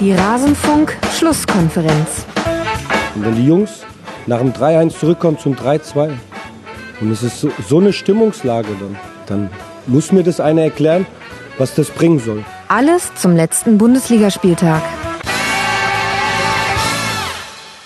Die Rasenfunk-Schlusskonferenz. Und wenn die Jungs nach dem 3-1 zurückkommen zum 3-2 und es ist so, so eine Stimmungslage dann, dann muss mir das einer erklären, was das bringen soll. Alles zum letzten Bundesligaspieltag.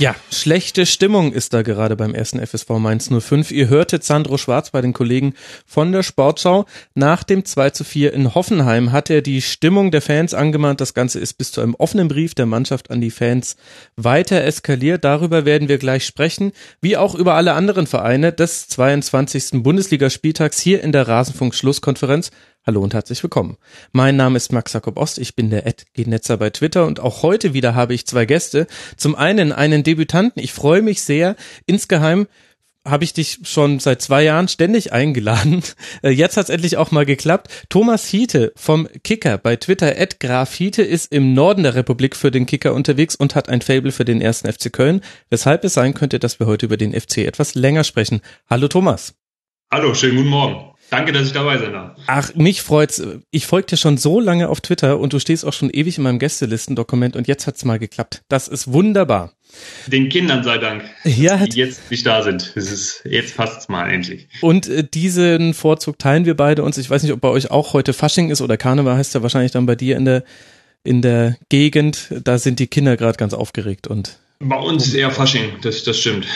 Ja, schlechte Stimmung ist da gerade beim ersten FSV Mainz 05. Ihr hörtet Sandro Schwarz bei den Kollegen von der Sportschau. Nach dem 2 zu 4 in Hoffenheim hat er die Stimmung der Fans angemahnt. Das Ganze ist bis zu einem offenen Brief der Mannschaft an die Fans weiter eskaliert. Darüber werden wir gleich sprechen, wie auch über alle anderen Vereine des 22. Bundesligaspieltags hier in der Rasenfunk-Schlusskonferenz. Hallo und herzlich willkommen. Mein Name ist Max Jakob Ost, ich bin der Ed-Netzer bei Twitter und auch heute wieder habe ich zwei Gäste. Zum einen einen Debütanten, ich freue mich sehr. Insgeheim habe ich dich schon seit zwei Jahren ständig eingeladen. Äh, jetzt hat es endlich auch mal geklappt. Thomas Hiete vom Kicker bei Twitter, Graf Hiete, ist im Norden der Republik für den Kicker unterwegs und hat ein Fable für den ersten FC Köln, weshalb es sein könnte, dass wir heute über den FC etwas länger sprechen. Hallo Thomas. Hallo, schönen guten Morgen. Danke, dass ich dabei sein darf. Ach, mich freut's. Ich folge dir schon so lange auf Twitter und du stehst auch schon ewig in meinem Gästelistendokument und jetzt hat's mal geklappt. Das ist wunderbar. Den Kindern sei Dank, ja, die jetzt nicht da sind. Es ist, jetzt passt's mal endlich. Und äh, diesen Vorzug teilen wir beide uns. Ich weiß nicht, ob bei euch auch heute Fasching ist oder Karneval heißt ja wahrscheinlich dann bei dir in der in der Gegend. Da sind die Kinder gerade ganz aufgeregt und bei uns ist eher Fasching, das, das stimmt.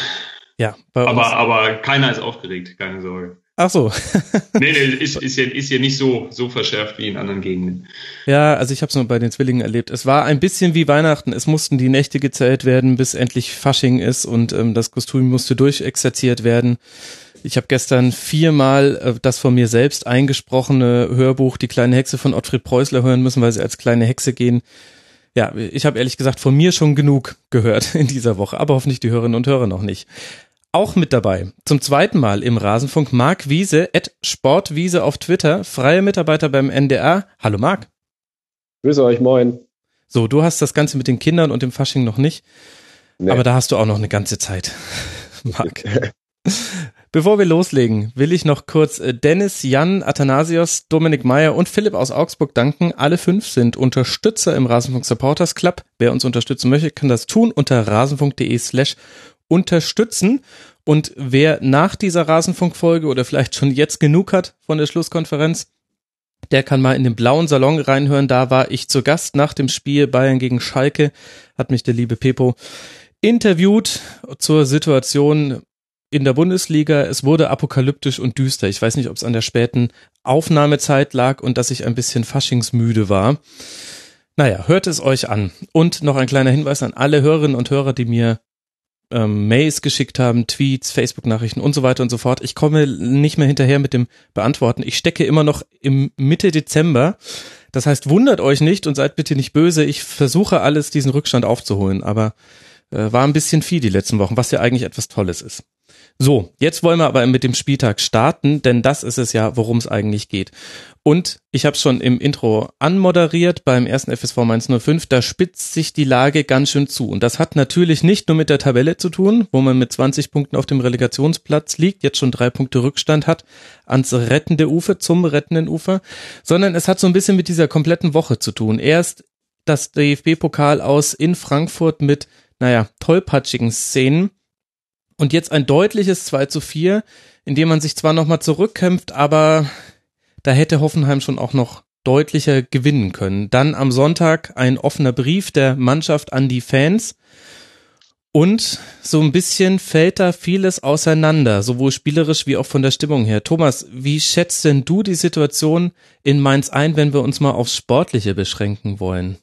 Ja, bei uns. Aber, aber keiner ist aufgeregt, keine Sorge. Ach so. nee, nee, ist, ist, ja, ist ja nicht so, so verschärft wie in anderen Gegenden. Ja, also ich habe es nur bei den Zwillingen erlebt. Es war ein bisschen wie Weihnachten. Es mussten die Nächte gezählt werden, bis endlich Fasching ist und ähm, das Kostüm musste durchexerziert werden. Ich habe gestern viermal äh, das von mir selbst eingesprochene Hörbuch Die kleine Hexe von Ottfried Preußler hören müssen, weil sie als kleine Hexe gehen. Ja, ich habe ehrlich gesagt von mir schon genug gehört in dieser Woche, aber hoffentlich die Hörerinnen und Hörer noch nicht auch mit dabei. Zum zweiten Mal im Rasenfunk Marc Wiese, at Sportwiese auf Twitter, freier Mitarbeiter beim NDR. Hallo Marc. Grüße euch, moin. So, du hast das Ganze mit den Kindern und dem Fasching noch nicht. Nee. Aber da hast du auch noch eine ganze Zeit, Marc. Bevor wir loslegen, will ich noch kurz äh, Dennis, Jan, Athanasios, Dominik Meyer und Philipp aus Augsburg danken. Alle fünf sind Unterstützer im Rasenfunk Supporters Club. Wer uns unterstützen möchte, kann das tun unter rasenfunk.de slash unterstützen. Und wer nach dieser Rasenfunkfolge oder vielleicht schon jetzt genug hat von der Schlusskonferenz, der kann mal in den blauen Salon reinhören. Da war ich zu Gast nach dem Spiel Bayern gegen Schalke, hat mich der liebe Pepo interviewt zur Situation in der Bundesliga. Es wurde apokalyptisch und düster. Ich weiß nicht, ob es an der späten Aufnahmezeit lag und dass ich ein bisschen faschingsmüde war. Naja, hört es euch an. Und noch ein kleiner Hinweis an alle Hörerinnen und Hörer, die mir ähm, Mails geschickt haben, Tweets, Facebook-Nachrichten und so weiter und so fort. Ich komme nicht mehr hinterher mit dem Beantworten. Ich stecke immer noch im Mitte Dezember. Das heißt, wundert euch nicht und seid bitte nicht böse. Ich versuche alles, diesen Rückstand aufzuholen, aber äh, war ein bisschen viel die letzten Wochen, was ja eigentlich etwas Tolles ist. So, jetzt wollen wir aber mit dem Spieltag starten, denn das ist es ja, worum es eigentlich geht. Und ich habe schon im Intro anmoderiert beim ersten FSV Mainz 05, da spitzt sich die Lage ganz schön zu. Und das hat natürlich nicht nur mit der Tabelle zu tun, wo man mit 20 Punkten auf dem Relegationsplatz liegt, jetzt schon drei Punkte Rückstand hat ans rettende Ufer, zum rettenden Ufer, sondern es hat so ein bisschen mit dieser kompletten Woche zu tun. Erst das DFB-Pokal aus in Frankfurt mit, naja, tollpatschigen Szenen und jetzt ein deutliches 2 zu 4, in dem man sich zwar nochmal zurückkämpft, aber da hätte Hoffenheim schon auch noch deutlicher gewinnen können. Dann am Sonntag ein offener Brief der Mannschaft an die Fans. Und so ein bisschen fällt da vieles auseinander, sowohl spielerisch wie auch von der Stimmung her. Thomas, wie schätzt denn du die Situation in Mainz ein, wenn wir uns mal aufs Sportliche beschränken wollen?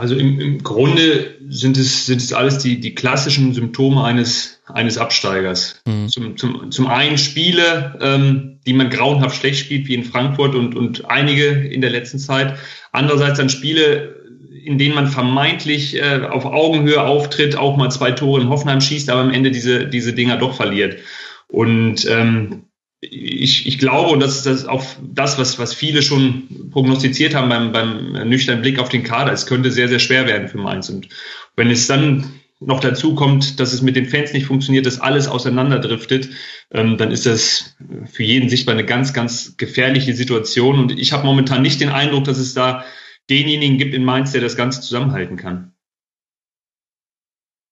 Also im, im Grunde sind es, sind es alles die, die klassischen Symptome eines, eines Absteigers. Mhm. Zum, zum, zum einen Spiele, ähm, die man grauenhaft schlecht spielt, wie in Frankfurt und, und einige in der letzten Zeit. Andererseits dann Spiele, in denen man vermeintlich äh, auf Augenhöhe auftritt, auch mal zwei Tore in Hoffenheim schießt, aber am Ende diese, diese Dinger doch verliert. Und ähm, ich, ich glaube, und das ist das auch das, was, was viele schon prognostiziert haben beim, beim nüchternen Blick auf den Kader, es könnte sehr, sehr schwer werden für Mainz. Und wenn es dann noch dazu kommt, dass es mit den Fans nicht funktioniert, dass alles auseinanderdriftet, ähm, dann ist das für jeden sichtbar eine ganz, ganz gefährliche Situation. Und ich habe momentan nicht den Eindruck, dass es da denjenigen gibt in Mainz, der das Ganze zusammenhalten kann.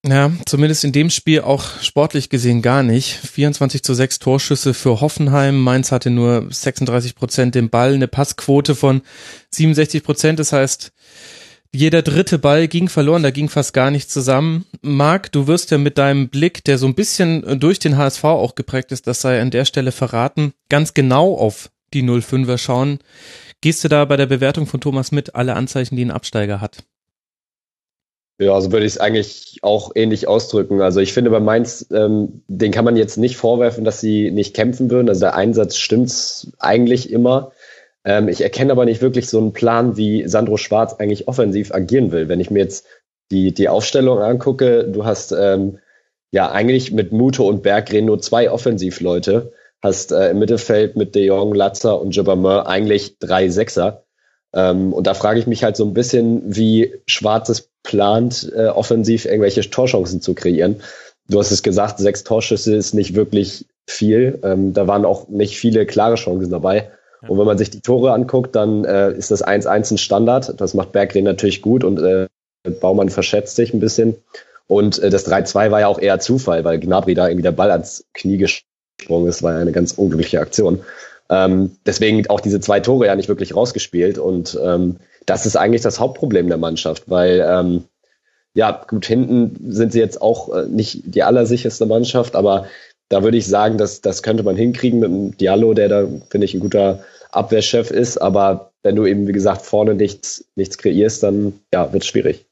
Ja, zumindest in dem Spiel auch sportlich gesehen gar nicht. 24 zu 6 Torschüsse für Hoffenheim. Mainz hatte nur 36 Prozent den Ball, eine Passquote von 67 Prozent. Das heißt, jeder dritte Ball ging verloren, da ging fast gar nichts zusammen. Marc, du wirst ja mit deinem Blick, der so ein bisschen durch den HSV auch geprägt ist, das sei an der Stelle verraten, ganz genau auf die 05er schauen. Gehst du da bei der Bewertung von Thomas mit alle Anzeichen, die ein Absteiger hat? Ja, also würde ich es eigentlich auch ähnlich ausdrücken. Also ich finde bei Mainz, ähm, den kann man jetzt nicht vorwerfen, dass sie nicht kämpfen würden. Also der Einsatz stimmt eigentlich immer. Ähm, ich erkenne aber nicht wirklich so einen Plan, wie Sandro Schwarz eigentlich offensiv agieren will. Wenn ich mir jetzt die, die Aufstellung angucke, du hast ähm, ja eigentlich mit Muto und Berggren nur zwei Offensivleute, hast äh, im Mittelfeld mit De Jong, Latzer und Jobbermer eigentlich drei Sechser. Ähm, und da frage ich mich halt so ein bisschen, wie Schwarz es plant, äh, offensiv irgendwelche Torchancen zu kreieren. Du hast es gesagt, sechs Torschüsse ist nicht wirklich viel. Ähm, da waren auch nicht viele klare Chancen dabei. Ja. Und wenn man sich die Tore anguckt, dann äh, ist das 1-1 ein Standard. Das macht Berggren natürlich gut und äh, Baumann verschätzt sich ein bisschen. Und äh, das 3-2 war ja auch eher Zufall, weil Gnabry da irgendwie der Ball ans Knie gesprungen ist. War ja eine ganz unglückliche Aktion. Ähm, deswegen auch diese zwei Tore ja nicht wirklich rausgespielt. Und ähm, das ist eigentlich das Hauptproblem der Mannschaft, weil ähm, ja, gut, hinten sind sie jetzt auch äh, nicht die allersicherste Mannschaft, aber da würde ich sagen, dass das könnte man hinkriegen mit dem Diallo, der da, finde ich, ein guter Abwehrchef ist. Aber wenn du eben, wie gesagt, vorne nichts, nichts kreierst, dann ja, wird es schwierig.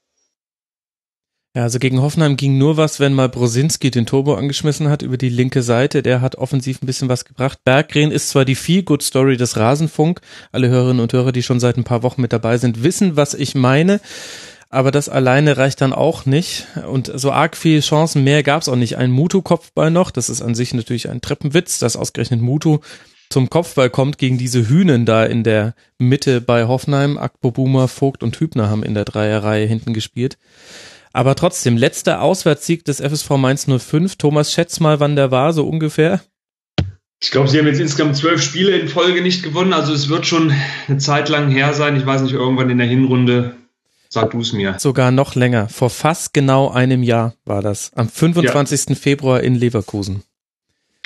Ja, also gegen Hoffenheim ging nur was, wenn mal Brosinski den Turbo angeschmissen hat über die linke Seite. Der hat offensiv ein bisschen was gebracht. Berggren ist zwar die Feel-Good-Story des Rasenfunk. Alle Hörerinnen und Hörer, die schon seit ein paar Wochen mit dabei sind, wissen, was ich meine. Aber das alleine reicht dann auch nicht. Und so arg viele Chancen mehr gab es auch nicht. Ein Mutu-Kopfball noch. Das ist an sich natürlich ein Treppenwitz, dass ausgerechnet Mutu zum Kopfball kommt gegen diese Hühnen da in der Mitte bei Hoffenheim. Akpo Boomer, Vogt und Hübner haben in der Dreierreihe hinten gespielt. Aber trotzdem, letzter Auswärtssieg des FSV Mainz 05. Thomas, schätz mal, wann der war, so ungefähr. Ich glaube, sie haben jetzt insgesamt zwölf Spiele in Folge nicht gewonnen. Also es wird schon eine Zeit lang her sein. Ich weiß nicht, irgendwann in der Hinrunde. Sag du es mir. Sogar noch länger. Vor fast genau einem Jahr war das. Am 25. Ja. Februar in Leverkusen.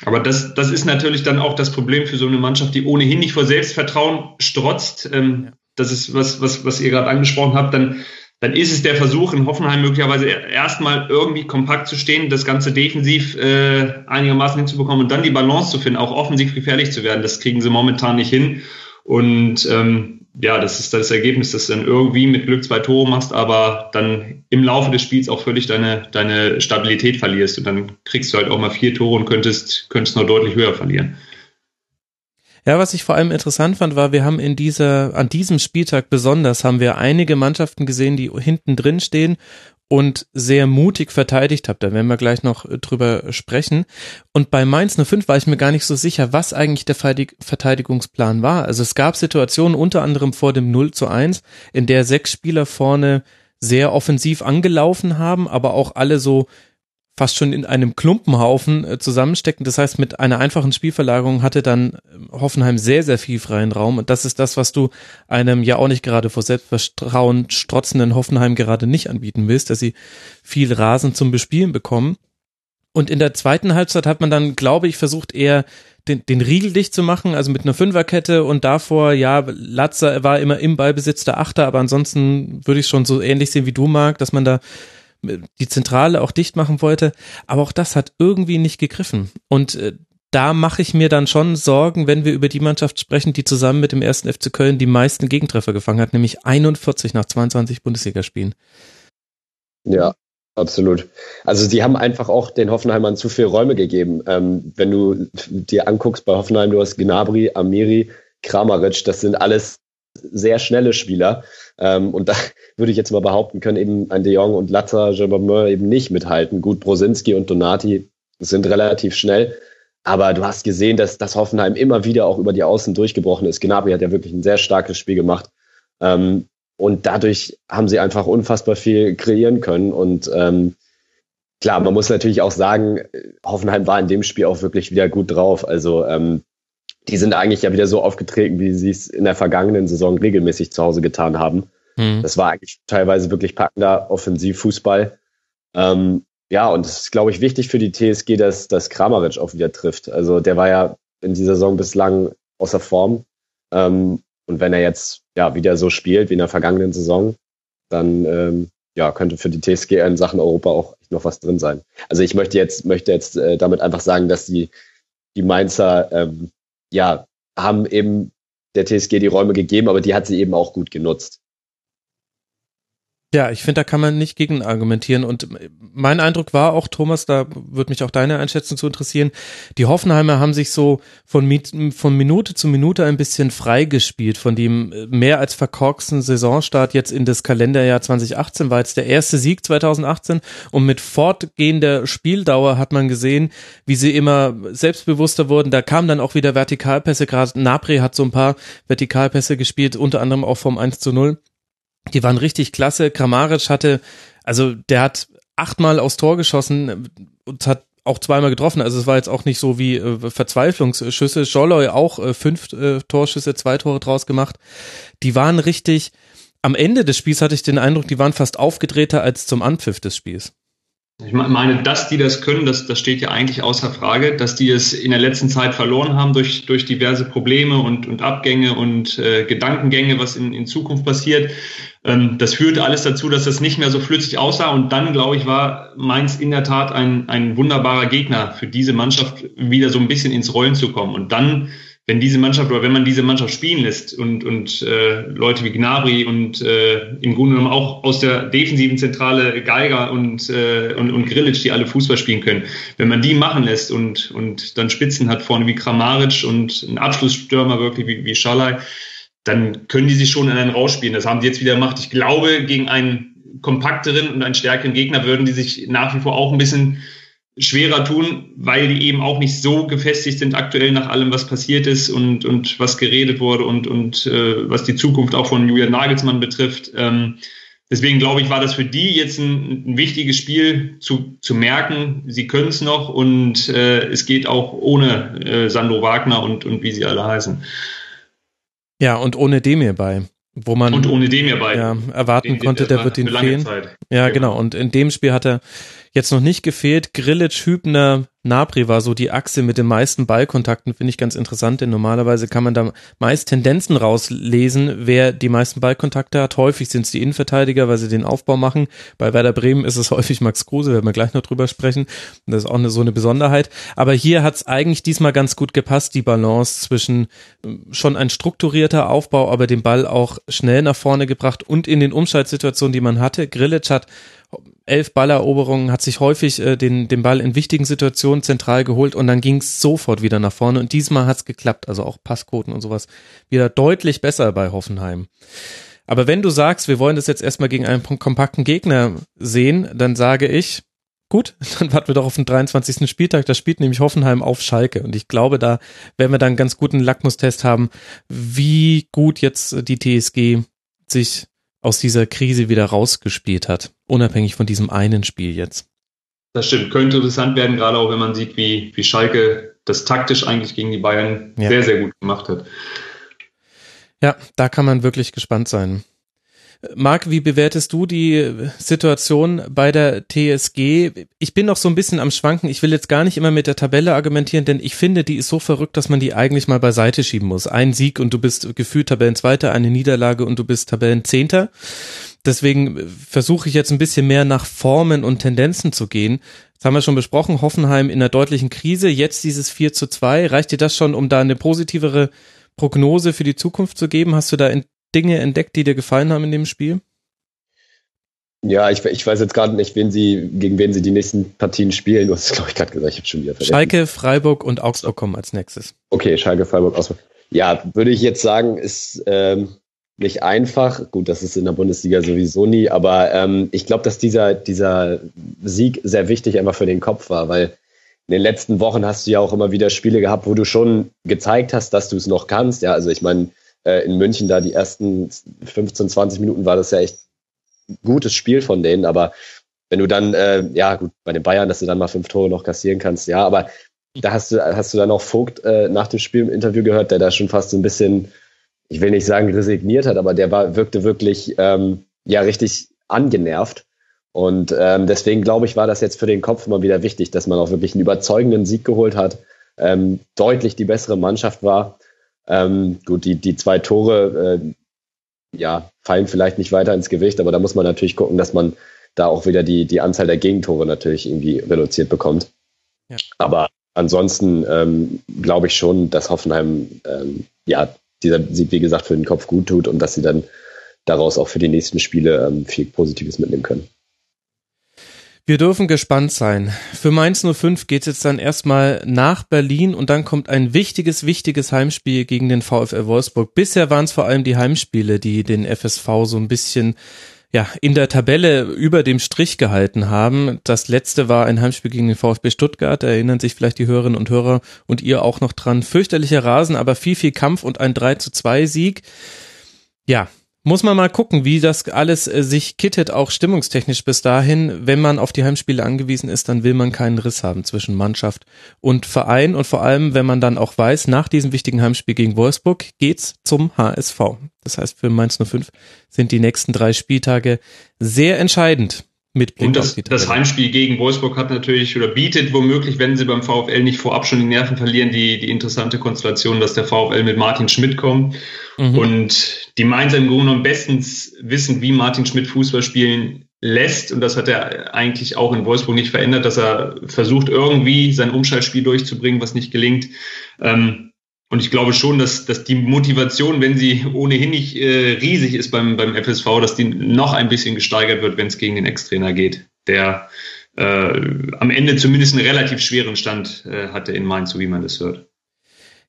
Aber das, das ist natürlich dann auch das Problem für so eine Mannschaft, die ohnehin nicht vor Selbstvertrauen strotzt. Ähm. Das ist was, was, was ihr gerade angesprochen habt. Dann dann ist es der Versuch, in Hoffenheim möglicherweise erstmal irgendwie kompakt zu stehen, das Ganze defensiv äh, einigermaßen hinzubekommen und dann die Balance zu finden, auch offensiv gefährlich zu werden. Das kriegen sie momentan nicht hin. Und ähm, ja, das ist das Ergebnis, dass du dann irgendwie mit Glück zwei Tore machst, aber dann im Laufe des Spiels auch völlig deine, deine Stabilität verlierst. Und dann kriegst du halt auch mal vier Tore und könntest, könntest noch deutlich höher verlieren. Ja, was ich vor allem interessant fand, war, wir haben in dieser, an diesem Spieltag besonders, haben wir einige Mannschaften gesehen, die hinten drin stehen und sehr mutig verteidigt haben. Da werden wir gleich noch äh, drüber sprechen. Und bei Mainz 05 war ich mir gar nicht so sicher, was eigentlich der Verteidigungsplan war. Also es gab Situationen unter anderem vor dem 0 zu 1, in der sechs Spieler vorne sehr offensiv angelaufen haben, aber auch alle so fast schon in einem Klumpenhaufen äh, zusammenstecken. Das heißt, mit einer einfachen Spielverlagerung hatte dann ähm, Hoffenheim sehr, sehr viel freien Raum. Und das ist das, was du einem ja auch nicht gerade vor Selbstvertrauen strotzenden Hoffenheim gerade nicht anbieten willst, dass sie viel Rasen zum Bespielen bekommen. Und in der zweiten Halbzeit hat man dann, glaube ich, versucht eher den, den Riegel dicht zu machen, also mit einer Fünferkette und davor, ja, Latzer war immer im Ballbesitz der Achter, aber ansonsten würde ich schon so ähnlich sehen wie du, Marc, dass man da die Zentrale auch dicht machen wollte. Aber auch das hat irgendwie nicht gegriffen. Und äh, da mache ich mir dann schon Sorgen, wenn wir über die Mannschaft sprechen, die zusammen mit dem ersten FC Köln die meisten Gegentreffer gefangen hat, nämlich 41 nach 22 Bundesligaspielen. Ja, absolut. Also die haben einfach auch den Hoffenheimern zu viel Räume gegeben. Ähm, wenn du dir anguckst bei Hoffenheim, du hast Gnabry, Amiri, Kramaric, das sind alles sehr schnelle Spieler. Ähm, und da würde ich jetzt mal behaupten, können eben ein De Jong und Latta, Jabameur eben nicht mithalten. Gut, Brosinski und Donati sind relativ schnell. Aber du hast gesehen, dass, dass Hoffenheim immer wieder auch über die Außen durchgebrochen ist. Gnabry hat ja wirklich ein sehr starkes Spiel gemacht. Ähm, und dadurch haben sie einfach unfassbar viel kreieren können. Und ähm, klar, man muss natürlich auch sagen, Hoffenheim war in dem Spiel auch wirklich wieder gut drauf. Also ähm, die sind eigentlich ja wieder so aufgetreten, wie sie es in der vergangenen Saison regelmäßig zu Hause getan haben. Mhm. Das war eigentlich teilweise wirklich packender Offensivfußball. Ähm, ja, und es ist, glaube ich, wichtig für die TSG, dass, dass Kramaric auch wieder trifft. Also der war ja in dieser Saison bislang außer Form. Ähm, und wenn er jetzt ja wieder so spielt wie in der vergangenen Saison, dann ähm, ja, könnte für die TSG in Sachen Europa auch noch was drin sein. Also ich möchte jetzt, möchte jetzt äh, damit einfach sagen, dass die, die Mainzer ähm, ja haben eben der TSG die Räume gegeben, aber die hat sie eben auch gut genutzt. Ja, ich finde, da kann man nicht gegen argumentieren. Und mein Eindruck war auch, Thomas, da würde mich auch deine Einschätzung zu interessieren, die Hoffenheimer haben sich so von, von Minute zu Minute ein bisschen freigespielt von dem mehr als verkorksten Saisonstart jetzt in das Kalenderjahr 2018 war jetzt der erste Sieg 2018 und mit fortgehender Spieldauer hat man gesehen, wie sie immer selbstbewusster wurden. Da kamen dann auch wieder Vertikalpässe, gerade Napri hat so ein paar Vertikalpässe gespielt, unter anderem auch vom 1 zu 0 die waren richtig klasse. Kramaric hatte, also der hat achtmal aufs Tor geschossen und hat auch zweimal getroffen. Also es war jetzt auch nicht so wie äh, Verzweiflungsschüsse. Scholloy auch äh, fünf äh, Torschüsse, zwei Tore draus gemacht. Die waren richtig, am Ende des Spiels hatte ich den Eindruck, die waren fast aufgedrehter als zum Anpfiff des Spiels. Ich meine, dass die das können, das, das steht ja eigentlich außer Frage, dass die es in der letzten Zeit verloren haben durch, durch diverse Probleme und, und Abgänge und äh, Gedankengänge, was in, in Zukunft passiert. Ähm, das führte alles dazu, dass das nicht mehr so flüssig aussah. Und dann, glaube ich, war Mainz in der Tat ein, ein wunderbarer Gegner für diese Mannschaft, wieder so ein bisschen ins Rollen zu kommen. Und dann wenn diese Mannschaft oder wenn man diese Mannschaft spielen lässt und, und äh, Leute wie Gnabry und äh, im Grunde genommen auch aus der defensiven Zentrale Geiger und, äh, und, und Grilic, die alle Fußball spielen können, wenn man die machen lässt und, und dann Spitzen hat vorne wie Kramaric und einen Abschlussstürmer wirklich wie, wie Schalay, dann können die sich schon in einen rausspielen. Das haben sie jetzt wieder gemacht. Ich glaube, gegen einen kompakteren und einen stärkeren Gegner würden die sich nach wie vor auch ein bisschen schwerer tun, weil die eben auch nicht so gefestigt sind aktuell nach allem, was passiert ist und, und was geredet wurde und, und äh, was die Zukunft auch von Julian Nagelsmann betrifft. Ähm, deswegen glaube ich, war das für die jetzt ein, ein wichtiges Spiel zu, zu merken, sie können es noch und äh, es geht auch ohne äh, Sandro Wagner und, und wie sie alle heißen. Ja, und ohne Demir bei wo man und ohne Demir bei ja, erwarten den, konnte, der wird ihn fehlen. Zeit. Ja, genau. genau. Und in dem Spiel hat er jetzt noch nicht gefehlt. Grillitsch, Hübner, Napri war so die Achse mit den meisten Ballkontakten, finde ich ganz interessant, denn normalerweise kann man da meist Tendenzen rauslesen, wer die meisten Ballkontakte hat. Häufig sind es die Innenverteidiger, weil sie den Aufbau machen. Bei Werder Bremen ist es häufig Max Kruse, werden wir gleich noch drüber sprechen. Das ist auch eine, so eine Besonderheit. Aber hier hat es eigentlich diesmal ganz gut gepasst, die Balance zwischen ähm, schon ein strukturierter Aufbau, aber den Ball auch schnell nach vorne gebracht und in den Umschaltsituationen, die man hatte. Grillitsch hat elf Balleroberungen, hat sich häufig äh, den, den Ball in wichtigen Situationen zentral geholt und dann ging es sofort wieder nach vorne und diesmal hat es geklappt, also auch Passquoten und sowas wieder deutlich besser bei Hoffenheim. Aber wenn du sagst, wir wollen das jetzt erstmal gegen einen kompakten Gegner sehen, dann sage ich, gut, dann warten wir doch auf den 23. Spieltag, da spielt nämlich Hoffenheim auf Schalke und ich glaube, da werden wir dann ganz guten Lackmustest haben, wie gut jetzt die TSG sich aus dieser Krise wieder rausgespielt hat, unabhängig von diesem einen Spiel jetzt. Das stimmt, könnte interessant werden, gerade auch wenn man sieht, wie, wie Schalke das taktisch eigentlich gegen die Bayern ja. sehr, sehr gut gemacht hat. Ja, da kann man wirklich gespannt sein. Marc, wie bewertest du die Situation bei der TSG? Ich bin noch so ein bisschen am Schwanken. Ich will jetzt gar nicht immer mit der Tabelle argumentieren, denn ich finde, die ist so verrückt, dass man die eigentlich mal beiseite schieben muss. Ein Sieg und du bist gefühlt Tabellenzweiter, eine Niederlage und du bist Tabellenzehnter. Deswegen versuche ich jetzt ein bisschen mehr nach Formen und Tendenzen zu gehen. Das haben wir schon besprochen. Hoffenheim in einer deutlichen Krise. Jetzt dieses 4 zu 2. Reicht dir das schon, um da eine positivere Prognose für die Zukunft zu geben? Hast du da in Dinge entdeckt, die dir gefallen haben in dem Spiel? Ja, ich, ich weiß jetzt gerade nicht, wen sie, gegen wen sie die nächsten Partien spielen. Du hast es, glaube ich, gerade gesagt, ich habe schon wieder vergessen. Schalke, Freiburg und Augsburg kommen als nächstes. Okay, Schalke, Freiburg, Augsburg. Ja, würde ich jetzt sagen, ist ähm, nicht einfach. Gut, das ist in der Bundesliga sowieso nie, aber ähm, ich glaube, dass dieser, dieser Sieg sehr wichtig einfach für den Kopf war, weil in den letzten Wochen hast du ja auch immer wieder Spiele gehabt, wo du schon gezeigt hast, dass du es noch kannst. Ja, also ich meine, äh, in München da die ersten 15, 20 Minuten war das ja echt gutes Spiel von denen, aber wenn du dann, äh, ja gut, bei den Bayern, dass du dann mal fünf Tore noch kassieren kannst, ja, aber da hast du, hast du dann auch Vogt äh, nach dem Spiel im Interview gehört, der da schon fast so ein bisschen ich will nicht sagen resigniert hat, aber der war, wirkte wirklich ähm, ja richtig angenervt. Und ähm, deswegen glaube ich, war das jetzt für den Kopf mal wieder wichtig, dass man auch wirklich einen überzeugenden Sieg geholt hat, ähm, deutlich die bessere Mannschaft war. Ähm, gut, die, die zwei Tore äh, ja, fallen vielleicht nicht weiter ins Gewicht, aber da muss man natürlich gucken, dass man da auch wieder die, die Anzahl der Gegentore natürlich irgendwie reduziert bekommt. Ja. Aber ansonsten ähm, glaube ich schon, dass Hoffenheim ähm, ja dieser Sieg, wie gesagt, für den Kopf gut tut und dass sie dann daraus auch für die nächsten Spiele ähm, viel Positives mitnehmen können. Wir dürfen gespannt sein. Für Mainz 05 geht es jetzt dann erstmal nach Berlin und dann kommt ein wichtiges, wichtiges Heimspiel gegen den VfL Wolfsburg. Bisher waren es vor allem die Heimspiele, die den FSV so ein bisschen ja, in der Tabelle über dem Strich gehalten haben. Das letzte war ein Heimspiel gegen den VfB Stuttgart. Da erinnern sich vielleicht die Hörerinnen und Hörer und ihr auch noch dran. Fürchterlicher Rasen, aber viel, viel Kampf und ein 3 zu 2 Sieg. Ja, muss man mal gucken, wie das alles äh, sich kittet, auch stimmungstechnisch bis dahin. Wenn man auf die Heimspiele angewiesen ist, dann will man keinen Riss haben zwischen Mannschaft und Verein. Und vor allem, wenn man dann auch weiß, nach diesem wichtigen Heimspiel gegen Wolfsburg geht's zum HSV. Das heißt, für Mainz 05 sind die nächsten drei Spieltage sehr entscheidend. Mit Blick und das, das Heimspiel gegen Wolfsburg hat natürlich oder bietet womöglich, wenn sie beim VfL nicht vorab schon die Nerven verlieren, die, die interessante Konstellation, dass der VfL mit Martin Schmidt kommt mhm. und die Mainzer im Grunde genommen bestens wissen, wie Martin Schmidt Fußball spielen lässt. Und das hat er eigentlich auch in Wolfsburg nicht verändert, dass er versucht, irgendwie sein Umschaltspiel durchzubringen, was nicht gelingt. Ähm, und ich glaube schon, dass, dass die Motivation, wenn sie ohnehin nicht äh, riesig ist beim, beim FSV, dass die noch ein bisschen gesteigert wird, wenn es gegen den Ex-Trainer geht, der äh, am Ende zumindest einen relativ schweren Stand äh, hatte in Mainz, so wie man das hört.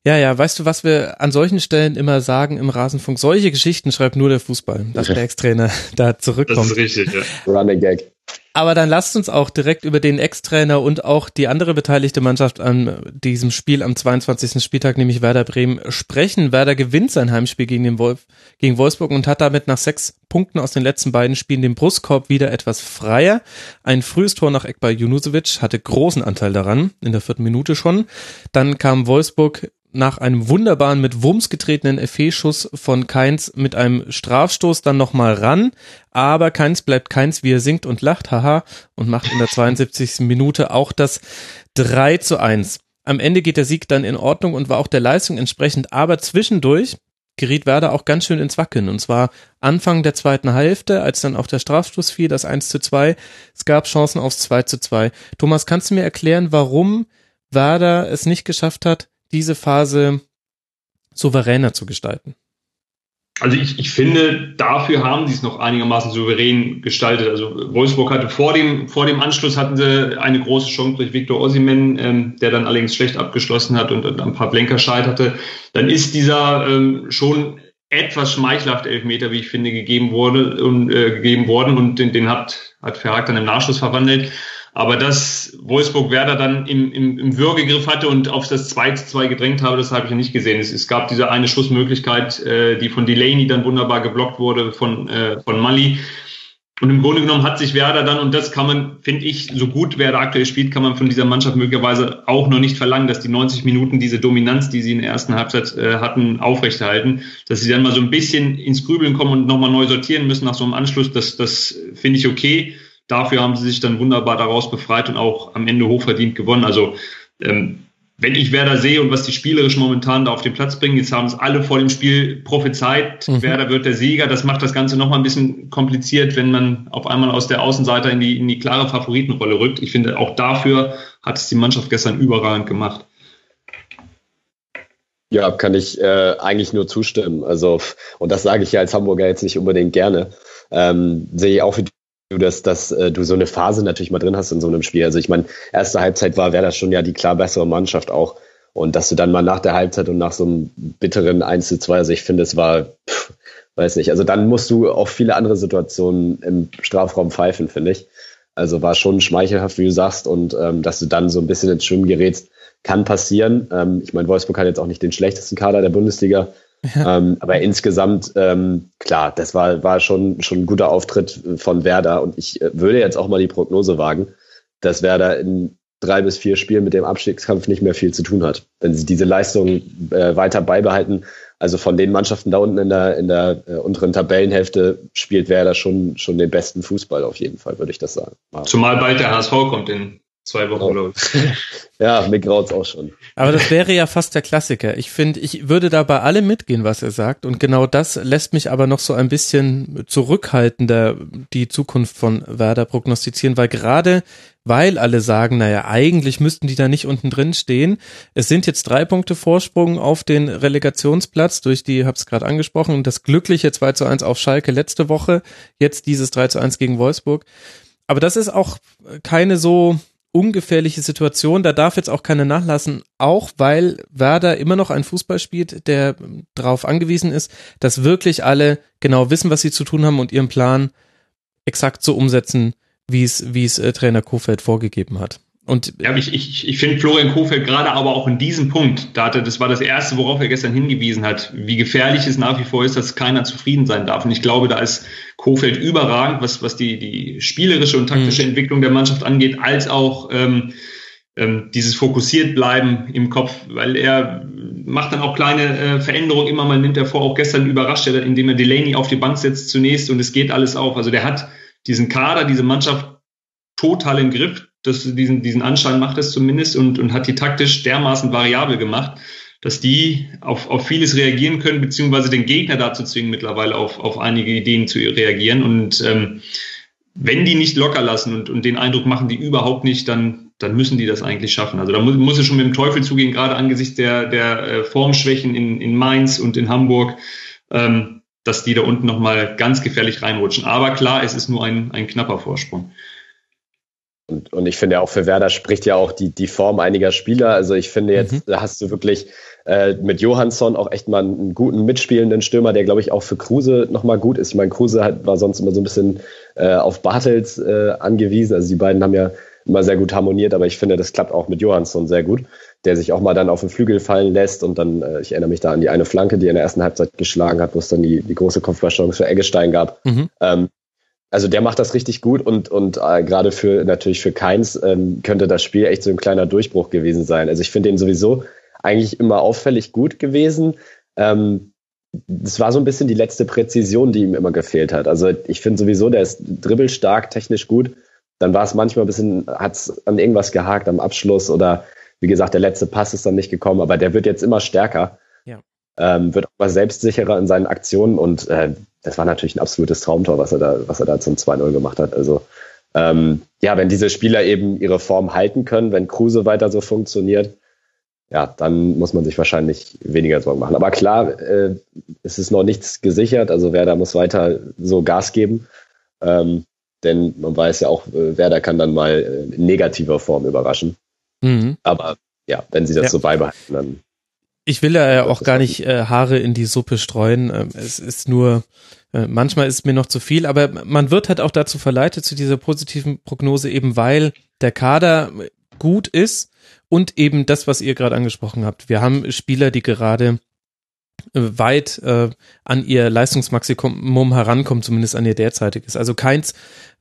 Ja, ja, weißt du, was wir an solchen Stellen immer sagen im Rasenfunk? Solche Geschichten schreibt nur der Fußball, dass der Ex-Trainer da zurückkommt. Das ist richtig, ja. Running Gag. Aber dann lasst uns auch direkt über den Ex-Trainer und auch die andere beteiligte Mannschaft an diesem Spiel am 22. Spieltag, nämlich Werder Bremen, sprechen. Werder gewinnt sein Heimspiel gegen den Wolf, gegen Wolfsburg und hat damit nach sechs Punkten aus den letzten beiden Spielen den Brustkorb wieder etwas freier. Ein frühes Tor nach Ekbar Junusovic hatte großen Anteil daran, in der vierten Minute schon. Dann kam Wolfsburg nach einem wunderbaren mit Wumms getretenen FE-Schuss von Keins mit einem Strafstoß dann nochmal ran. Aber Keins bleibt Keins, wie er singt und lacht, haha, und macht in der 72. Minute auch das 3 zu 1. Am Ende geht der Sieg dann in Ordnung und war auch der Leistung entsprechend, aber zwischendurch geriet Werder auch ganz schön ins Wackeln. Und zwar Anfang der zweiten Hälfte, als dann auch der Strafstoß fiel, das 1 zu 2. Es gab Chancen aufs 2 zu 2. Thomas, kannst du mir erklären, warum Werder es nicht geschafft hat, diese Phase souveräner zu gestalten? Also ich, ich finde, dafür haben sie es noch einigermaßen souverän gestaltet. Also Wolfsburg hatte vor dem, vor dem Anschluss hatten sie eine große Chance durch Viktor Ossimen, ähm, der dann allerdings schlecht abgeschlossen hat und, und ein paar Blenker scheiterte. Dann ist dieser ähm, schon etwas schmeichelhafte Elfmeter, wie ich finde, gegeben wurde und äh, gegeben worden und den, den hat, hat Verhaag dann im Nachschluss verwandelt. Aber dass Wolfsburg Werder dann im, im, im Würgegriff hatte und auf das 2 zu 2 gedrängt habe, das habe ich nicht gesehen. Es, es gab diese eine Schussmöglichkeit, äh, die von Delaney dann wunderbar geblockt wurde von, äh, von Mali. Und im Grunde genommen hat sich Werder dann, und das kann man, finde ich, so gut Werder aktuell spielt, kann man von dieser Mannschaft möglicherweise auch noch nicht verlangen, dass die 90 Minuten diese Dominanz, die sie in der ersten Halbzeit äh, hatten, aufrechterhalten. Dass sie dann mal so ein bisschen ins Grübeln kommen und nochmal neu sortieren müssen nach so einem Anschluss, das, das finde ich okay. Dafür haben sie sich dann wunderbar daraus befreit und auch am Ende hochverdient gewonnen. Also ähm, wenn ich Werder sehe und was die spielerisch momentan da auf den Platz bringen, jetzt haben es alle vor dem Spiel prophezeit, mhm. Werder wird der Sieger. Das macht das Ganze nochmal ein bisschen kompliziert, wenn man auf einmal aus der Außenseite in die, in die klare Favoritenrolle rückt. Ich finde, auch dafür hat es die Mannschaft gestern überragend gemacht. Ja, kann ich äh, eigentlich nur zustimmen. Also, und das sage ich ja als Hamburger jetzt nicht unbedingt gerne. Ähm, sehe ich auch für dass, dass äh, du so eine Phase natürlich mal drin hast in so einem Spiel. Also ich meine, erste Halbzeit war, wäre das schon ja die klar bessere Mannschaft auch. Und dass du dann mal nach der Halbzeit und nach so einem bitteren 1 zu 2, also ich finde, es war, pff, weiß nicht, also dann musst du auch viele andere Situationen im Strafraum pfeifen, finde ich. Also war schon schmeichelhaft, wie du sagst, und ähm, dass du dann so ein bisschen ins Schwimmen gerätst, kann passieren. Ähm, ich meine, Wolfsburg hat jetzt auch nicht den schlechtesten Kader der Bundesliga, ja. Ähm, aber insgesamt, ähm, klar, das war, war schon, schon ein guter Auftritt von Werder. Und ich äh, würde jetzt auch mal die Prognose wagen, dass Werder in drei bis vier Spielen mit dem Abstiegskampf nicht mehr viel zu tun hat. Wenn sie diese Leistung äh, weiter beibehalten, Also von den Mannschaften da unten in der, in der äh, unteren Tabellenhälfte spielt Werder schon, schon den besten Fußball auf jeden Fall, würde ich das sagen. Zumal bald der HSV kommt in zwei Wochen, oh. glaube ich. ja, mir graut's auch schon. Aber das wäre ja fast der Klassiker. Ich finde, ich würde da bei allem mitgehen, was er sagt. Und genau das lässt mich aber noch so ein bisschen zurückhaltender die Zukunft von Werder prognostizieren, weil gerade weil alle sagen, naja, eigentlich müssten die da nicht unten drin stehen. Es sind jetzt drei Punkte Vorsprung auf den Relegationsplatz durch die, hab's gerade angesprochen, das glückliche 2 zu 1 auf Schalke letzte Woche, jetzt dieses 3 zu 1 gegen Wolfsburg. Aber das ist auch keine so ungefährliche Situation. Da darf jetzt auch keiner nachlassen, auch weil Werder immer noch ein Fußball spielt, der darauf angewiesen ist, dass wirklich alle genau wissen, was sie zu tun haben und ihren Plan exakt so umsetzen, wie es, wie es äh, Trainer Kofeld vorgegeben hat. Und ja, ich, ich, ich finde Florian Kofeld gerade aber auch in diesem Punkt, da hatte, das war das Erste, worauf er gestern hingewiesen hat, wie gefährlich es nach wie vor ist, dass keiner zufrieden sein darf. Und ich glaube, da ist Kofeld überragend, was, was die, die spielerische und taktische mhm. Entwicklung der Mannschaft angeht, als auch ähm, ähm, dieses fokussiert bleiben im Kopf, weil er macht dann auch kleine äh, Veränderungen immer mal, nimmt er vor, auch gestern überrascht er, indem er Delaney auf die Bank setzt zunächst und es geht alles auf. Also der hat diesen Kader, diese Mannschaft total im Griff das, diesen, diesen Anschein macht es zumindest und, und hat die taktisch dermaßen variabel gemacht, dass die auf, auf vieles reagieren können, beziehungsweise den Gegner dazu zwingen, mittlerweile auf, auf einige Ideen zu reagieren. Und ähm, wenn die nicht locker lassen und, und den Eindruck machen, die überhaupt nicht, dann, dann müssen die das eigentlich schaffen. Also da muss, muss es schon mit dem Teufel zugehen, gerade angesichts der, der äh, Formschwächen in, in Mainz und in Hamburg, ähm, dass die da unten nochmal ganz gefährlich reinrutschen. Aber klar, es ist nur ein, ein knapper Vorsprung. Und, und ich finde ja auch für Werder spricht ja auch die, die Form einiger Spieler. Also ich finde jetzt, mhm. da hast du wirklich äh, mit Johansson auch echt mal einen guten mitspielenden Stürmer, der glaube ich auch für Kruse nochmal gut ist. Ich meine, Kruse hat, war sonst immer so ein bisschen äh, auf Bartels äh, angewiesen. Also die beiden haben ja immer sehr gut harmoniert, aber ich finde, das klappt auch mit Johansson sehr gut, der sich auch mal dann auf den Flügel fallen lässt und dann, äh, ich erinnere mich da an die eine Flanke, die er in der ersten Halbzeit geschlagen hat, wo es dann die, die große Kopfballchance für Eggestein gab. Mhm. Ähm, also der macht das richtig gut und, und äh, gerade für natürlich für Keins ähm, könnte das Spiel echt so ein kleiner Durchbruch gewesen sein. Also ich finde ihn sowieso eigentlich immer auffällig gut gewesen. Ähm, das war so ein bisschen die letzte Präzision, die ihm immer gefehlt hat. Also ich finde sowieso, der ist dribbelstark, technisch gut. Dann war es manchmal ein bisschen, hat es an irgendwas gehakt am Abschluss oder wie gesagt, der letzte Pass ist dann nicht gekommen, aber der wird jetzt immer stärker. Ähm, wird auch mal selbstsicherer in seinen Aktionen und äh, das war natürlich ein absolutes Traumtor, was er da, was er da zum 2-0 gemacht hat. Also ähm, ja, wenn diese Spieler eben ihre Form halten können, wenn Kruse weiter so funktioniert, ja, dann muss man sich wahrscheinlich weniger Sorgen machen. Aber klar, äh, es ist noch nichts gesichert. Also Werder muss weiter so Gas geben. Ähm, denn man weiß ja auch, äh, Werder kann dann mal äh, in negativer Form überraschen. Mhm. Aber ja, wenn sie das ja. so beibehalten, dann ich will ja auch gar nicht äh, Haare in die Suppe streuen. Ähm, es ist nur, äh, manchmal ist es mir noch zu viel, aber man wird halt auch dazu verleitet, zu dieser positiven Prognose, eben weil der Kader gut ist und eben das, was ihr gerade angesprochen habt. Wir haben Spieler, die gerade äh, weit äh, an ihr Leistungsmaximum herankommen, zumindest an ihr derzeitiges. Also keins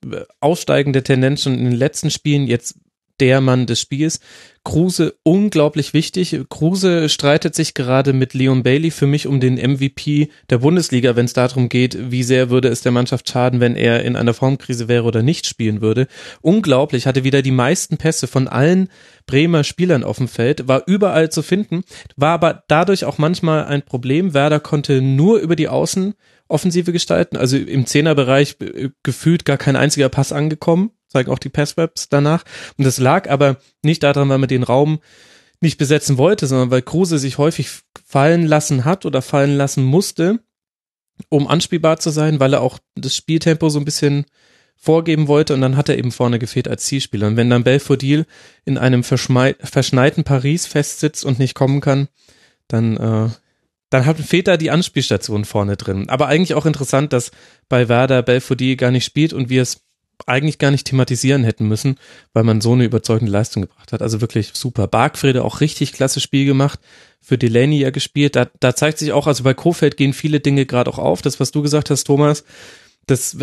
äh, aussteigende Tendenz schon in den letzten Spielen, jetzt der Mann des Spiels. Kruse unglaublich wichtig. Kruse streitet sich gerade mit Leon Bailey für mich um den MVP der Bundesliga, wenn es darum geht, wie sehr würde es der Mannschaft schaden, wenn er in einer Formkrise wäre oder nicht spielen würde. Unglaublich, hatte wieder die meisten Pässe von allen Bremer Spielern auf dem Feld, war überall zu finden, war aber dadurch auch manchmal ein Problem. Werder konnte nur über die Außen Offensive gestalten, also im Zehnerbereich gefühlt gar kein einziger Pass angekommen zeigen auch die Passwebs danach. Und das lag aber nicht daran, weil man den Raum nicht besetzen wollte, sondern weil Kruse sich häufig fallen lassen hat oder fallen lassen musste, um anspielbar zu sein, weil er auch das Spieltempo so ein bisschen vorgeben wollte und dann hat er eben vorne gefehlt als Zielspieler. Und wenn dann Belfodil in einem verschneiten Paris festsitzt und nicht kommen kann, dann, äh, dann hat fehlt da die Anspielstation vorne drin. Aber eigentlich auch interessant, dass bei Werder Belfodil gar nicht spielt und wir es eigentlich gar nicht thematisieren hätten müssen, weil man so eine überzeugende Leistung gebracht hat. Also wirklich super. Bargfrede auch richtig klasse Spiel gemacht, für Delaney ja gespielt. Da, da zeigt sich auch, also bei Kofeld gehen viele Dinge gerade auch auf. Das, was du gesagt hast, Thomas, das,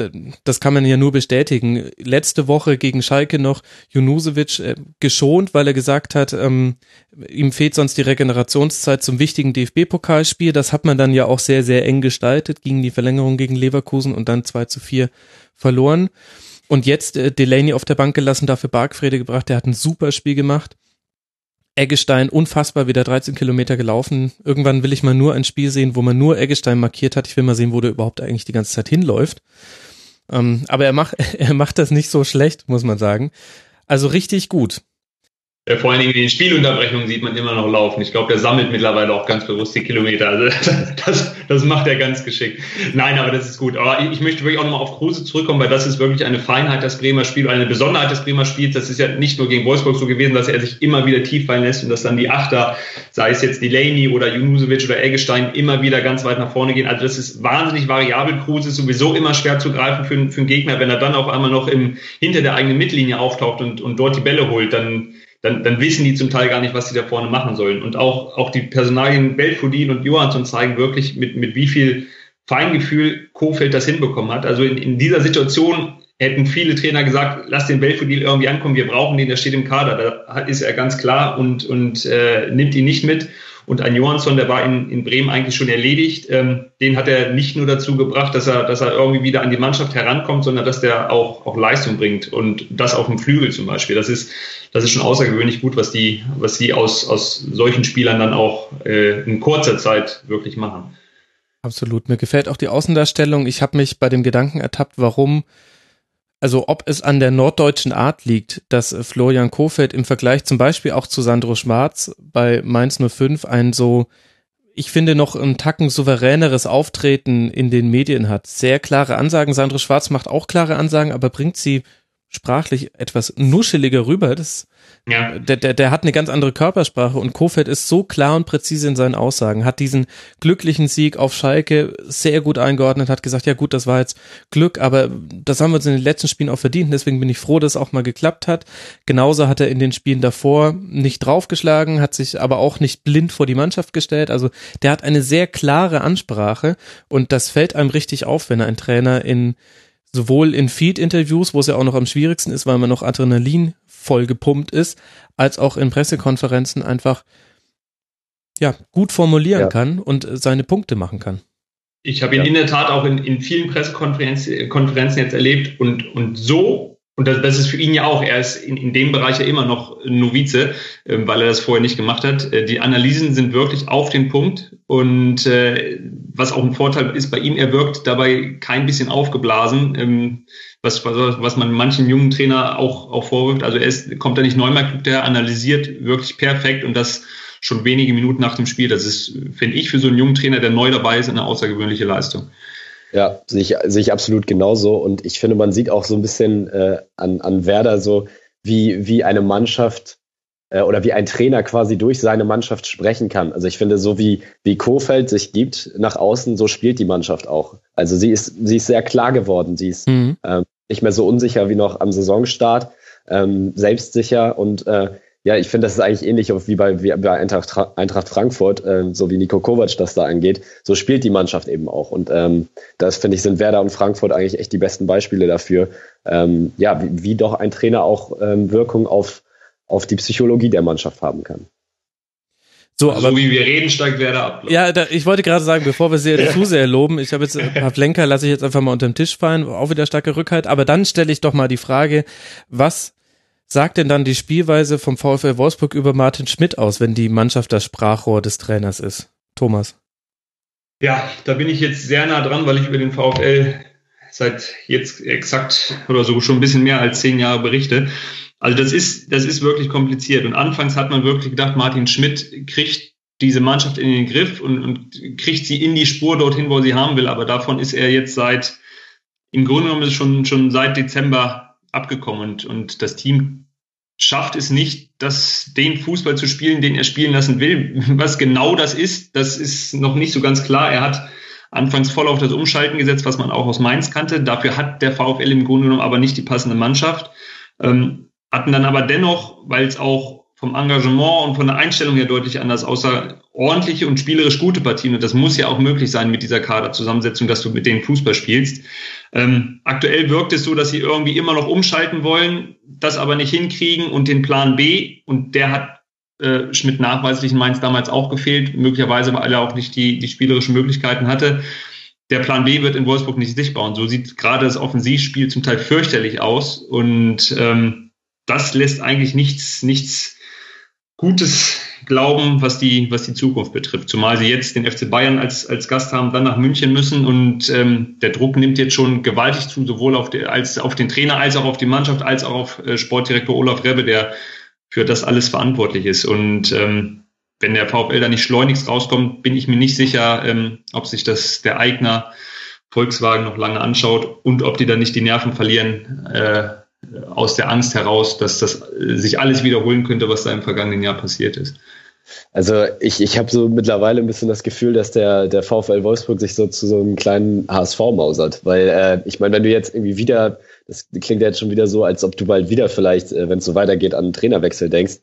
das kann man ja nur bestätigen. Letzte Woche gegen Schalke noch Junusovic äh, geschont, weil er gesagt hat, ähm, ihm fehlt sonst die Regenerationszeit zum wichtigen DFB-Pokalspiel. Das hat man dann ja auch sehr, sehr eng gestaltet, gegen die Verlängerung gegen Leverkusen und dann 2 zu 4 verloren. Und jetzt äh, Delaney auf der Bank gelassen, dafür Bargfrede gebracht, der hat ein super Spiel gemacht. Eggestein unfassbar wieder 13 Kilometer gelaufen. Irgendwann will ich mal nur ein Spiel sehen, wo man nur Eggestein markiert hat. Ich will mal sehen, wo der überhaupt eigentlich die ganze Zeit hinläuft. Ähm, aber er macht, er macht das nicht so schlecht, muss man sagen. Also richtig gut. Äh, vor allen Dingen in den Spielunterbrechungen sieht man immer noch laufen. Ich glaube, der sammelt mittlerweile auch ganz bewusst die Kilometer. Also das, das macht er ganz geschickt. Nein, aber das ist gut. Aber ich möchte wirklich auch nochmal auf Kruse zurückkommen, weil das ist wirklich eine Feinheit des Bremer Spiels, eine Besonderheit des Bremer Spiels. Das ist ja nicht nur gegen Wolfsburg so gewesen, dass er sich immer wieder tief fallen lässt und dass dann die Achter, sei es jetzt Delaney oder Junusovic oder Eggestein, immer wieder ganz weit nach vorne gehen. Also das ist wahnsinnig variabel. Kruse ist sowieso immer schwer zu greifen für, für einen Gegner. Wenn er dann auf einmal noch im, hinter der eigenen Mittellinie auftaucht und, und dort die Bälle holt, dann dann, dann wissen die zum Teil gar nicht, was sie da vorne machen sollen. Und auch, auch die Personalien Belfodil und Johansson zeigen wirklich, mit, mit wie viel Feingefühl Kofeld das hinbekommen hat. Also in, in dieser Situation hätten viele Trainer gesagt, lass den Belfodil irgendwie ankommen, wir brauchen den, der steht im Kader. Da ist er ganz klar und, und äh, nimmt ihn nicht mit. Und ein Johansson, der war in, in Bremen eigentlich schon erledigt. Ähm, den hat er nicht nur dazu gebracht, dass er, dass er irgendwie wieder an die Mannschaft herankommt, sondern dass der auch, auch Leistung bringt. Und das auf dem Flügel zum Beispiel. Das ist, das ist schon außergewöhnlich gut, was die, was die aus, aus solchen Spielern dann auch äh, in kurzer Zeit wirklich machen. Absolut. Mir gefällt auch die Außendarstellung. Ich habe mich bei dem Gedanken ertappt, warum also ob es an der norddeutschen Art liegt, dass Florian Kofeld im Vergleich zum Beispiel auch zu Sandro Schwarz bei Mainz 05 ein so, ich finde, noch ein Tacken souveräneres Auftreten in den Medien hat. Sehr klare Ansagen. Sandro Schwarz macht auch klare Ansagen, aber bringt sie sprachlich etwas nuscheliger rüber. Das ja. Der, der, der hat eine ganz andere Körpersprache und Kofeld ist so klar und präzise in seinen Aussagen, hat diesen glücklichen Sieg auf Schalke sehr gut eingeordnet, hat gesagt, ja gut, das war jetzt Glück, aber das haben wir uns in den letzten Spielen auch verdient, deswegen bin ich froh, dass es auch mal geklappt hat. Genauso hat er in den Spielen davor nicht draufgeschlagen, hat sich aber auch nicht blind vor die Mannschaft gestellt, also der hat eine sehr klare Ansprache und das fällt einem richtig auf, wenn ein Trainer in sowohl in Feed-Interviews, wo es ja auch noch am schwierigsten ist, weil man noch Adrenalin voll gepumpt ist, als auch in Pressekonferenzen einfach ja gut formulieren ja. kann und seine Punkte machen kann. Ich habe ihn ja. in der Tat auch in, in vielen Pressekonferenzen Konferenzen jetzt erlebt und, und so und das, das ist für ihn ja auch, er ist in, in dem Bereich ja immer noch Novize, äh, weil er das vorher nicht gemacht hat. Äh, die Analysen sind wirklich auf den Punkt und äh, was auch ein Vorteil ist bei ihm, er wirkt dabei kein bisschen aufgeblasen, ähm, was, was, was man manchen jungen Trainer auch, auch vorwirft. Also er ist, kommt da nicht neunmal, der analysiert wirklich perfekt und das schon wenige Minuten nach dem Spiel. Das ist, finde ich, für so einen jungen Trainer, der neu dabei ist, eine außergewöhnliche Leistung. Ja, sehe ich, sehe ich absolut genauso. Und ich finde, man sieht auch so ein bisschen äh, an, an Werder so, wie, wie eine Mannschaft äh, oder wie ein Trainer quasi durch seine Mannschaft sprechen kann. Also ich finde, so wie, wie Kofeld sich gibt nach außen, so spielt die Mannschaft auch. Also sie ist, sie ist sehr klar geworden. Sie ist mhm. ähm, nicht mehr so unsicher wie noch am Saisonstart, ähm, selbstsicher und äh, ja, ich finde, das ist eigentlich ähnlich wie bei, wie bei Eintracht, Eintracht Frankfurt, äh, so wie Nico Kovac das da angeht. So spielt die Mannschaft eben auch. Und ähm, das finde ich, sind Werder und Frankfurt eigentlich echt die besten Beispiele dafür, ähm, ja, wie, wie doch ein Trainer auch ähm, Wirkung auf, auf die Psychologie der Mannschaft haben kann. So, also aber so wie wir reden, steigt Werder ab. Ja, da, ich wollte gerade sagen, bevor wir sie ja. zu sehr loben, ich habe jetzt ein paar Flenker, lasse ich jetzt einfach mal unter den Tisch fallen, auch wieder starke Rückhalt, aber dann stelle ich doch mal die Frage, was sagt denn dann die Spielweise vom VfL Wolfsburg über Martin Schmidt aus, wenn die Mannschaft das Sprachrohr des Trainers ist? Thomas. Ja, da bin ich jetzt sehr nah dran, weil ich über den VfL seit jetzt exakt oder so schon ein bisschen mehr als zehn Jahre berichte. Also das ist, das ist wirklich kompliziert. Und anfangs hat man wirklich gedacht, Martin Schmidt kriegt diese Mannschaft in den Griff und, und kriegt sie in die Spur dorthin, wo sie haben will. Aber davon ist er jetzt seit, im Grunde genommen ist schon, schon seit Dezember abgekommen und, und das Team schafft es nicht, das, den Fußball zu spielen, den er spielen lassen will. Was genau das ist, das ist noch nicht so ganz klar. Er hat anfangs voll auf das Umschalten gesetzt, was man auch aus Mainz kannte. Dafür hat der VfL im Grunde genommen aber nicht die passende Mannschaft. Ähm, hatten dann aber dennoch, weil es auch vom Engagement und von der Einstellung her deutlich anders aussah, ordentliche und spielerisch gute Partien. Und das muss ja auch möglich sein mit dieser Kaderzusammensetzung, dass du mit denen Fußball spielst. Ähm, aktuell wirkt es so, dass sie irgendwie immer noch umschalten wollen, das aber nicht hinkriegen und den Plan B, und der hat äh, Schmidt nachweislich in Mainz damals auch gefehlt, möglicherweise, weil er auch nicht die, die spielerischen Möglichkeiten hatte. Der Plan B wird in Wolfsburg nicht sichtbar und so sieht gerade das Offensivspiel zum Teil fürchterlich aus und ähm, das lässt eigentlich nichts, nichts Gutes glauben, was die, was die Zukunft betrifft. Zumal sie jetzt den FC Bayern als, als Gast haben, dann nach München müssen und ähm, der Druck nimmt jetzt schon gewaltig zu, sowohl auf, die, als, auf den Trainer als auch auf die Mannschaft, als auch auf äh, Sportdirektor Olaf Rebbe, der für das alles verantwortlich ist. Und ähm, wenn der VfL da nicht schleunigst rauskommt, bin ich mir nicht sicher, ähm, ob sich das der Eigner Volkswagen noch lange anschaut und ob die dann nicht die Nerven verlieren äh, aus der Angst heraus, dass das sich alles wiederholen könnte, was da im vergangenen Jahr passiert ist. Also ich, ich habe so mittlerweile ein bisschen das Gefühl, dass der, der VfL Wolfsburg sich so zu so einem kleinen HSV mausert. Weil äh, ich meine, wenn du jetzt irgendwie wieder das klingt ja jetzt schon wieder so, als ob du bald wieder vielleicht, äh, wenn es so weitergeht, an einen Trainerwechsel denkst.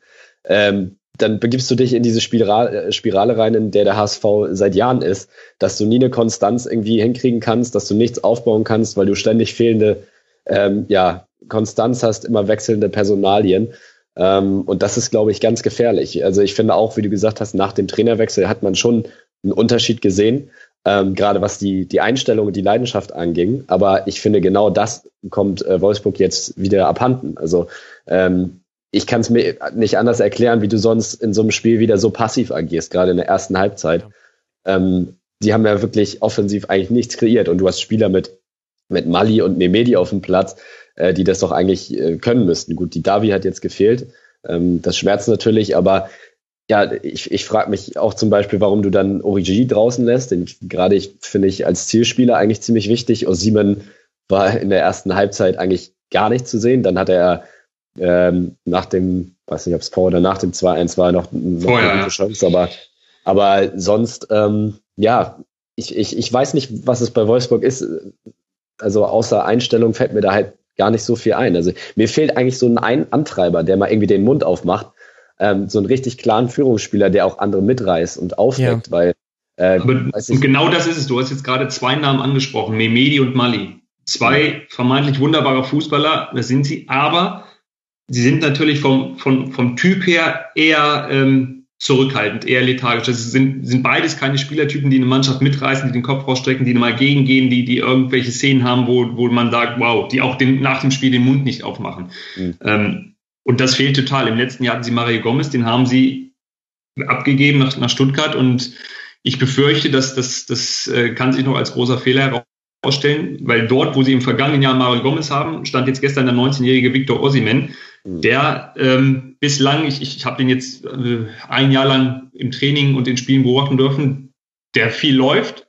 Ähm, dann begibst du dich in diese Spirale, äh, Spirale rein, in der der HSV seit Jahren ist, dass du nie eine Konstanz irgendwie hinkriegen kannst, dass du nichts aufbauen kannst, weil du ständig fehlende ähm, ja, Konstanz hast, immer wechselnde Personalien. Ähm, und das ist, glaube ich, ganz gefährlich. Also ich finde auch, wie du gesagt hast, nach dem Trainerwechsel hat man schon einen Unterschied gesehen ähm, gerade was die, die Einstellung und die Leidenschaft anging. Aber ich finde, genau das kommt äh, Wolfsburg jetzt wieder abhanden. Also ähm, ich kann es mir nicht anders erklären, wie du sonst in so einem Spiel wieder so passiv agierst, gerade in der ersten Halbzeit. Ähm, die haben ja wirklich offensiv eigentlich nichts kreiert und du hast Spieler mit, mit Mali und Memedi auf dem Platz, äh, die das doch eigentlich äh, können müssten. Gut, die Davi hat jetzt gefehlt. Ähm, das schmerzt natürlich, aber ja, ich, ich frage mich auch zum Beispiel, warum du dann Origi draußen lässt. Den gerade ich finde ich als Zielspieler eigentlich ziemlich wichtig. Osimen war in der ersten Halbzeit eigentlich gar nicht zu sehen. Dann hat er ähm, nach dem, weiß nicht, ob es vor oder nach dem 2-1 war, noch, noch Vorher, eine gute Chance. Aber, aber sonst, ähm, ja, ich, ich, ich weiß nicht, was es bei Wolfsburg ist. Also außer Einstellung fällt mir da halt gar nicht so viel ein. Also mir fehlt eigentlich so ein Antreiber, der mal irgendwie den Mund aufmacht ähm, so einen richtig klaren Führungsspieler, der auch andere mitreißt und aufweckt, ja. weil äh, Aber, und genau das ist es. Du hast jetzt gerade zwei Namen angesprochen, Memedi und Mali. Zwei vermeintlich wunderbare Fußballer, das sind sie, aber sie sind natürlich vom, vom, vom Typ her eher ähm, zurückhaltend, eher lethargisch. Das sind, sind beides keine Spielertypen, die eine Mannschaft mitreißen, die den Kopf rausstrecken, die mal gegengehen, die, die irgendwelche Szenen haben, wo, wo man sagt, wow, die auch den, nach dem Spiel den Mund nicht aufmachen. Mhm. Ähm, und das fehlt total. Im letzten Jahr hatten sie Mario Gomez, den haben sie abgegeben nach, nach Stuttgart und ich befürchte, dass das, das äh, kann sich noch als großer Fehler herausstellen, weil dort, wo sie im vergangenen Jahr Mario Gomez haben, stand jetzt gestern der 19-jährige Victor Osimen. Der ähm, bislang, ich, ich habe den jetzt äh, ein Jahr lang im Training und in Spielen beobachten dürfen, der viel läuft,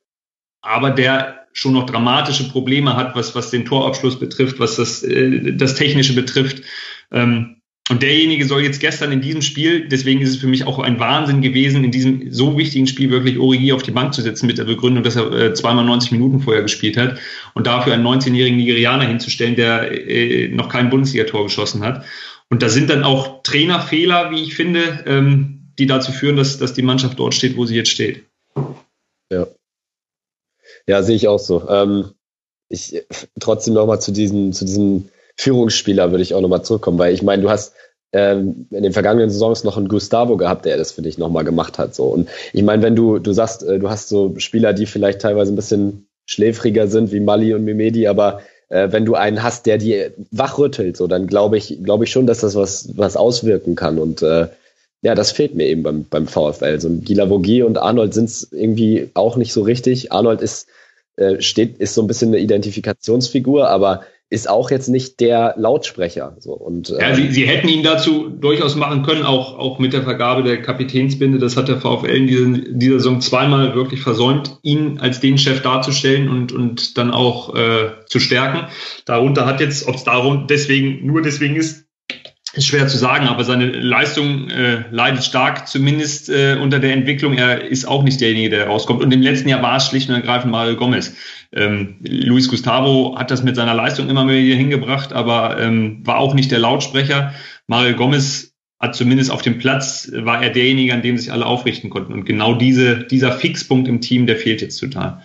aber der schon noch dramatische Probleme hat, was, was den Torabschluss betrifft, was das, äh, das Technische betrifft. Ähm, und derjenige soll jetzt gestern in diesem Spiel, deswegen ist es für mich auch ein Wahnsinn gewesen, in diesem so wichtigen Spiel wirklich Origi auf die Bank zu setzen mit der Begründung, dass er äh, zweimal 90 Minuten vorher gespielt hat und dafür einen 19-jährigen Nigerianer hinzustellen, der äh, noch kein Bundesligator geschossen hat. Und da sind dann auch Trainerfehler, wie ich finde, ähm, die dazu führen, dass, dass die Mannschaft dort steht, wo sie jetzt steht. Ja. Ja, sehe ich auch so. Ähm, ich trotzdem nochmal zu diesen, zu diesen Führungsspieler würde ich auch nochmal zurückkommen, weil ich meine, du hast ähm, in den vergangenen Saisons noch einen Gustavo gehabt, der das für dich nochmal gemacht hat. So. Und ich meine, wenn du, du sagst, äh, du hast so Spieler, die vielleicht teilweise ein bisschen schläfriger sind wie Mali und Mimedi, aber äh, wenn du einen hast, der die wachrüttelt, so, dann glaube ich, glaube ich schon, dass das was, was auswirken kann. Und äh, ja, das fehlt mir eben beim, beim VfL. So ein Gilavogi und Arnold sind es irgendwie auch nicht so richtig. Arnold ist, äh, steht, ist so ein bisschen eine Identifikationsfigur, aber ist auch jetzt nicht der Lautsprecher. So. Und, ja, sie, ähm, sie hätten ihn dazu durchaus machen können, auch, auch mit der Vergabe der Kapitänsbinde. Das hat der VfL in dieser, dieser Saison zweimal wirklich versäumt, ihn als den Chef darzustellen und, und dann auch äh, zu stärken. Darunter hat jetzt, ob es darum deswegen, nur deswegen ist, ist schwer zu sagen, aber seine Leistung äh, leidet stark, zumindest äh, unter der Entwicklung. Er ist auch nicht derjenige, der rauskommt. Und im letzten Jahr war es schlicht und ergreifend Mario Gomez. Ähm, Luis Gustavo hat das mit seiner Leistung immer wieder hingebracht, aber ähm, war auch nicht der Lautsprecher. Mario Gomez hat zumindest auf dem Platz, war er derjenige, an dem sich alle aufrichten konnten. Und genau diese, dieser Fixpunkt im Team, der fehlt jetzt total.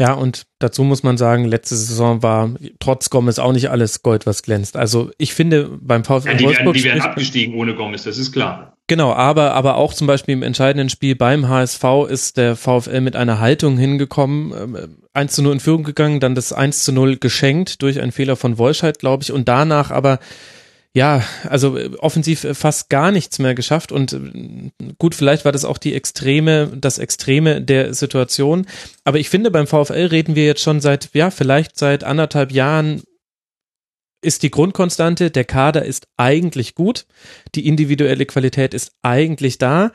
Ja, und dazu muss man sagen, letzte Saison war trotz Gomez auch nicht alles Gold, was glänzt. Also ich finde beim VfL ja, die Wolfsburg... Werden, die werden abgestiegen ohne Gomez, das ist klar. Genau, aber, aber auch zum Beispiel im entscheidenden Spiel beim HSV ist der VfL mit einer Haltung hingekommen, 1 ähm, zu 0 in Führung gegangen, dann das 1 zu 0 geschenkt durch einen Fehler von Wolscheid, glaube ich, und danach aber ja, also äh, offensiv äh, fast gar nichts mehr geschafft und äh, gut, vielleicht war das auch die Extreme, das Extreme der Situation. Aber ich finde, beim VfL reden wir jetzt schon seit, ja, vielleicht seit anderthalb Jahren ist die Grundkonstante, der Kader ist eigentlich gut, die individuelle Qualität ist eigentlich da,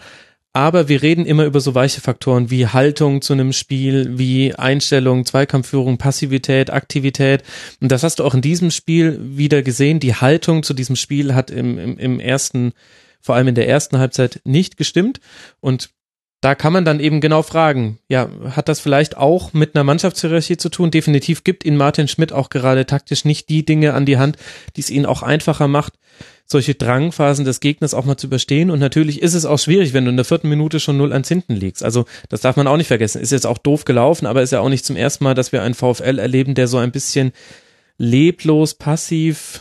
aber wir reden immer über so weiche Faktoren wie Haltung zu einem Spiel, wie Einstellung, Zweikampfführung, Passivität, Aktivität. Und das hast du auch in diesem Spiel wieder gesehen. Die Haltung zu diesem Spiel hat im, im, im ersten, vor allem in der ersten Halbzeit nicht gestimmt. Und da kann man dann eben genau fragen, ja, hat das vielleicht auch mit einer Mannschaftshierarchie zu tun? Definitiv gibt ihn Martin Schmidt auch gerade taktisch nicht die Dinge an die Hand, die es ihn auch einfacher macht, solche Drangphasen des Gegners auch mal zu überstehen. Und natürlich ist es auch schwierig, wenn du in der vierten Minute schon null ans Hinten liegst. Also das darf man auch nicht vergessen. Ist jetzt auch doof gelaufen, aber ist ja auch nicht zum ersten Mal, dass wir einen VfL erleben, der so ein bisschen leblos, passiv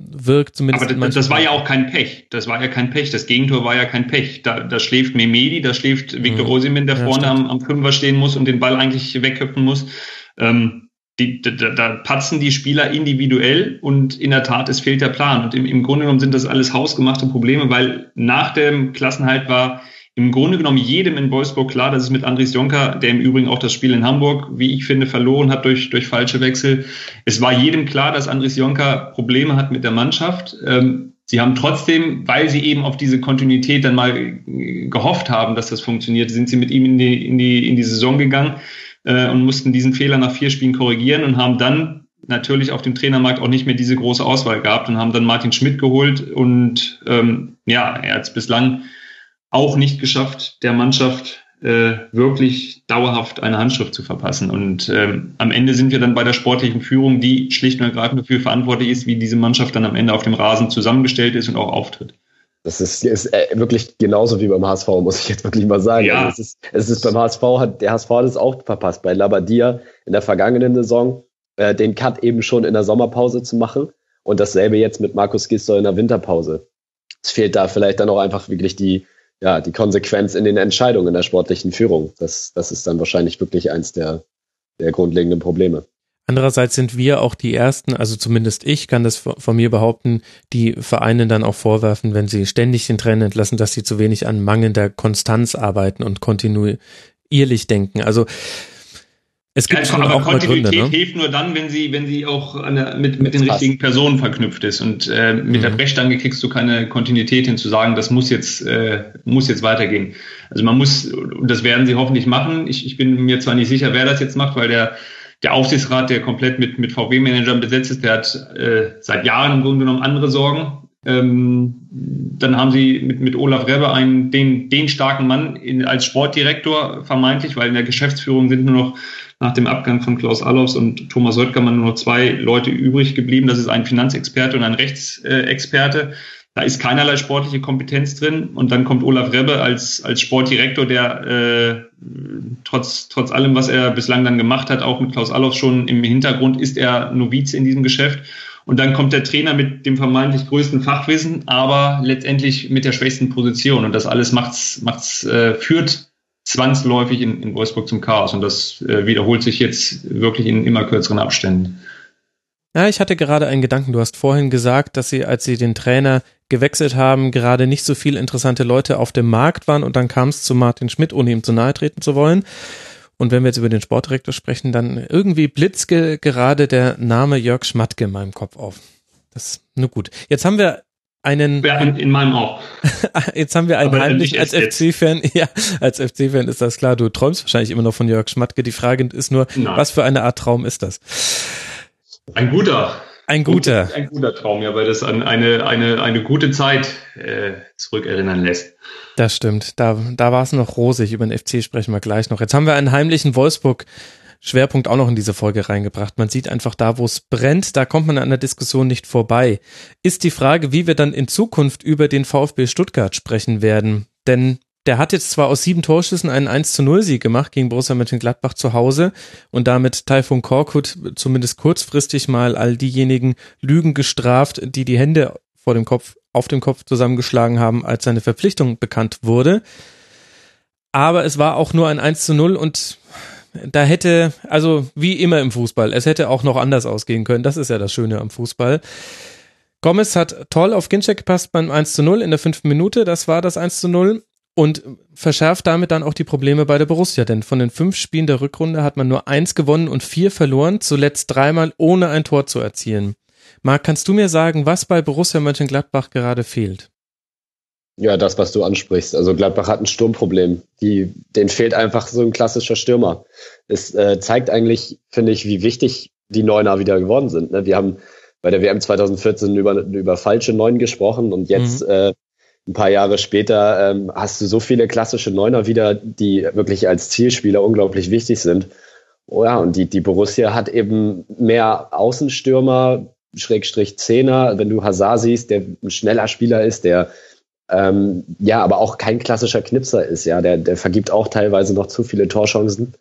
wirkt. Zumindest aber das, das war ja auch kein Pech. Das war ja kein Pech. Das Gegentor war ja kein Pech. Da, da schläft Memedi, da schläft Viktor mhm. Osimin, der ja, vorne am, am Fünfer stehen muss und den Ball eigentlich wegköpfen muss. Ähm, die, da, da patzen die Spieler individuell und in der Tat, es fehlt der Plan. Und im, im Grunde genommen sind das alles hausgemachte Probleme, weil nach dem Klassenhalt war im Grunde genommen jedem in Wolfsburg klar, dass es mit Andries Jonker, der im Übrigen auch das Spiel in Hamburg, wie ich finde, verloren hat durch, durch falsche Wechsel. Es war jedem klar, dass Andries Jonker Probleme hat mit der Mannschaft. Ähm, sie haben trotzdem, weil sie eben auf diese Kontinuität dann mal gehofft haben, dass das funktioniert, sind sie mit ihm in die, in die, in die Saison gegangen äh, und mussten diesen Fehler nach vier Spielen korrigieren und haben dann natürlich auf dem Trainermarkt auch nicht mehr diese große Auswahl gehabt und haben dann Martin Schmidt geholt und ähm, ja, er hat es bislang auch nicht geschafft, der Mannschaft äh, wirklich dauerhaft eine Handschrift zu verpassen. Und ähm, am Ende sind wir dann bei der sportlichen Führung, die schlicht und ergreifend dafür verantwortlich ist, wie diese Mannschaft dann am Ende auf dem Rasen zusammengestellt ist und auch auftritt. Das ist, ist äh, wirklich genauso wie beim HSV, muss ich jetzt wirklich mal sagen. Ja. Also es, ist, es ist beim HSV, hat, der HSV hat es auch verpasst, bei Labadia in der vergangenen Saison äh, den Cut eben schon in der Sommerpause zu machen und dasselbe jetzt mit Markus Gisdol in der Winterpause. Es fehlt da vielleicht dann auch einfach wirklich die, ja, die Konsequenz in den Entscheidungen der sportlichen Führung. Das, das ist dann wahrscheinlich wirklich eins der, der grundlegenden Probleme. Andererseits sind wir auch die Ersten, also zumindest ich kann das von mir behaupten, die Vereine dann auch vorwerfen, wenn sie ständig den Trainer entlassen, dass sie zu wenig an mangelnder Konstanz arbeiten und kontinuierlich denken. Also es gibt ja, aber auch Kontinuität Gründe, ne? hilft nur dann, wenn sie, wenn sie auch eine, mit, mit den richtigen Personen verknüpft ist. Und äh, mit mhm. der Brechstange kriegst du keine Kontinuität hin, zu sagen, das muss jetzt, äh, muss jetzt weitergehen. Also man muss, und das werden sie hoffentlich machen. Ich, ich bin mir zwar nicht sicher, wer das jetzt macht, weil der, der Aufsichtsrat, der komplett mit, mit VW-Managern besetzt ist, der hat äh, seit Jahren im Grunde genommen andere Sorgen. Ähm, dann haben sie mit, mit Olaf Rebbe einen, den, den starken Mann in, als Sportdirektor vermeintlich, weil in der Geschäftsführung sind nur noch nach dem Abgang von Klaus Allofs und Thomas Söttgermann nur noch zwei Leute übrig geblieben. Das ist ein Finanzexperte und ein Rechtsexperte. Da ist keinerlei sportliche Kompetenz drin. Und dann kommt Olaf Rebbe als, als Sportdirektor, der äh, trotz, trotz allem, was er bislang dann gemacht hat, auch mit Klaus Allofs schon im Hintergrund, ist er Noviz in diesem Geschäft. Und dann kommt der Trainer mit dem vermeintlich größten Fachwissen, aber letztendlich mit der schwächsten Position. Und das alles macht's, macht's, äh, führt zwangsläufig in, in Wolfsburg zum Chaos. Und das äh, wiederholt sich jetzt wirklich in immer kürzeren Abständen. Ja, ich hatte gerade einen Gedanken. Du hast vorhin gesagt, dass sie, als sie den Trainer gewechselt haben, gerade nicht so viele interessante Leute auf dem Markt waren und dann kam es zu Martin Schmidt, ohne ihm zu nahe treten zu wollen. Und wenn wir jetzt über den Sportdirektor sprechen, dann irgendwie blitzt gerade der Name Jörg Schmatke in meinem Kopf auf. Das ist nur gut. Jetzt haben wir einen. Ja, in, in meinem auch. Jetzt haben wir einen Aber heimlich als FC-Fan. Ja, als FC-Fan ist das klar. Du träumst wahrscheinlich immer noch von Jörg Schmatke. Die Frage ist nur, Nein. was für eine Art Traum ist das? Ein guter. Ein guter. Ein guter Traum, ja, weil das an eine, eine, eine gute Zeit äh, zurückerinnern lässt. Das stimmt. Da, da war es noch rosig. Über den FC sprechen wir gleich noch. Jetzt haben wir einen heimlichen Wolfsburg Schwerpunkt auch noch in diese Folge reingebracht. Man sieht einfach da, wo es brennt, da kommt man an der Diskussion nicht vorbei. Ist die Frage, wie wir dann in Zukunft über den VfB Stuttgart sprechen werden. Denn der hat jetzt zwar aus sieben Torschüssen einen 1 zu 0 Sieg gemacht gegen Borussia Mönchengladbach zu Hause und damit Taifun Korkut zumindest kurzfristig mal all diejenigen Lügen gestraft, die die Hände vor dem Kopf, auf dem Kopf zusammengeschlagen haben, als seine Verpflichtung bekannt wurde. Aber es war auch nur ein 1 zu 0 und da hätte, also wie immer im Fußball, es hätte auch noch anders ausgehen können. Das ist ja das Schöne am Fußball. Gomez hat toll auf Ginczek gepasst beim 1 zu 0 in der fünften Minute. Das war das 1 zu 0 und verschärft damit dann auch die Probleme bei der Borussia, denn von den fünf Spielen der Rückrunde hat man nur eins gewonnen und vier verloren, zuletzt dreimal ohne ein Tor zu erzielen. Marc, kannst du mir sagen, was bei Borussia Mönchengladbach gerade fehlt? Ja, das, was du ansprichst. Also Gladbach hat ein Sturmproblem. Die, denen fehlt einfach so ein klassischer Stürmer. Es äh, zeigt eigentlich, finde ich, wie wichtig die Neuner wieder geworden sind. Ne? Wir haben bei der WM 2014 über, über falsche Neun gesprochen und jetzt mhm. äh, ein paar Jahre später ähm, hast du so viele klassische Neuner wieder, die wirklich als Zielspieler unglaublich wichtig sind. Oh ja, und die, die Borussia hat eben mehr Außenstürmer, Schrägstrich Zehner, wenn du Hazard siehst, der ein schneller Spieler ist, der ähm, ja, aber auch kein klassischer Knipser ist, ja, der, der vergibt auch teilweise noch zu viele Torchancen.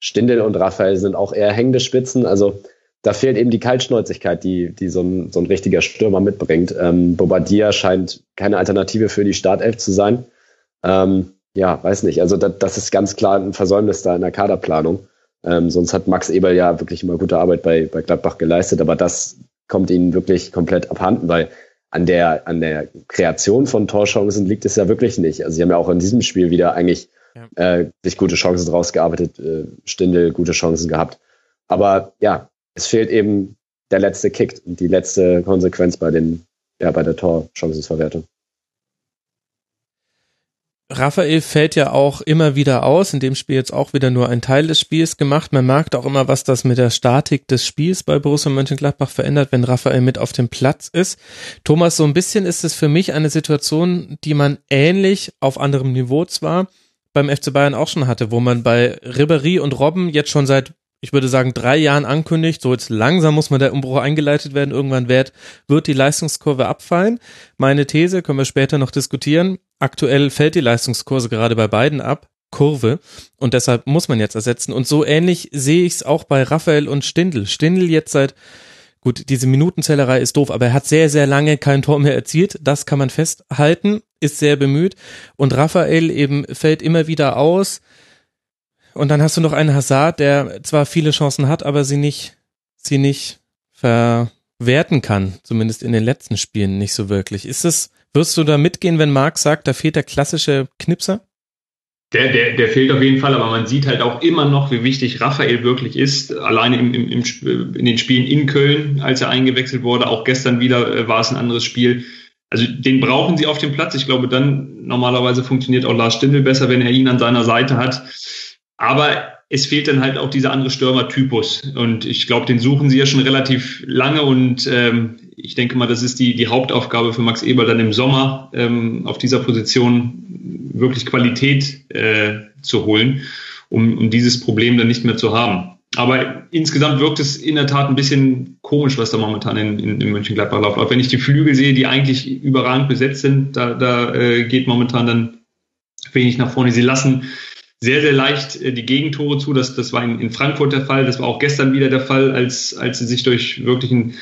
Stindel und Raphael sind auch eher hängende Spitzen, also da fehlt eben die Kaltschnäuzigkeit, die, die so ein, so ein richtiger Stürmer mitbringt. Ähm, Bobadilla scheint keine Alternative für die Startelf zu sein. Ähm, ja, weiß nicht. Also das, das ist ganz klar ein Versäumnis da in der Kaderplanung. Ähm, sonst hat Max Eberl ja wirklich immer gute Arbeit bei, bei Gladbach geleistet, aber das kommt ihnen wirklich komplett abhanden, weil an der, an der Kreation von Torchancen liegt es ja wirklich nicht. Also sie haben ja auch in diesem Spiel wieder eigentlich ja. äh, sich gute Chancen rausgearbeitet, äh, Stindel gute Chancen gehabt. Aber ja, es fehlt eben der letzte Kick und die letzte Konsequenz bei den, ja, bei der Torchancensverwertung. Raphael fällt ja auch immer wieder aus, in dem Spiel jetzt auch wieder nur ein Teil des Spiels gemacht. Man merkt auch immer, was das mit der Statik des Spiels bei Borussia Mönchengladbach verändert, wenn Raphael mit auf dem Platz ist. Thomas, so ein bisschen ist es für mich eine Situation, die man ähnlich auf anderem Niveau zwar beim FC Bayern auch schon hatte, wo man bei Ribéry und Robben jetzt schon seit ich würde sagen, drei Jahren ankündigt, so jetzt langsam muss mal der Umbruch eingeleitet werden, irgendwann wird, wird die Leistungskurve abfallen. Meine These können wir später noch diskutieren. Aktuell fällt die Leistungskurse gerade bei beiden ab. Kurve und deshalb muss man jetzt ersetzen. Und so ähnlich sehe ich es auch bei Raphael und Stindl. Stindl jetzt seit, gut, diese Minutenzählerei ist doof, aber er hat sehr, sehr lange kein Tor mehr erzielt. Das kann man festhalten, ist sehr bemüht. Und Raphael eben fällt immer wieder aus und dann hast du noch einen Hazard, der zwar viele Chancen hat, aber sie nicht, sie nicht verwerten kann, zumindest in den letzten Spielen nicht so wirklich. Ist es, wirst du da mitgehen, wenn Marc sagt, da fehlt der klassische Knipser? Der, der, der fehlt auf jeden Fall, aber man sieht halt auch immer noch, wie wichtig Raphael wirklich ist. Alleine im, im, im, in den Spielen in Köln, als er eingewechselt wurde, auch gestern wieder äh, war es ein anderes Spiel. Also den brauchen sie auf dem Platz. Ich glaube, dann normalerweise funktioniert auch Lars Stindl besser, wenn er ihn an seiner Seite hat. Aber es fehlt dann halt auch dieser andere Stürmer-Typus. Und ich glaube, den suchen sie ja schon relativ lange. Und ähm, ich denke mal, das ist die, die Hauptaufgabe für Max Eber dann im Sommer, ähm, auf dieser Position wirklich Qualität äh, zu holen, um, um dieses Problem dann nicht mehr zu haben. Aber insgesamt wirkt es in der Tat ein bisschen komisch, was da momentan in, in, in Mönchengladbach läuft. Auch wenn ich die Flügel sehe, die eigentlich überragend besetzt sind, da, da äh, geht momentan dann wenig nach vorne. Sie lassen sehr, sehr leicht äh, die Gegentore zu. Das, das war in, in Frankfurt der Fall. Das war auch gestern wieder der Fall, als, als sie sich durch wirklich einen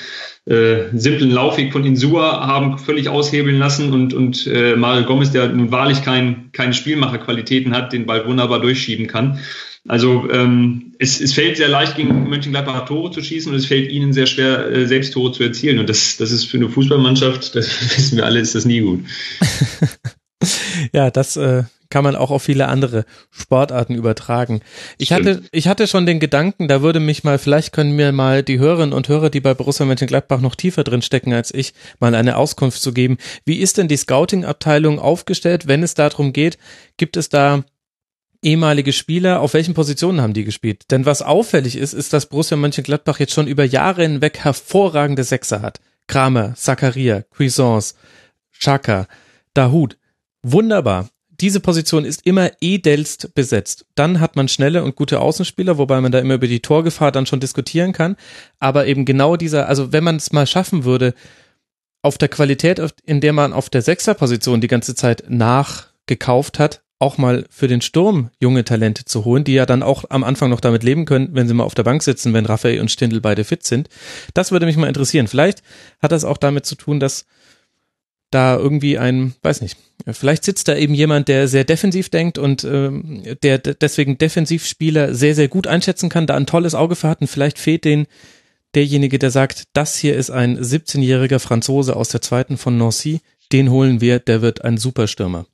äh, simplen Laufweg von Insua haben völlig aushebeln lassen und, und äh, Mario Gomez, der nun wahrlich kein, keine Spielmacherqualitäten hat, den Ball wunderbar durchschieben kann. Also ähm, es, es fällt sehr leicht, gegen Mönchengladbach Tore zu schießen und es fällt ihnen sehr schwer, äh, selbst Tore zu erzielen. Und das, das ist für eine Fußballmannschaft, das wissen wir alle, ist das nie gut. ja, das äh, kann man auch auf viele andere Sportarten übertragen. Ich Stimmt. hatte, ich hatte schon den Gedanken, da würde mich mal, vielleicht können mir mal die Hörerinnen und Hörer, die bei Borussia Mönchengladbach noch tiefer drin stecken als ich, mal eine Auskunft zu geben. Wie ist denn die Scouting-Abteilung aufgestellt, wenn es darum geht? Gibt es da ehemalige Spieler, auf welchen Positionen haben die gespielt? Denn was auffällig ist, ist, dass Borussia Mönchengladbach jetzt schon über Jahre hinweg hervorragende Sechser hat. Kramer, Zakaria, Cuisance, Chaka, Dahut. Wunderbar diese Position ist immer edelst besetzt. Dann hat man schnelle und gute Außenspieler, wobei man da immer über die Torgefahr dann schon diskutieren kann. Aber eben genau dieser, also wenn man es mal schaffen würde, auf der Qualität, in der man auf der Sechserposition die ganze Zeit nachgekauft hat, auch mal für den Sturm junge Talente zu holen, die ja dann auch am Anfang noch damit leben können, wenn sie mal auf der Bank sitzen, wenn Raphael und Stindl beide fit sind. Das würde mich mal interessieren. Vielleicht hat das auch damit zu tun, dass da irgendwie ein, weiß nicht, vielleicht sitzt da eben jemand, der sehr defensiv denkt und ähm, der deswegen Defensivspieler sehr, sehr gut einschätzen kann, da ein tolles Auge für hat und vielleicht fehlt den derjenige, der sagt, das hier ist ein 17-jähriger Franzose aus der zweiten von Nancy, den holen wir, der wird ein Superstürmer.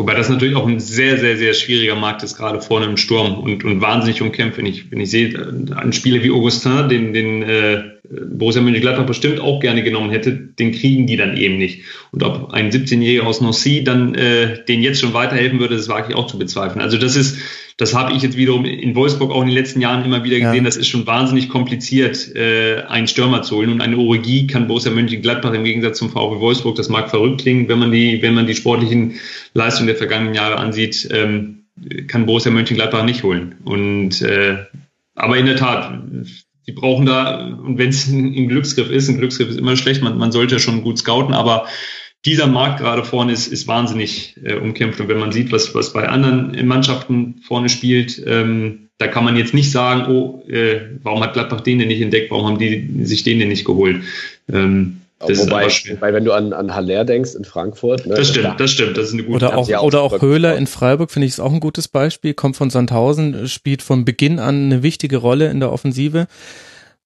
Wobei das natürlich auch ein sehr, sehr, sehr schwieriger Markt ist, gerade vorne im Sturm und, und wahnsinnig umkämpft. Wenn ich, wenn ich sehe, äh, einen Spieler wie Augustin, den, den äh, Borussia Mönchengladbach bestimmt auch gerne genommen hätte, den kriegen die dann eben nicht. Und ob ein 17-Jähriger aus Nancy dann äh, den jetzt schon weiterhelfen würde, das wage ich auch zu bezweifeln. Also das ist, das habe ich jetzt wiederum in Wolfsburg auch in den letzten Jahren immer wieder gesehen. Ja. Das ist schon wahnsinnig kompliziert, äh, einen Stürmer zu holen. Und eine Origi kann Borussia Mönchengladbach im Gegensatz zum VfB Wolfsburg, das mag verrückt klingen, wenn man die, wenn man die sportlichen Leistungen der vergangenen Jahre ansieht, ähm, kann Borussia Mönchengladbach nicht holen. Und äh, aber in der Tat, sie brauchen da, und wenn es ein Glücksgriff ist, ein Glücksgriff ist immer schlecht, man, man sollte schon gut scouten, aber dieser Markt gerade vorne ist, ist wahnsinnig äh, umkämpft. Und wenn man sieht, was, was bei anderen Mannschaften vorne spielt, ähm, da kann man jetzt nicht sagen, oh, äh, warum hat Gladbach den denn nicht entdeckt, warum haben die sich den denn nicht geholt? Ähm, das wobei, wobei, wenn du an, an Haller denkst in Frankfurt. Ne, das stimmt, das stimmt, das ist eine gute Oder auch, oder auch Höhler in Freiburg finde ich ist auch ein gutes Beispiel, kommt von Sandhausen, spielt von Beginn an eine wichtige Rolle in der Offensive.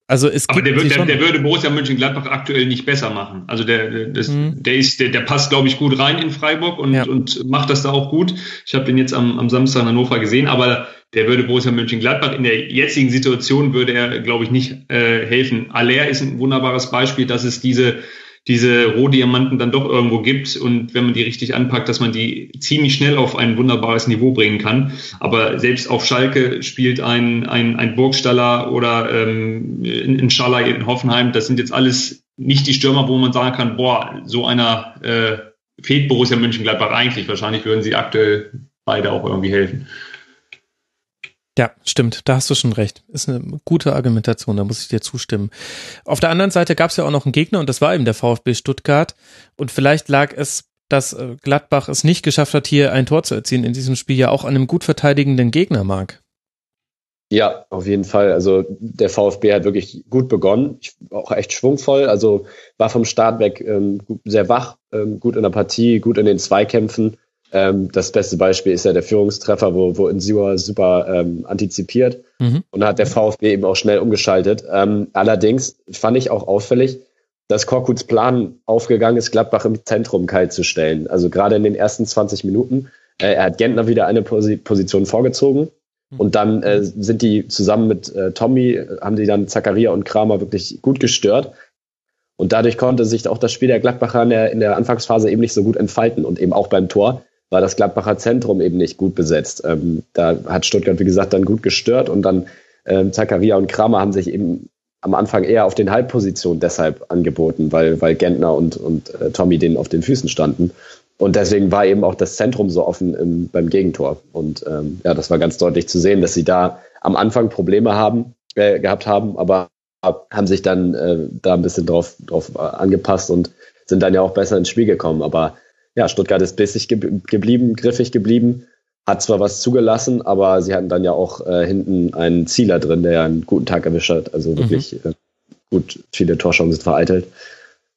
Also es Aber der, wird, der, der, würde Borussia Mönchengladbach aktuell nicht besser machen. Also der, das, mhm. der ist, der, der passt, glaube ich, gut rein in Freiburg und, ja. und macht das da auch gut. Ich habe den jetzt am, am Samstag in Hannover gesehen, aber der würde Borussia Mönchengladbach in der jetzigen Situation würde er, glaube ich, nicht äh, helfen. Aller ist ein wunderbares Beispiel, dass es diese diese Rohdiamanten dann doch irgendwo gibt und wenn man die richtig anpackt, dass man die ziemlich schnell auf ein wunderbares Niveau bringen kann. Aber selbst auf Schalke spielt ein, ein, ein Burgstaller oder ähm, ein Schaller in Hoffenheim, das sind jetzt alles nicht die Stürmer, wo man sagen kann, boah, so einer äh, fehlt Borussia Mönchengladbach eigentlich. Wahrscheinlich würden sie aktuell beide auch irgendwie helfen. Ja, stimmt, da hast du schon recht. Ist eine gute Argumentation, da muss ich dir zustimmen. Auf der anderen Seite gab es ja auch noch einen Gegner und das war eben der VfB Stuttgart. Und vielleicht lag es, dass äh, Gladbach es nicht geschafft hat, hier ein Tor zu erzielen in diesem Spiel, ja auch an einem gut verteidigenden Gegner, Marc. Ja, auf jeden Fall. Also der VfB hat wirklich gut begonnen, auch echt schwungvoll. Also war vom Start weg ähm, sehr wach, ähm, gut in der Partie, gut in den Zweikämpfen ähm, das beste Beispiel ist ja der Führungstreffer, wo, wo Insiua super ähm, antizipiert. Mhm. Und hat der VfB eben auch schnell umgeschaltet. Ähm, allerdings fand ich auch auffällig, dass Korkuts Plan aufgegangen ist, Gladbach im Zentrum kalt zu stellen. Also gerade in den ersten 20 Minuten. Äh, er hat Gentner wieder eine Posi Position vorgezogen. Mhm. Und dann äh, sind die zusammen mit äh, Tommy, haben die dann Zakaria und Kramer wirklich gut gestört. Und dadurch konnte sich auch das Spiel der Gladbacher in der, in der Anfangsphase eben nicht so gut entfalten und eben auch beim Tor war das Gladbacher Zentrum eben nicht gut besetzt. Ähm, da hat Stuttgart, wie gesagt, dann gut gestört und dann ähm, Zakaria und Kramer haben sich eben am Anfang eher auf den Halbpositionen deshalb angeboten, weil, weil Gentner und, und äh, Tommy denen auf den Füßen standen. Und deswegen war eben auch das Zentrum so offen im, beim Gegentor. Und ähm, ja, das war ganz deutlich zu sehen, dass sie da am Anfang Probleme haben, äh, gehabt haben, aber haben sich dann äh, da ein bisschen drauf, drauf äh, angepasst und sind dann ja auch besser ins Spiel gekommen. Aber ja, Stuttgart ist bissig ge geblieben, griffig geblieben, hat zwar was zugelassen, aber sie hatten dann ja auch äh, hinten einen Zieler drin, der ja einen guten Tag erwischt hat. Also mhm. wirklich mhm. äh, gut, viele Torchancen vereitelt.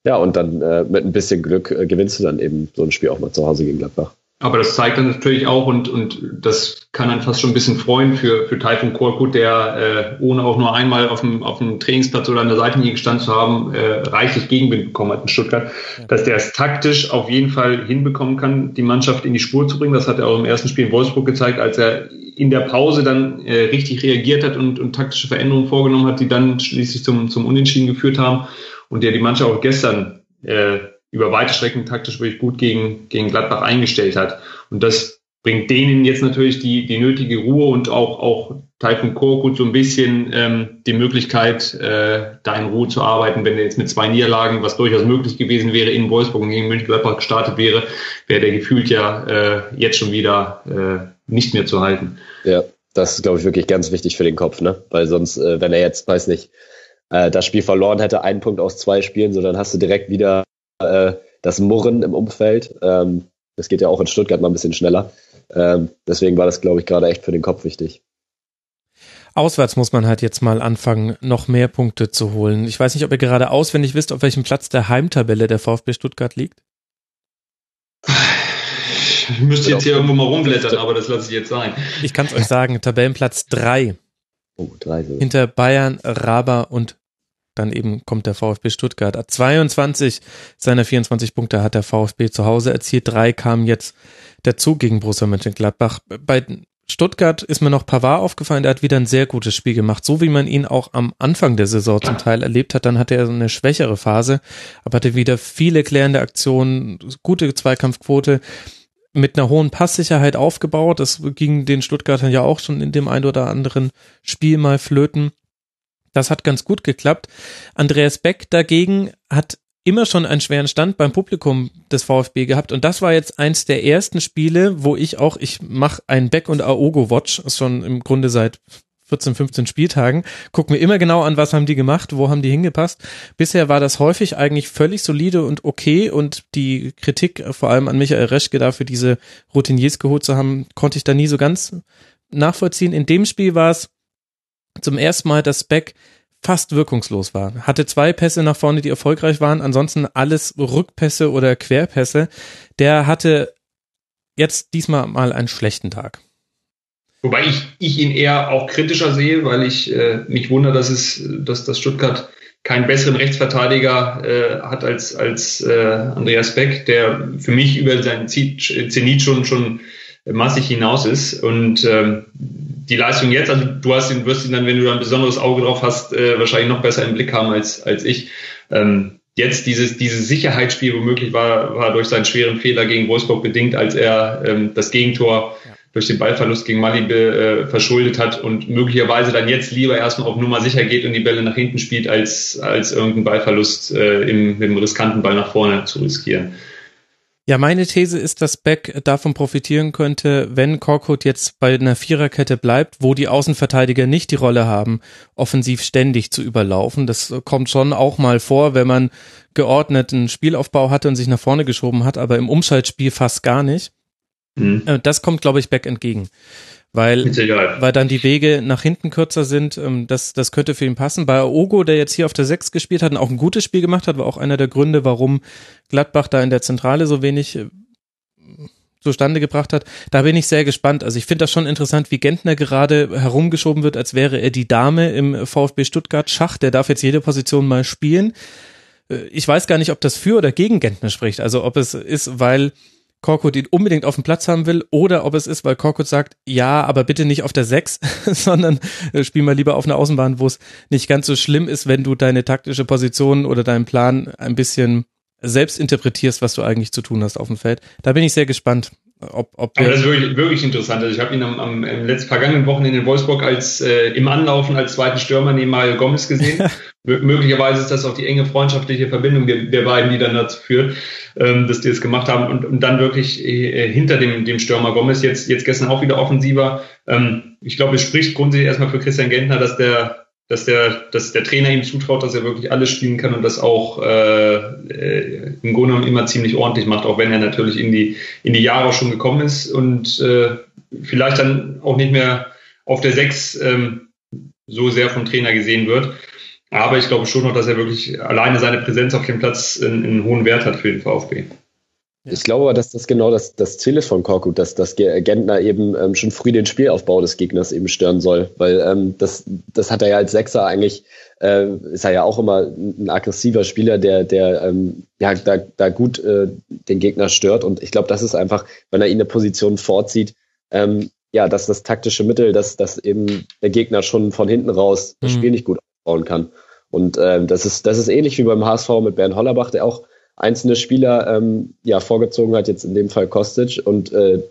Ja, und dann äh, mit ein bisschen Glück äh, gewinnst du dann eben so ein Spiel auch mal zu Hause gegen Gladbach. Aber das zeigt dann natürlich auch und, und das kann dann fast schon ein bisschen freuen für, für Taifun Korkut, der äh, ohne auch nur einmal auf dem, auf dem Trainingsplatz oder an der Seitenlinie gestanden zu haben, äh, reichlich Gegenwind bekommen hat in Stuttgart, ja. dass der es taktisch auf jeden Fall hinbekommen kann, die Mannschaft in die Spur zu bringen. Das hat er auch im ersten Spiel in Wolfsburg gezeigt, als er in der Pause dann äh, richtig reagiert hat und, und taktische Veränderungen vorgenommen hat, die dann schließlich zum, zum Unentschieden geführt haben und der die Mannschaft auch gestern äh, über weite Strecken taktisch wirklich gut gegen, gegen Gladbach eingestellt hat. Und das bringt denen jetzt natürlich die, die nötige Ruhe und auch, auch Taifun Korkut so ein bisschen ähm, die Möglichkeit, äh, da in Ruhe zu arbeiten. Wenn er jetzt mit zwei Niederlagen, was durchaus möglich gewesen wäre, in Wolfsburg und gegen Mönchengladbach gestartet wäre, wäre der gefühlt ja äh, jetzt schon wieder äh, nicht mehr zu halten. Ja, das ist, glaube ich, wirklich ganz wichtig für den Kopf, ne? Weil sonst, äh, wenn er jetzt, weiß nicht, äh, das Spiel verloren hätte, einen Punkt aus zwei Spielen, so dann hast du direkt wieder äh, das Murren im Umfeld. Ähm, das geht ja auch in Stuttgart mal ein bisschen schneller. Ähm, deswegen war das, glaube ich, gerade echt für den Kopf wichtig. Auswärts muss man halt jetzt mal anfangen, noch mehr Punkte zu holen. Ich weiß nicht, ob ihr gerade auswendig wisst, auf welchem Platz der Heimtabelle der VfB Stuttgart liegt. Ich müsste jetzt hier irgendwo mal rumblättern, aber das lasse ich jetzt sein. Ich kann es euch sagen, Tabellenplatz 3. Oh, drei. Hinter Bayern, Raber und dann eben kommt der VfB Stuttgart. 22 seiner 24 Punkte hat der VfB zu Hause erzielt. Drei kamen jetzt dazu gegen Borussia Mönchengladbach. Bei Stuttgart ist mir noch Pavard aufgefallen, der hat wieder ein sehr gutes Spiel gemacht, so wie man ihn auch am Anfang der Saison zum Teil erlebt hat. Dann hatte er so eine schwächere Phase, aber hatte wieder viele klärende Aktionen, gute Zweikampfquote mit einer hohen Passsicherheit aufgebaut. Das ging den Stuttgartern ja auch schon in dem ein oder anderen Spiel mal flöten. Das hat ganz gut geklappt. Andreas Beck dagegen hat immer schon einen schweren Stand beim Publikum des VfB gehabt und das war jetzt eins der ersten Spiele, wo ich auch, ich mache ein Beck und Aogo Watch, schon im Grunde seit 14, 15 Spieltagen, gucken wir immer genau an, was haben die gemacht, wo haben die hingepasst. Bisher war das häufig eigentlich völlig solide und okay und die Kritik vor allem an Michael Reschke dafür, diese Routiniers geholt zu haben, konnte ich da nie so ganz nachvollziehen. In dem Spiel war es zum ersten Mal, dass Beck fast wirkungslos war. Hatte zwei Pässe nach vorne, die erfolgreich waren, ansonsten alles Rückpässe oder Querpässe. Der hatte jetzt diesmal mal einen schlechten Tag. Wobei ich, ich ihn eher auch kritischer sehe, weil ich äh, mich wundere, dass es, dass das Stuttgart keinen besseren Rechtsverteidiger äh, hat als, als äh, Andreas Beck, der für mich über seinen Zenit schon, schon massig hinaus ist. Und ähm, die Leistung jetzt, also du hast ihn, wirst ihn dann, wenn du da ein besonderes Auge drauf hast, äh, wahrscheinlich noch besser im Blick haben als, als ich. Ähm, jetzt dieses, dieses Sicherheitsspiel womöglich war, war durch seinen schweren Fehler gegen Wolfsburg bedingt, als er ähm, das Gegentor ja. durch den Ballverlust gegen Mali äh, verschuldet hat und möglicherweise dann jetzt lieber erstmal auf Nummer sicher geht und die Bälle nach hinten spielt, als, als irgendeinen Ballverlust äh, im, mit einem riskanten Ball nach vorne zu riskieren. Ja, meine These ist, dass Beck davon profitieren könnte, wenn Korkut jetzt bei einer Viererkette bleibt, wo die Außenverteidiger nicht die Rolle haben, offensiv ständig zu überlaufen. Das kommt schon auch mal vor, wenn man geordneten Spielaufbau hatte und sich nach vorne geschoben hat, aber im Umschaltspiel fast gar nicht. Mhm. Äh, das kommt, glaube ich, Beck entgegen weil, weil dann die Wege nach hinten kürzer sind. Ähm, das, das könnte für ihn passen. Bei Ogo, der jetzt hier auf der 6 gespielt hat und auch ein gutes Spiel gemacht hat, war auch einer der Gründe, warum Gladbach da in der Zentrale so wenig äh, zustande gebracht hat. Da bin ich sehr gespannt. Also ich finde das schon interessant, wie Gentner gerade herumgeschoben wird, als wäre er die Dame im VfB Stuttgart Schach. Der darf jetzt jede Position mal spielen. Äh, ich weiß gar nicht, ob das für oder gegen Gentner spricht. Also ob es ist, weil Korkut ihn unbedingt auf dem Platz haben will oder ob es ist, weil Korkut sagt, ja, aber bitte nicht auf der 6, sondern äh, spiel mal lieber auf einer Außenbahn, wo es nicht ganz so schlimm ist, wenn du deine taktische Position oder deinen Plan ein bisschen selbst interpretierst, was du eigentlich zu tun hast auf dem Feld. Da bin ich sehr gespannt. Ob, ob ja, das ist wirklich, wirklich interessant. Also ich habe ihn am, am im letzten vergangenen Wochenende in Wolfsburg als äh, im Anlaufen als zweiten Stürmer neben Mario Gomez gesehen. möglicherweise ist das auch die enge freundschaftliche Verbindung der, der beiden, die dann dazu führt, ähm, dass die es gemacht haben und, und dann wirklich äh, hinter dem, dem Stürmer Gomez jetzt, jetzt gestern auch wieder offensiver. Ähm, ich glaube, es spricht grundsätzlich erstmal für Christian Gentner, dass der dass der, dass der Trainer ihm zutraut, dass er wirklich alles spielen kann und das auch äh, äh, im Grunde genommen immer ziemlich ordentlich macht, auch wenn er natürlich in die, in die Jahre schon gekommen ist und äh, vielleicht dann auch nicht mehr auf der Sechs ähm, so sehr vom Trainer gesehen wird. Aber ich glaube schon noch, dass er wirklich alleine seine Präsenz auf dem Platz einen hohen Wert hat für den VfB. Ich glaube aber, dass das genau das, das Ziel ist von Korkut, dass, dass Gentner eben ähm, schon früh den Spielaufbau des Gegners eben stören soll. Weil ähm, das, das hat er ja als Sechser eigentlich, äh, ist er ja auch immer ein aggressiver Spieler, der, der ähm, ja da, da gut äh, den Gegner stört. Und ich glaube, das ist einfach, wenn er ihn eine Position vorzieht, ähm, ja, dass das taktische Mittel, dass, dass eben der Gegner schon von hinten raus das mhm. Spiel nicht gut aufbauen kann. Und ähm, das ist, das ist ähnlich wie beim HSV mit Bernd Hollerbach, der auch einzelne Spieler ähm, ja vorgezogen hat, jetzt in dem Fall Kostic und äh,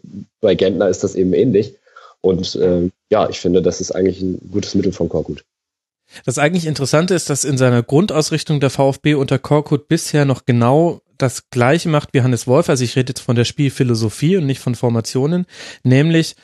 bei Gentner ist das eben ähnlich. Und äh, ja, ich finde, das ist eigentlich ein gutes Mittel von Korkut. Das eigentlich Interessante ist, dass in seiner Grundausrichtung der VfB unter Korkut bisher noch genau das Gleiche macht wie Hannes Wolf. Also ich rede jetzt von der Spielphilosophie und nicht von Formationen, nämlich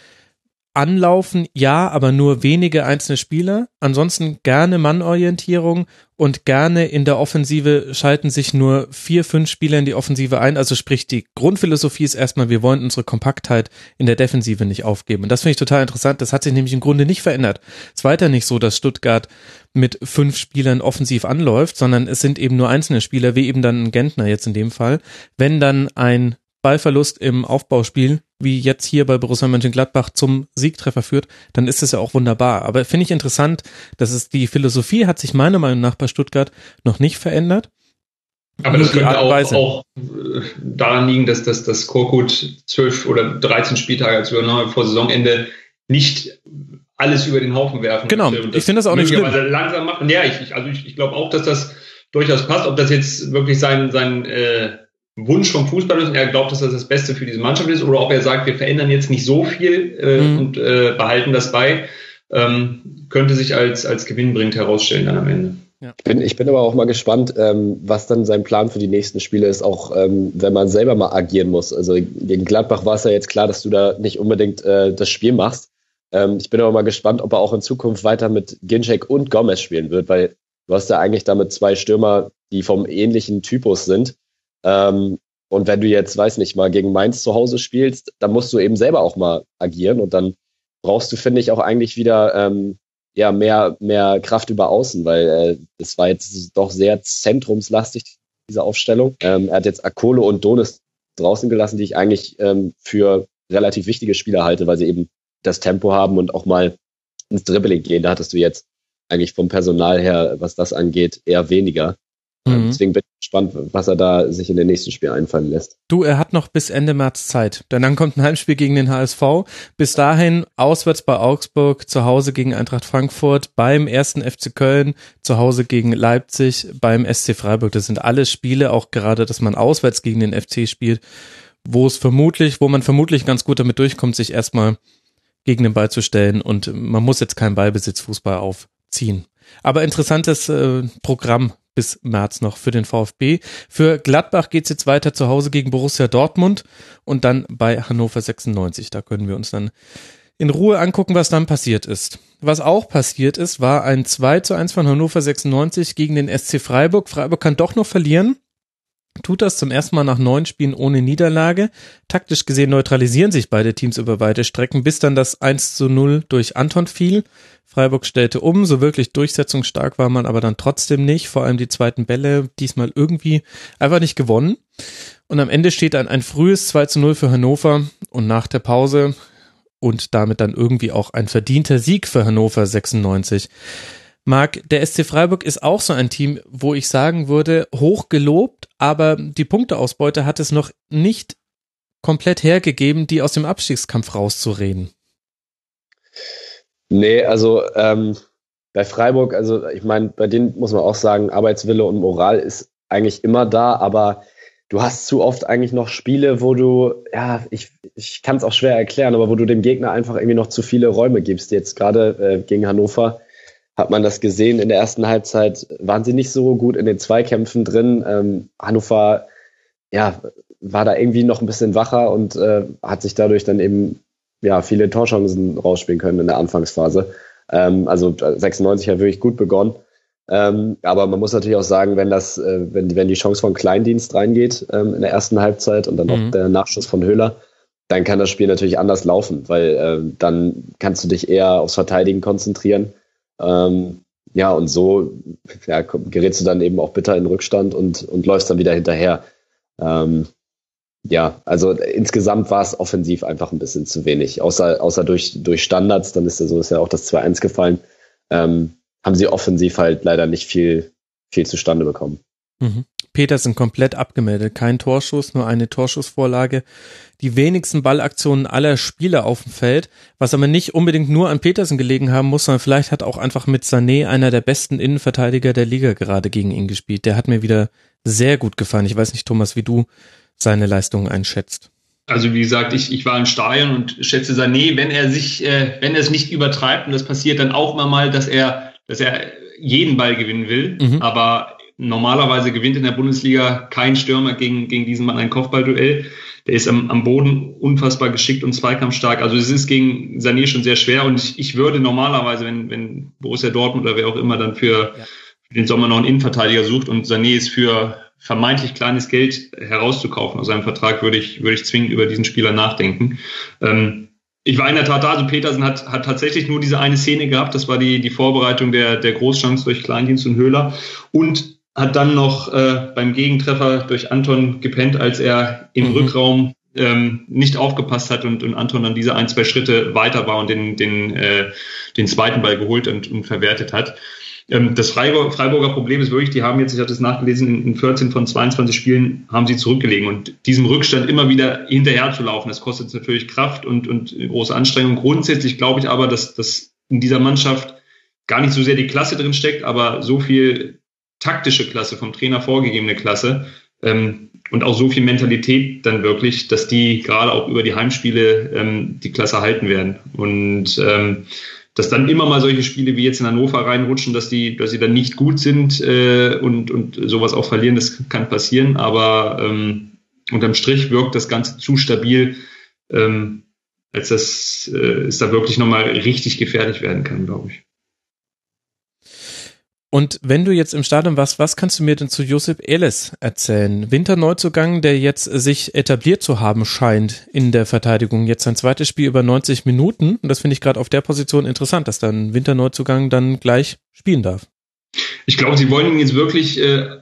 Anlaufen, ja, aber nur wenige einzelne Spieler. Ansonsten gerne Mannorientierung und gerne in der Offensive schalten sich nur vier, fünf Spieler in die Offensive ein. Also sprich, die Grundphilosophie ist erstmal, wir wollen unsere Kompaktheit in der Defensive nicht aufgeben. Und das finde ich total interessant. Das hat sich nämlich im Grunde nicht verändert. Es ist weiter nicht so, dass Stuttgart mit fünf Spielern offensiv anläuft, sondern es sind eben nur einzelne Spieler, wie eben dann ein Gentner jetzt in dem Fall. Wenn dann ein Ballverlust im Aufbauspiel, wie jetzt hier bei Borussia Mönchengladbach zum Siegtreffer führt, dann ist es ja auch wunderbar. Aber finde ich interessant, dass es die Philosophie hat sich meiner Meinung nach bei Stuttgart noch nicht verändert. Aber das könnte auch, auch, äh, daran liegen, dass, dass, dass Korkut zwölf oder 13 Spieltage als Übernahme vor Saisonende nicht alles über den Haufen werfen. Genau, ich finde das auch nicht schlimm. langsam machen. Ja, ich, ich also ich, ich glaube auch, dass das durchaus passt. Ob das jetzt wirklich sein, sein äh, Wunsch vom Fußball ist und er glaubt, dass das das Beste für diese Mannschaft ist, oder ob er sagt, wir verändern jetzt nicht so viel äh, mhm. und äh, behalten das bei, ähm, könnte sich als, als gewinnbringend herausstellen dann am Ende. Ja. Ich, bin, ich bin aber auch mal gespannt, ähm, was dann sein Plan für die nächsten Spiele ist, auch ähm, wenn man selber mal agieren muss. Also gegen Gladbach war es ja jetzt klar, dass du da nicht unbedingt äh, das Spiel machst. Ähm, ich bin aber mal gespannt, ob er auch in Zukunft weiter mit Ginczek und Gomez spielen wird, weil du hast ja eigentlich damit zwei Stürmer, die vom ähnlichen Typus sind. Ähm, und wenn du jetzt, weiß nicht, mal gegen Mainz zu Hause spielst, dann musst du eben selber auch mal agieren und dann brauchst du, finde ich, auch eigentlich wieder ähm, ja mehr mehr Kraft über Außen, weil äh, das war jetzt doch sehr zentrumslastig diese Aufstellung. Ähm, er hat jetzt Akolo und Donis draußen gelassen, die ich eigentlich ähm, für relativ wichtige Spieler halte, weil sie eben das Tempo haben und auch mal ins Dribbling gehen. Da hattest du jetzt eigentlich vom Personal her, was das angeht, eher weniger. Mhm. Deswegen bin ich gespannt, was er da sich in den nächsten Spiel einfallen lässt. Du, er hat noch bis Ende März Zeit. Denn dann kommt ein Heimspiel gegen den HSV. Bis dahin auswärts bei Augsburg, zu Hause gegen Eintracht Frankfurt, beim ersten FC Köln, zu Hause gegen Leipzig, beim SC Freiburg. Das sind alles Spiele, auch gerade, dass man auswärts gegen den FC spielt, wo es vermutlich, wo man vermutlich ganz gut damit durchkommt, sich erstmal gegen den Ball zu stellen und man muss jetzt keinen Ballbesitzfußball aufziehen. Aber interessantes äh, Programm bis März noch für den VfB. Für Gladbach geht's jetzt weiter zu Hause gegen Borussia Dortmund und dann bei Hannover 96. Da können wir uns dann in Ruhe angucken, was dann passiert ist. Was auch passiert ist, war ein 2 zu 1 von Hannover 96 gegen den SC Freiburg. Freiburg kann doch noch verlieren tut das zum ersten Mal nach neun Spielen ohne Niederlage. Taktisch gesehen neutralisieren sich beide Teams über weite Strecken, bis dann das 1 zu 0 durch Anton fiel. Freiburg stellte um, so wirklich durchsetzungsstark war man aber dann trotzdem nicht. Vor allem die zweiten Bälle diesmal irgendwie einfach nicht gewonnen. Und am Ende steht dann ein frühes 2 zu 0 für Hannover und nach der Pause und damit dann irgendwie auch ein verdienter Sieg für Hannover 96 Marc, der SC Freiburg ist auch so ein Team, wo ich sagen würde, hoch gelobt, aber die Punkteausbeute hat es noch nicht komplett hergegeben, die aus dem Abstiegskampf rauszureden. Nee, also ähm, bei Freiburg, also ich meine, bei denen muss man auch sagen, Arbeitswille und Moral ist eigentlich immer da, aber du hast zu oft eigentlich noch Spiele, wo du, ja, ich, ich kann es auch schwer erklären, aber wo du dem Gegner einfach irgendwie noch zu viele Räume gibst. Jetzt gerade äh, gegen Hannover hat man das gesehen. In der ersten Halbzeit waren sie nicht so gut in den Zweikämpfen drin. Ähm, Hannover, ja, war da irgendwie noch ein bisschen wacher und äh, hat sich dadurch dann eben ja viele Torchancen rausspielen können in der Anfangsphase. Ähm, also 96 hat wirklich gut begonnen. Ähm, aber man muss natürlich auch sagen, wenn das, äh, wenn, wenn die Chance von Kleindienst reingeht ähm, in der ersten Halbzeit und dann mhm. noch der Nachschuss von Höhler, dann kann das Spiel natürlich anders laufen, weil äh, dann kannst du dich eher aufs Verteidigen konzentrieren ähm, ja, und so ja, gerätst du dann eben auch bitter in Rückstand und, und läufst dann wieder hinterher. Ähm, ja, also insgesamt war es offensiv einfach ein bisschen zu wenig. Außer, außer durch, durch Standards, dann ist ja so ist ja auch das 2-1 gefallen, ähm, haben sie offensiv halt leider nicht viel, viel zustande bekommen. Mhm. Petersen komplett abgemeldet. Kein Torschuss, nur eine Torschussvorlage. Die wenigsten Ballaktionen aller Spieler auf dem Feld, was aber nicht unbedingt nur an Petersen gelegen haben muss, sondern vielleicht hat auch einfach mit Sané einer der besten Innenverteidiger der Liga gerade gegen ihn gespielt. Der hat mir wieder sehr gut gefallen. Ich weiß nicht, Thomas, wie du seine Leistungen einschätzt. Also wie gesagt, ich, ich war im Stadion und schätze Sané, wenn er sich, äh, wenn er es nicht übertreibt, und das passiert dann auch immer mal, dass er, dass er jeden Ball gewinnen will, mhm. aber normalerweise gewinnt in der Bundesliga kein Stürmer gegen, gegen diesen Mann ein Kopfballduell. Der ist am, am Boden unfassbar geschickt und zweikampfstark. Also es ist gegen Sané schon sehr schwer und ich, ich würde normalerweise, wenn, wenn Borussia Dortmund oder wer auch immer dann für, ja. für den Sommer noch einen Innenverteidiger sucht und Sané ist für vermeintlich kleines Geld herauszukaufen aus seinem Vertrag, würde ich, würde ich zwingend über diesen Spieler nachdenken. Ähm, ich war in der Tat da, also Petersen hat, hat tatsächlich nur diese eine Szene gehabt, das war die, die Vorbereitung der, der Großchance durch Kleindienst und Höhler und hat dann noch äh, beim Gegentreffer durch Anton gepennt, als er im mhm. Rückraum ähm, nicht aufgepasst hat und, und Anton dann diese ein, zwei Schritte weiter war und den, den, äh, den zweiten Ball geholt und, und verwertet hat. Ähm, das Freiburg, Freiburger Problem ist wirklich, die haben jetzt, ich hatte es nachgelesen, in, in 14 von 22 Spielen haben sie zurückgelegen und diesem Rückstand immer wieder hinterher zu laufen, das kostet natürlich Kraft und, und große Anstrengung. Grundsätzlich glaube ich aber, dass, dass in dieser Mannschaft gar nicht so sehr die Klasse drin steckt, aber so viel taktische Klasse, vom Trainer vorgegebene Klasse ähm, und auch so viel Mentalität dann wirklich, dass die gerade auch über die Heimspiele ähm, die Klasse halten werden. Und ähm, dass dann immer mal solche Spiele wie jetzt in Hannover reinrutschen, dass die, dass sie dann nicht gut sind äh, und, und sowas auch verlieren, das kann passieren, aber ähm, unterm Strich wirkt das Ganze zu stabil, ähm, als dass äh, es da wirklich nochmal richtig gefährlich werden kann, glaube ich. Und wenn du jetzt im Stadion warst, was kannst du mir denn zu Josip Eles erzählen? Winterneuzugang, der jetzt sich etabliert zu haben scheint in der Verteidigung. Jetzt sein zweites Spiel über 90 Minuten. Und das finde ich gerade auf der Position interessant, dass dann Winterneuzugang dann gleich spielen darf. Ich glaube, sie wollen ihn jetzt wirklich äh,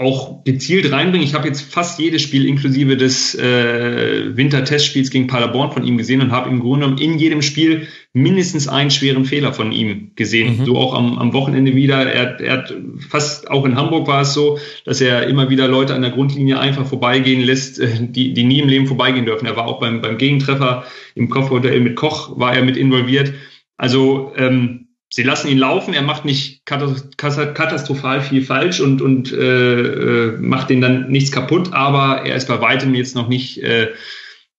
auch gezielt reinbringen. Ich habe jetzt fast jedes Spiel inklusive des äh, Wintertestspiels gegen Paderborn von ihm gesehen und habe im Grunde genommen in jedem Spiel mindestens einen schweren Fehler von ihm gesehen. Mhm. So auch am, am Wochenende wieder. Er, er hat fast auch in Hamburg war es so, dass er immer wieder Leute an der Grundlinie einfach vorbeigehen lässt, äh, die, die nie im Leben vorbeigehen dürfen. Er war auch beim, beim Gegentreffer im Kopfhotel mit Koch war er mit involviert. Also ähm, sie lassen ihn laufen, er macht nicht katastrophal viel falsch und, und äh, äh, macht den dann nichts kaputt, aber er ist bei weitem jetzt noch nicht äh,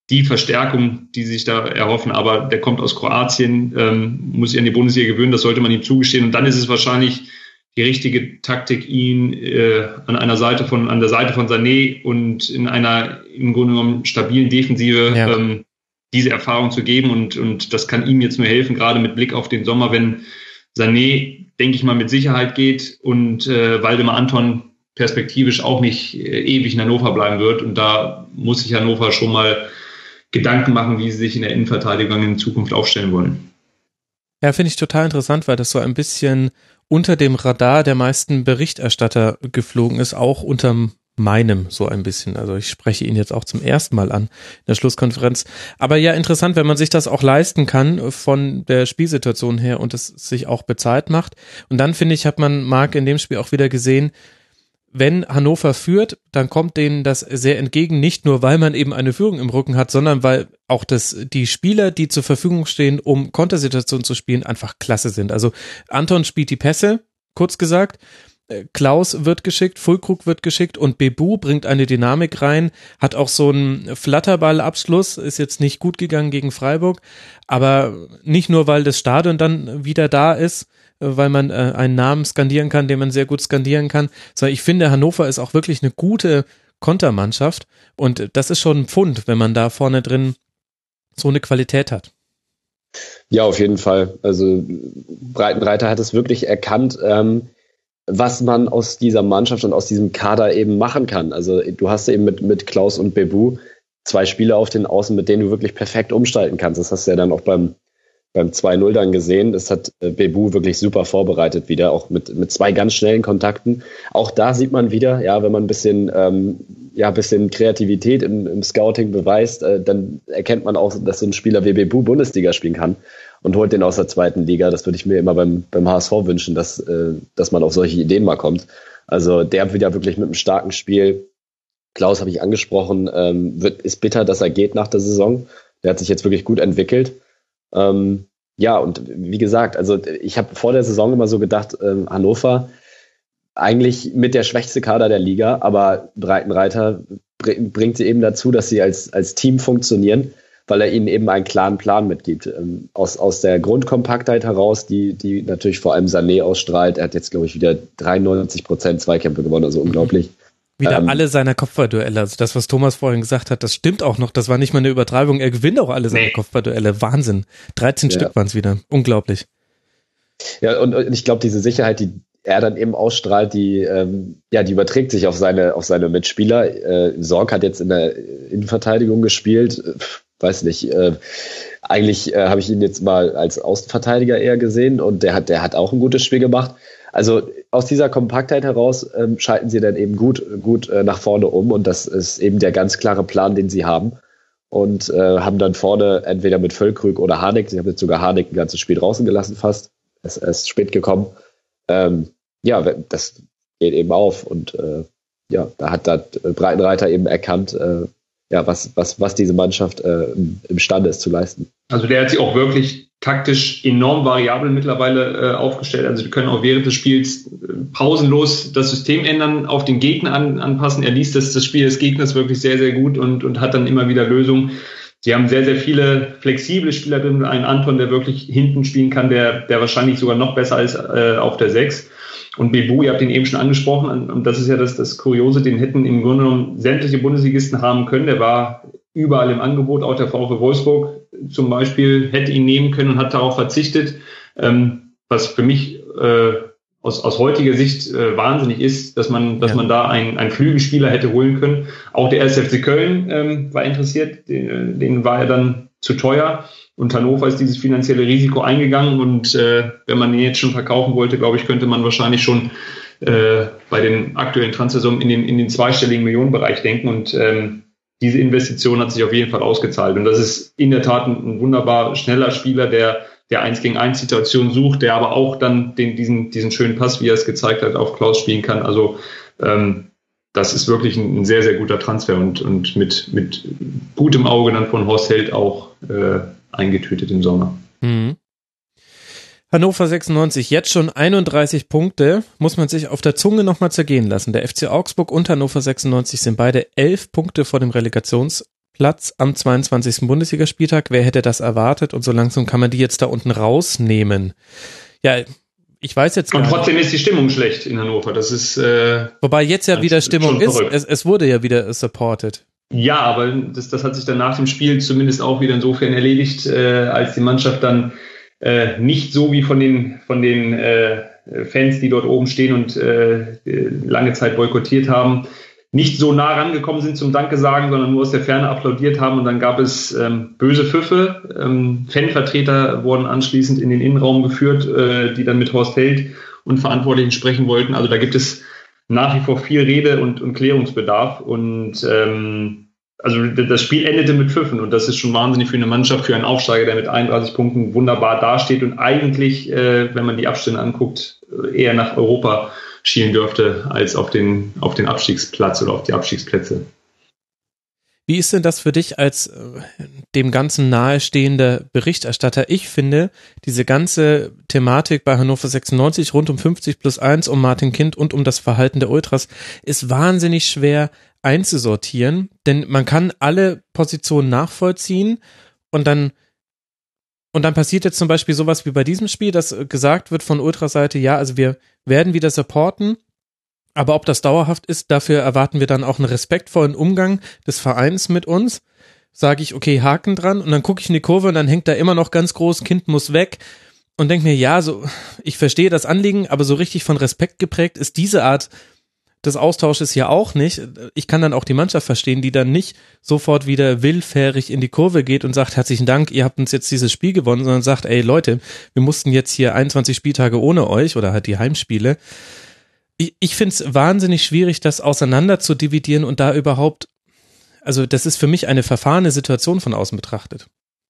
die Verstärkung, die sich da erhoffen. Aber der kommt aus Kroatien, ähm, muss sich an die Bundesliga gewöhnen, das sollte man ihm zugestehen. Und dann ist es wahrscheinlich die richtige Taktik, ihn äh, an einer Seite von, an der Seite von Sané und in einer im Grunde genommen stabilen Defensive ja. ähm, diese Erfahrung zu geben. Und, und das kann ihm jetzt nur helfen, gerade mit Blick auf den Sommer, wenn Sané, denke ich mal, mit Sicherheit geht und äh, Waldemar Anton perspektivisch auch nicht äh, ewig in Hannover bleiben wird. Und da muss sich Hannover schon mal Gedanken machen, wie sie sich in der Innenverteidigung in Zukunft aufstellen wollen. Ja, finde ich total interessant, weil das so ein bisschen unter dem Radar der meisten Berichterstatter geflogen ist, auch unterm meinem so ein bisschen. Also ich spreche ihn jetzt auch zum ersten Mal an in der Schlusskonferenz. Aber ja, interessant, wenn man sich das auch leisten kann von der Spielsituation her und es sich auch bezahlt macht. Und dann finde ich, hat man Marc in dem Spiel auch wieder gesehen, wenn Hannover führt, dann kommt denen das sehr entgegen, nicht nur weil man eben eine Führung im Rücken hat, sondern weil auch das, die Spieler, die zur Verfügung stehen, um Kontersituationen zu spielen, einfach klasse sind. Also Anton spielt die Pässe, kurz gesagt, Klaus wird geschickt, Fulkrug wird geschickt und Bebu bringt eine Dynamik rein, hat auch so einen Flatterballabschluss, ist jetzt nicht gut gegangen gegen Freiburg, aber nicht nur, weil das Stadion dann wieder da ist, weil man äh, einen Namen skandieren kann, den man sehr gut skandieren kann, sondern ich finde, Hannover ist auch wirklich eine gute Kontermannschaft und das ist schon ein Pfund, wenn man da vorne drin so eine Qualität hat. Ja, auf jeden Fall. Also Breitenreiter hat es wirklich erkannt. Ähm, was man aus dieser Mannschaft und aus diesem Kader eben machen kann. Also du hast eben mit, mit Klaus und Bebu zwei Spieler auf den Außen, mit denen du wirklich perfekt umstalten kannst. Das hast du ja dann auch beim, beim 2-0 dann gesehen. Das hat äh, Bebu wirklich super vorbereitet wieder, auch mit, mit zwei ganz schnellen Kontakten. Auch da sieht man wieder, ja, wenn man ein bisschen, ähm, ja, ein bisschen Kreativität im, im Scouting beweist, äh, dann erkennt man auch, dass so ein Spieler wie Bebu Bundesliga spielen kann und holt den aus der zweiten Liga. Das würde ich mir immer beim, beim HSV wünschen, dass, äh, dass man auf solche Ideen mal kommt. Also der wieder wirklich mit einem starken Spiel. Klaus habe ich angesprochen, ähm, wird, ist bitter, dass er geht nach der Saison. Der hat sich jetzt wirklich gut entwickelt. Ähm, ja, und wie gesagt, also ich habe vor der Saison immer so gedacht, ähm, Hannover eigentlich mit der schwächste Kader der Liga, aber Breitenreiter bringt sie eben dazu, dass sie als, als Team funktionieren weil er ihnen eben einen klaren Plan mitgibt. Ähm, aus, aus der Grundkompaktheit heraus, die, die natürlich vor allem Sané ausstrahlt. Er hat jetzt, glaube ich, wieder 93 Prozent Zweikämpfe gewonnen, also unglaublich. Wieder ähm, alle seiner Kopfballduelle. Also das, was Thomas vorhin gesagt hat, das stimmt auch noch. Das war nicht mal eine Übertreibung. Er gewinnt auch alle seine nee. Kopfballduelle. Wahnsinn. 13 ja. Stück waren es wieder. Unglaublich. Ja, und, und ich glaube, diese Sicherheit, die er dann eben ausstrahlt, die, ähm, ja, die überträgt sich auf seine, auf seine Mitspieler. Äh, Sorg hat jetzt in der Innenverteidigung gespielt. Weiß nicht, äh, eigentlich äh, habe ich ihn jetzt mal als Außenverteidiger eher gesehen und der hat, der hat auch ein gutes Spiel gemacht. Also aus dieser Kompaktheit heraus ähm, schalten sie dann eben gut, gut äh, nach vorne um und das ist eben der ganz klare Plan, den sie haben. Und äh, haben dann vorne entweder mit Völkrug oder Harnik, sie haben jetzt sogar Harnik ein ganzes Spiel draußen gelassen fast, es ist spät gekommen. Ähm, ja, das geht eben auf und äh, ja, da hat da Breitenreiter eben erkannt, äh, ja, was, was, was diese Mannschaft äh, imstande ist zu leisten. Also der hat sich auch wirklich taktisch enorm variabel mittlerweile äh, aufgestellt. Also die können auch während des Spiels äh, pausenlos das System ändern, auf den Gegner an, anpassen. Er liest das, das Spiel des Gegners wirklich sehr, sehr gut und, und hat dann immer wieder Lösungen. Sie haben sehr, sehr viele flexible Spieler drin. Ein Anton, der wirklich hinten spielen kann, der, der wahrscheinlich sogar noch besser ist äh, auf der 6. Und Bebu, ihr habt ihn eben schon angesprochen, und das ist ja das, das Kuriose, den hätten im Grunde genommen sämtliche Bundesligisten haben können. Der war überall im Angebot, auch der VfW Wolfsburg zum Beispiel hätte ihn nehmen können und hat darauf verzichtet. Ähm, was für mich äh, aus, aus heutiger Sicht äh, wahnsinnig ist, dass man, dass ja. man da einen, einen Flügelspieler hätte holen können. Auch der SFC Köln ähm, war interessiert, den, den war er dann zu teuer. Und Hannover ist dieses finanzielle Risiko eingegangen. Und äh, wenn man ihn jetzt schon verkaufen wollte, glaube ich, könnte man wahrscheinlich schon äh, bei den aktuellen Transfersummen in den, in den zweistelligen Millionenbereich denken. Und ähm, diese Investition hat sich auf jeden Fall ausgezahlt. Und das ist in der Tat ein, ein wunderbar schneller Spieler, der der eins gegen eins Situation sucht, der aber auch dann den, diesen, diesen schönen Pass, wie er es gezeigt hat, auf Klaus spielen kann. Also ähm, das ist wirklich ein, ein, sehr, sehr guter Transfer und, und mit, mit gutem Auge dann von Horst Held auch äh, eingetütet im Sommer. Mhm. Hannover 96, jetzt schon 31 Punkte, muss man sich auf der Zunge nochmal zergehen lassen. Der FC Augsburg und Hannover 96 sind beide elf Punkte vor dem Relegationsplatz am 22. Bundesligaspieltag. Wer hätte das erwartet? Und so langsam kann man die jetzt da unten rausnehmen. Ja, ich weiß jetzt Und trotzdem nicht. ist die Stimmung schlecht in Hannover. Das ist. Äh, Wobei jetzt ja wieder Stimmung ist. Es, es, wurde ja wieder supported. Ja, aber das, das hat sich dann nach dem Spiel zumindest auch wieder insofern erledigt, äh, als die Mannschaft dann äh, nicht so wie von den, von den äh, Fans, die dort oben stehen und äh, lange Zeit boykottiert haben, nicht so nah rangekommen sind zum Danke sagen, sondern nur aus der Ferne applaudiert haben. Und dann gab es ähm, böse Pfiffe. Ähm, Fanvertreter wurden anschließend in den Innenraum geführt, äh, die dann mit Horst Held und Verantwortlichen sprechen wollten. Also da gibt es nach wie vor viel Rede und, und Klärungsbedarf. Und ähm, also das Spiel endete mit Pfiffen und das ist schon wahnsinnig für eine Mannschaft, für einen Aufsteiger, der mit 31 Punkten wunderbar dasteht und eigentlich, äh, wenn man die Abstände anguckt, eher nach Europa schielen dürfte als auf den, auf den Abstiegsplatz oder auf die Abstiegsplätze. Wie ist denn das für dich als äh, dem Ganzen nahestehender Berichterstatter? Ich finde, diese ganze Thematik bei Hannover 96 rund um 50 plus 1 um Martin Kind und um das Verhalten der Ultras ist wahnsinnig schwer einzusortieren, denn man kann alle Positionen nachvollziehen und dann und dann passiert jetzt zum Beispiel sowas wie bei diesem Spiel, dass gesagt wird von Ultraseite, ja, also wir werden wieder supporten, aber ob das dauerhaft ist, dafür erwarten wir dann auch einen respektvollen Umgang des Vereins mit uns. Sage ich, okay, Haken dran und dann gucke ich in die Kurve und dann hängt da immer noch ganz groß, Kind muss weg und denke mir, ja, so, ich verstehe das Anliegen, aber so richtig von Respekt geprägt ist diese Art des Austausches ja auch nicht. Ich kann dann auch die Mannschaft verstehen, die dann nicht sofort wieder willfährig in die Kurve geht und sagt, herzlichen Dank, ihr habt uns jetzt dieses Spiel gewonnen, sondern sagt, ey Leute, wir mussten jetzt hier 21 Spieltage ohne euch oder halt die Heimspiele. Ich, ich finde es wahnsinnig schwierig, das auseinander zu dividieren und da überhaupt, also das ist für mich eine verfahrene Situation von außen betrachtet.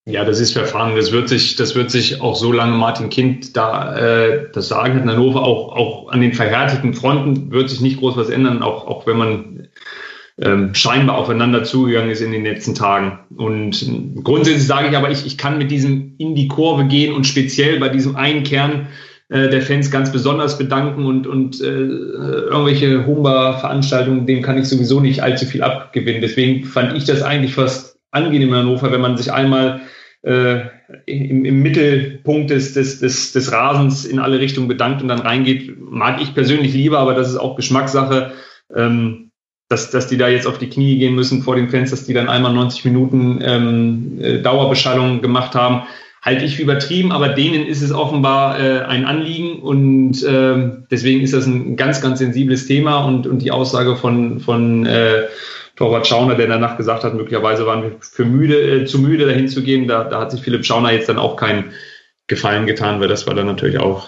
Ja, das ist verfahren. Das wird sich, das wird sich auch so lange Martin Kind da äh, das Sagen hat in Hannover, auch, auch an den verhärteten Fronten wird sich nicht groß was ändern, auch, auch wenn man ähm, scheinbar aufeinander zugegangen ist in den letzten Tagen. Und grundsätzlich sage ich aber, ich, ich kann mit diesem in die Kurve gehen und speziell bei diesem einen Kern äh, der Fans ganz besonders bedanken und, und äh, irgendwelche Humber-Veranstaltungen, dem kann ich sowieso nicht allzu viel abgewinnen. Deswegen fand ich das eigentlich fast angenehm in Hannover, wenn man sich einmal äh, im, im Mittelpunkt des, des, des, des Rasens in alle Richtungen bedankt und dann reingeht, mag ich persönlich lieber, aber das ist auch Geschmackssache. Ähm, dass, dass die da jetzt auf die Knie gehen müssen vor den Fans, dass die dann einmal 90 Minuten ähm, äh, Dauerbeschallung gemacht haben, halte ich für übertrieben, aber denen ist es offenbar äh, ein Anliegen und äh, deswegen ist das ein ganz, ganz sensibles Thema und, und die Aussage von, von äh, Torwart Schauner, der danach gesagt hat, möglicherweise waren wir für müde, äh, zu müde dahin zu gehen, da, da hat sich Philipp Schauner jetzt dann auch keinen Gefallen getan, weil das war dann natürlich auch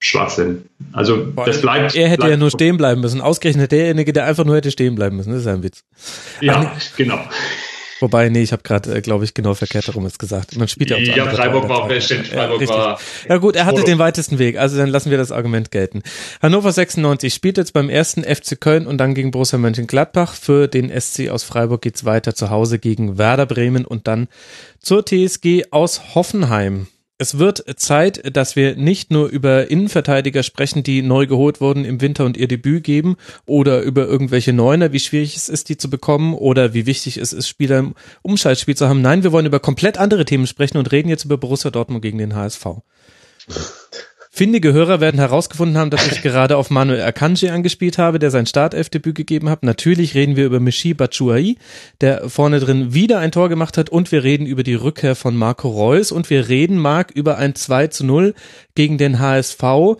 Schwachsinn. Also das bleibt. Er hätte bleibt ja nur stehen bleiben müssen. Ausgerechnet derjenige, der einfach nur hätte stehen bleiben müssen. Das ist ein Witz. Ja, Ach, genau. Wobei, nee, ich habe gerade, äh, glaube ich, genau verkehrt darum jetzt gesagt. Man spielt ja auch Ja, Freiburg war auch der Stimmt, Freiburg ja, war. Ja gut, er hatte den weitesten Weg, also dann lassen wir das Argument gelten. Hannover 96 spielt jetzt beim ersten FC Köln und dann gegen Borussia Mönchengladbach. Für den SC aus Freiburg geht's weiter zu Hause gegen Werder Bremen und dann zur TSG aus Hoffenheim. Es wird Zeit, dass wir nicht nur über Innenverteidiger sprechen, die neu geholt wurden im Winter und ihr Debüt geben oder über irgendwelche Neuner, wie schwierig es ist, die zu bekommen oder wie wichtig es ist, Spieler im Umschaltspiel zu haben. Nein, wir wollen über komplett andere Themen sprechen und reden jetzt über Borussia Dortmund gegen den HSV. Findige Hörer werden herausgefunden haben, dass ich gerade auf Manuel Akanji angespielt habe, der sein Startelfdebüt gegeben hat. Natürlich reden wir über Michi Batshuayi, der vorne drin wieder ein Tor gemacht hat und wir reden über die Rückkehr von Marco Reus und wir reden, Marc, über ein 2 zu 0 gegen den HSV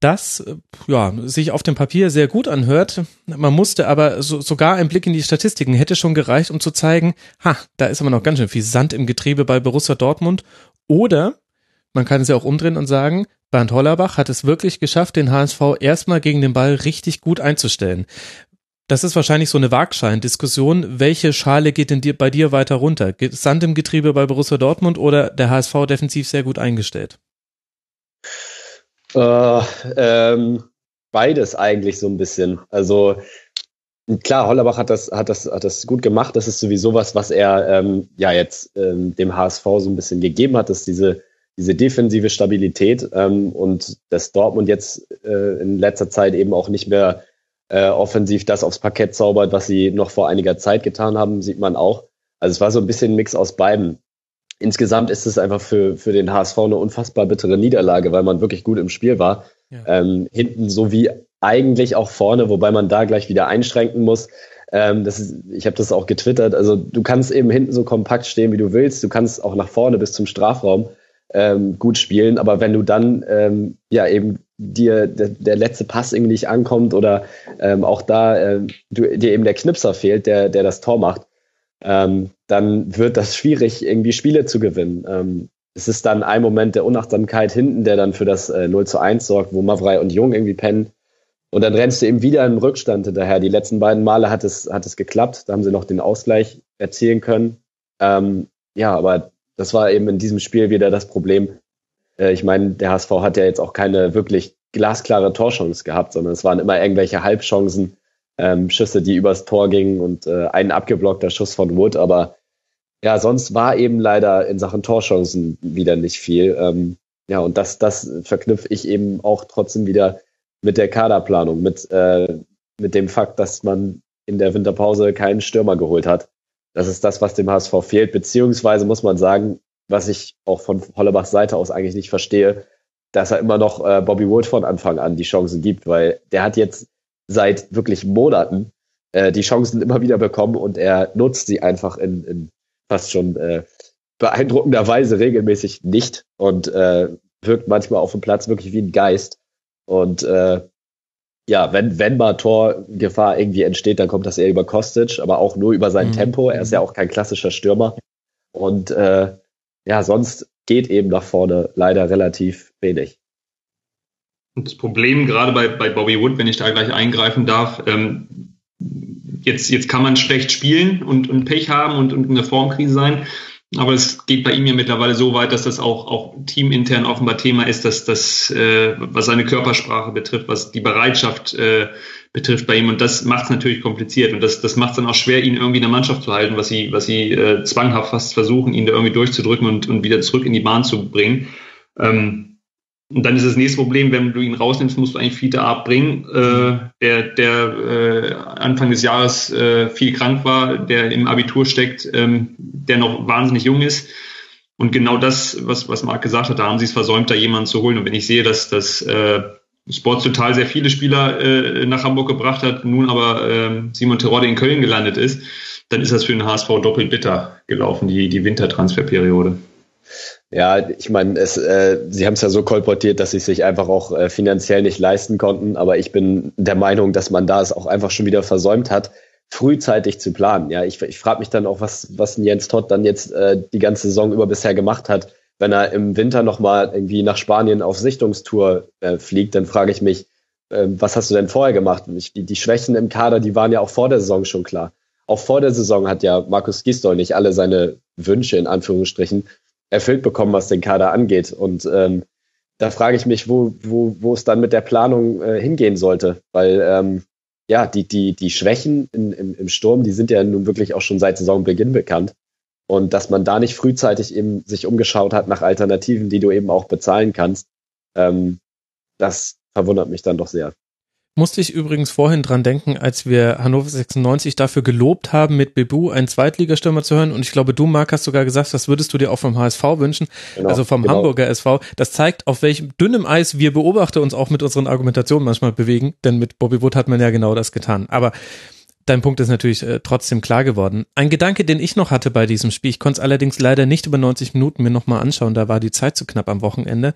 das ja sich auf dem Papier sehr gut anhört. Man musste aber so, sogar ein Blick in die Statistiken hätte schon gereicht, um zu zeigen, ha, da ist aber noch ganz schön viel Sand im Getriebe bei Borussia Dortmund. Oder man kann es ja auch umdrehen und sagen, Bernd Hollerbach hat es wirklich geschafft, den HSV erstmal gegen den Ball richtig gut einzustellen. Das ist wahrscheinlich so eine Waagschein-Diskussion. Welche Schale geht denn dir, bei dir weiter runter? Sand im Getriebe bei Borussia Dortmund oder der HSV defensiv sehr gut eingestellt? Äh, ähm, beides eigentlich so ein bisschen. Also klar, Hollerbach hat das, hat das, hat das gut gemacht. Das ist sowieso was, was er ähm, ja jetzt ähm, dem HSV so ein bisschen gegeben hat, dass diese diese defensive Stabilität ähm, und dass Dortmund jetzt äh, in letzter Zeit eben auch nicht mehr äh, offensiv das aufs Parkett zaubert, was sie noch vor einiger Zeit getan haben, sieht man auch. Also es war so ein bisschen ein Mix aus beiden. Insgesamt ist es einfach für, für den HSV eine unfassbar bittere Niederlage, weil man wirklich gut im Spiel war. Ja. Ähm, hinten so wie eigentlich auch vorne, wobei man da gleich wieder einschränken muss. Ähm, das ist, ich habe das auch getwittert. Also du kannst eben hinten so kompakt stehen, wie du willst. Du kannst auch nach vorne bis zum Strafraum ähm, gut spielen. Aber wenn du dann ähm, ja eben dir der, der letzte Pass irgendwie nicht ankommt oder ähm, auch da äh, du, dir eben der Knipser fehlt, der, der das Tor macht, ähm, dann wird das schwierig, irgendwie Spiele zu gewinnen. Ähm, es ist dann ein Moment der Unachtsamkeit hinten, der dann für das äh, 0 zu 1 sorgt, wo Mavrei und Jung irgendwie pennen. Und dann rennst du eben wieder in Rückstand hinterher. Die letzten beiden Male hat es, hat es geklappt. Da haben sie noch den Ausgleich erzielen können. Ähm, ja, aber das war eben in diesem Spiel wieder das Problem. Äh, ich meine, der HSV hat ja jetzt auch keine wirklich glasklare Torchance gehabt, sondern es waren immer irgendwelche Halbchancen, ähm, Schüsse, die übers Tor gingen und äh, ein abgeblockter Schuss von Wood. Aber ja, sonst war eben leider in Sachen Torchancen wieder nicht viel. Ähm, ja, und das, das verknüpfe ich eben auch trotzdem wieder mit der Kaderplanung, mit, äh, mit dem Fakt, dass man in der Winterpause keinen Stürmer geholt hat. Das ist das, was dem HSV fehlt, beziehungsweise muss man sagen, was ich auch von Hollerbachs Seite aus eigentlich nicht verstehe, dass er immer noch äh, Bobby Wood von Anfang an die Chancen gibt, weil der hat jetzt seit wirklich Monaten äh, die Chancen immer wieder bekommen und er nutzt sie einfach in, in fast schon äh, beeindruckender Weise regelmäßig nicht und äh, wirkt manchmal auf dem Platz wirklich wie ein Geist. Und äh, ja, wenn, wenn mal Torgefahr irgendwie entsteht, dann kommt das eher über Kostic, aber auch nur über sein mhm. Tempo. Er ist ja auch kein klassischer Stürmer. Und äh, ja, sonst geht eben nach vorne leider relativ wenig. Und das Problem gerade bei, bei Bobby Wood, wenn ich da gleich eingreifen darf, ähm, jetzt, jetzt kann man schlecht spielen und, und Pech haben und, und eine Formkrise sein. Aber es geht bei ihm ja mittlerweile so weit, dass das auch, auch teamintern offenbar Thema ist, dass das, äh, was seine Körpersprache betrifft, was die Bereitschaft äh, betrifft bei ihm. Und das macht es natürlich kompliziert. Und das, das macht es dann auch schwer, ihn irgendwie in der Mannschaft zu halten, was sie, was sie äh, zwanghaft fast versuchen, ihn da irgendwie durchzudrücken und, und wieder zurück in die Bahn zu bringen. Ähm, und dann ist das nächste Problem, wenn du ihn rausnimmst, musst du eigentlich Fiete Ab bringen, äh, der, der äh, Anfang des Jahres äh, viel krank war, der im Abitur steckt, ähm, der noch wahnsinnig jung ist. Und genau das, was, was Marc gesagt hat, da haben sie es versäumt, da jemanden zu holen. Und wenn ich sehe, dass das äh, Sports total sehr viele Spieler äh, nach Hamburg gebracht hat, nun aber äh, Simon Terodde in Köln gelandet ist, dann ist das für den HSV doppelt bitter gelaufen, die, die Wintertransferperiode. Ja, ich meine, es, äh, sie haben es ja so kolportiert, dass sie sich einfach auch äh, finanziell nicht leisten konnten. Aber ich bin der Meinung, dass man da es auch einfach schon wieder versäumt hat, frühzeitig zu planen. Ja, ich, ich frage mich dann auch, was, was Jens Todd dann jetzt äh, die ganze Saison über bisher gemacht hat. Wenn er im Winter nochmal irgendwie nach Spanien auf Sichtungstour äh, fliegt, dann frage ich mich, äh, was hast du denn vorher gemacht? Die, die Schwächen im Kader, die waren ja auch vor der Saison schon klar. Auch vor der Saison hat ja Markus Gisdol nicht alle seine Wünsche in Anführungsstrichen erfüllt bekommen, was den Kader angeht. Und ähm, da frage ich mich, wo, wo, wo es dann mit der Planung äh, hingehen sollte. Weil ähm, ja, die, die, die Schwächen in, im, im Sturm, die sind ja nun wirklich auch schon seit Saisonbeginn bekannt. Und dass man da nicht frühzeitig eben sich umgeschaut hat nach Alternativen, die du eben auch bezahlen kannst, ähm, das verwundert mich dann doch sehr. Musste ich übrigens vorhin dran denken, als wir Hannover 96 dafür gelobt haben, mit Bebu einen Zweitligastürmer zu hören. Und ich glaube, du, Marc, hast sogar gesagt, das würdest du dir auch vom HSV wünschen, genau, also vom genau. Hamburger SV. Das zeigt, auf welchem dünnem Eis wir Beobachter uns auch mit unseren Argumentationen manchmal bewegen. Denn mit Bobby Wood hat man ja genau das getan. Aber Dein Punkt ist natürlich äh, trotzdem klar geworden. Ein Gedanke, den ich noch hatte bei diesem Spiel, ich konnte es allerdings leider nicht über 90 Minuten mir nochmal anschauen, da war die Zeit zu knapp am Wochenende.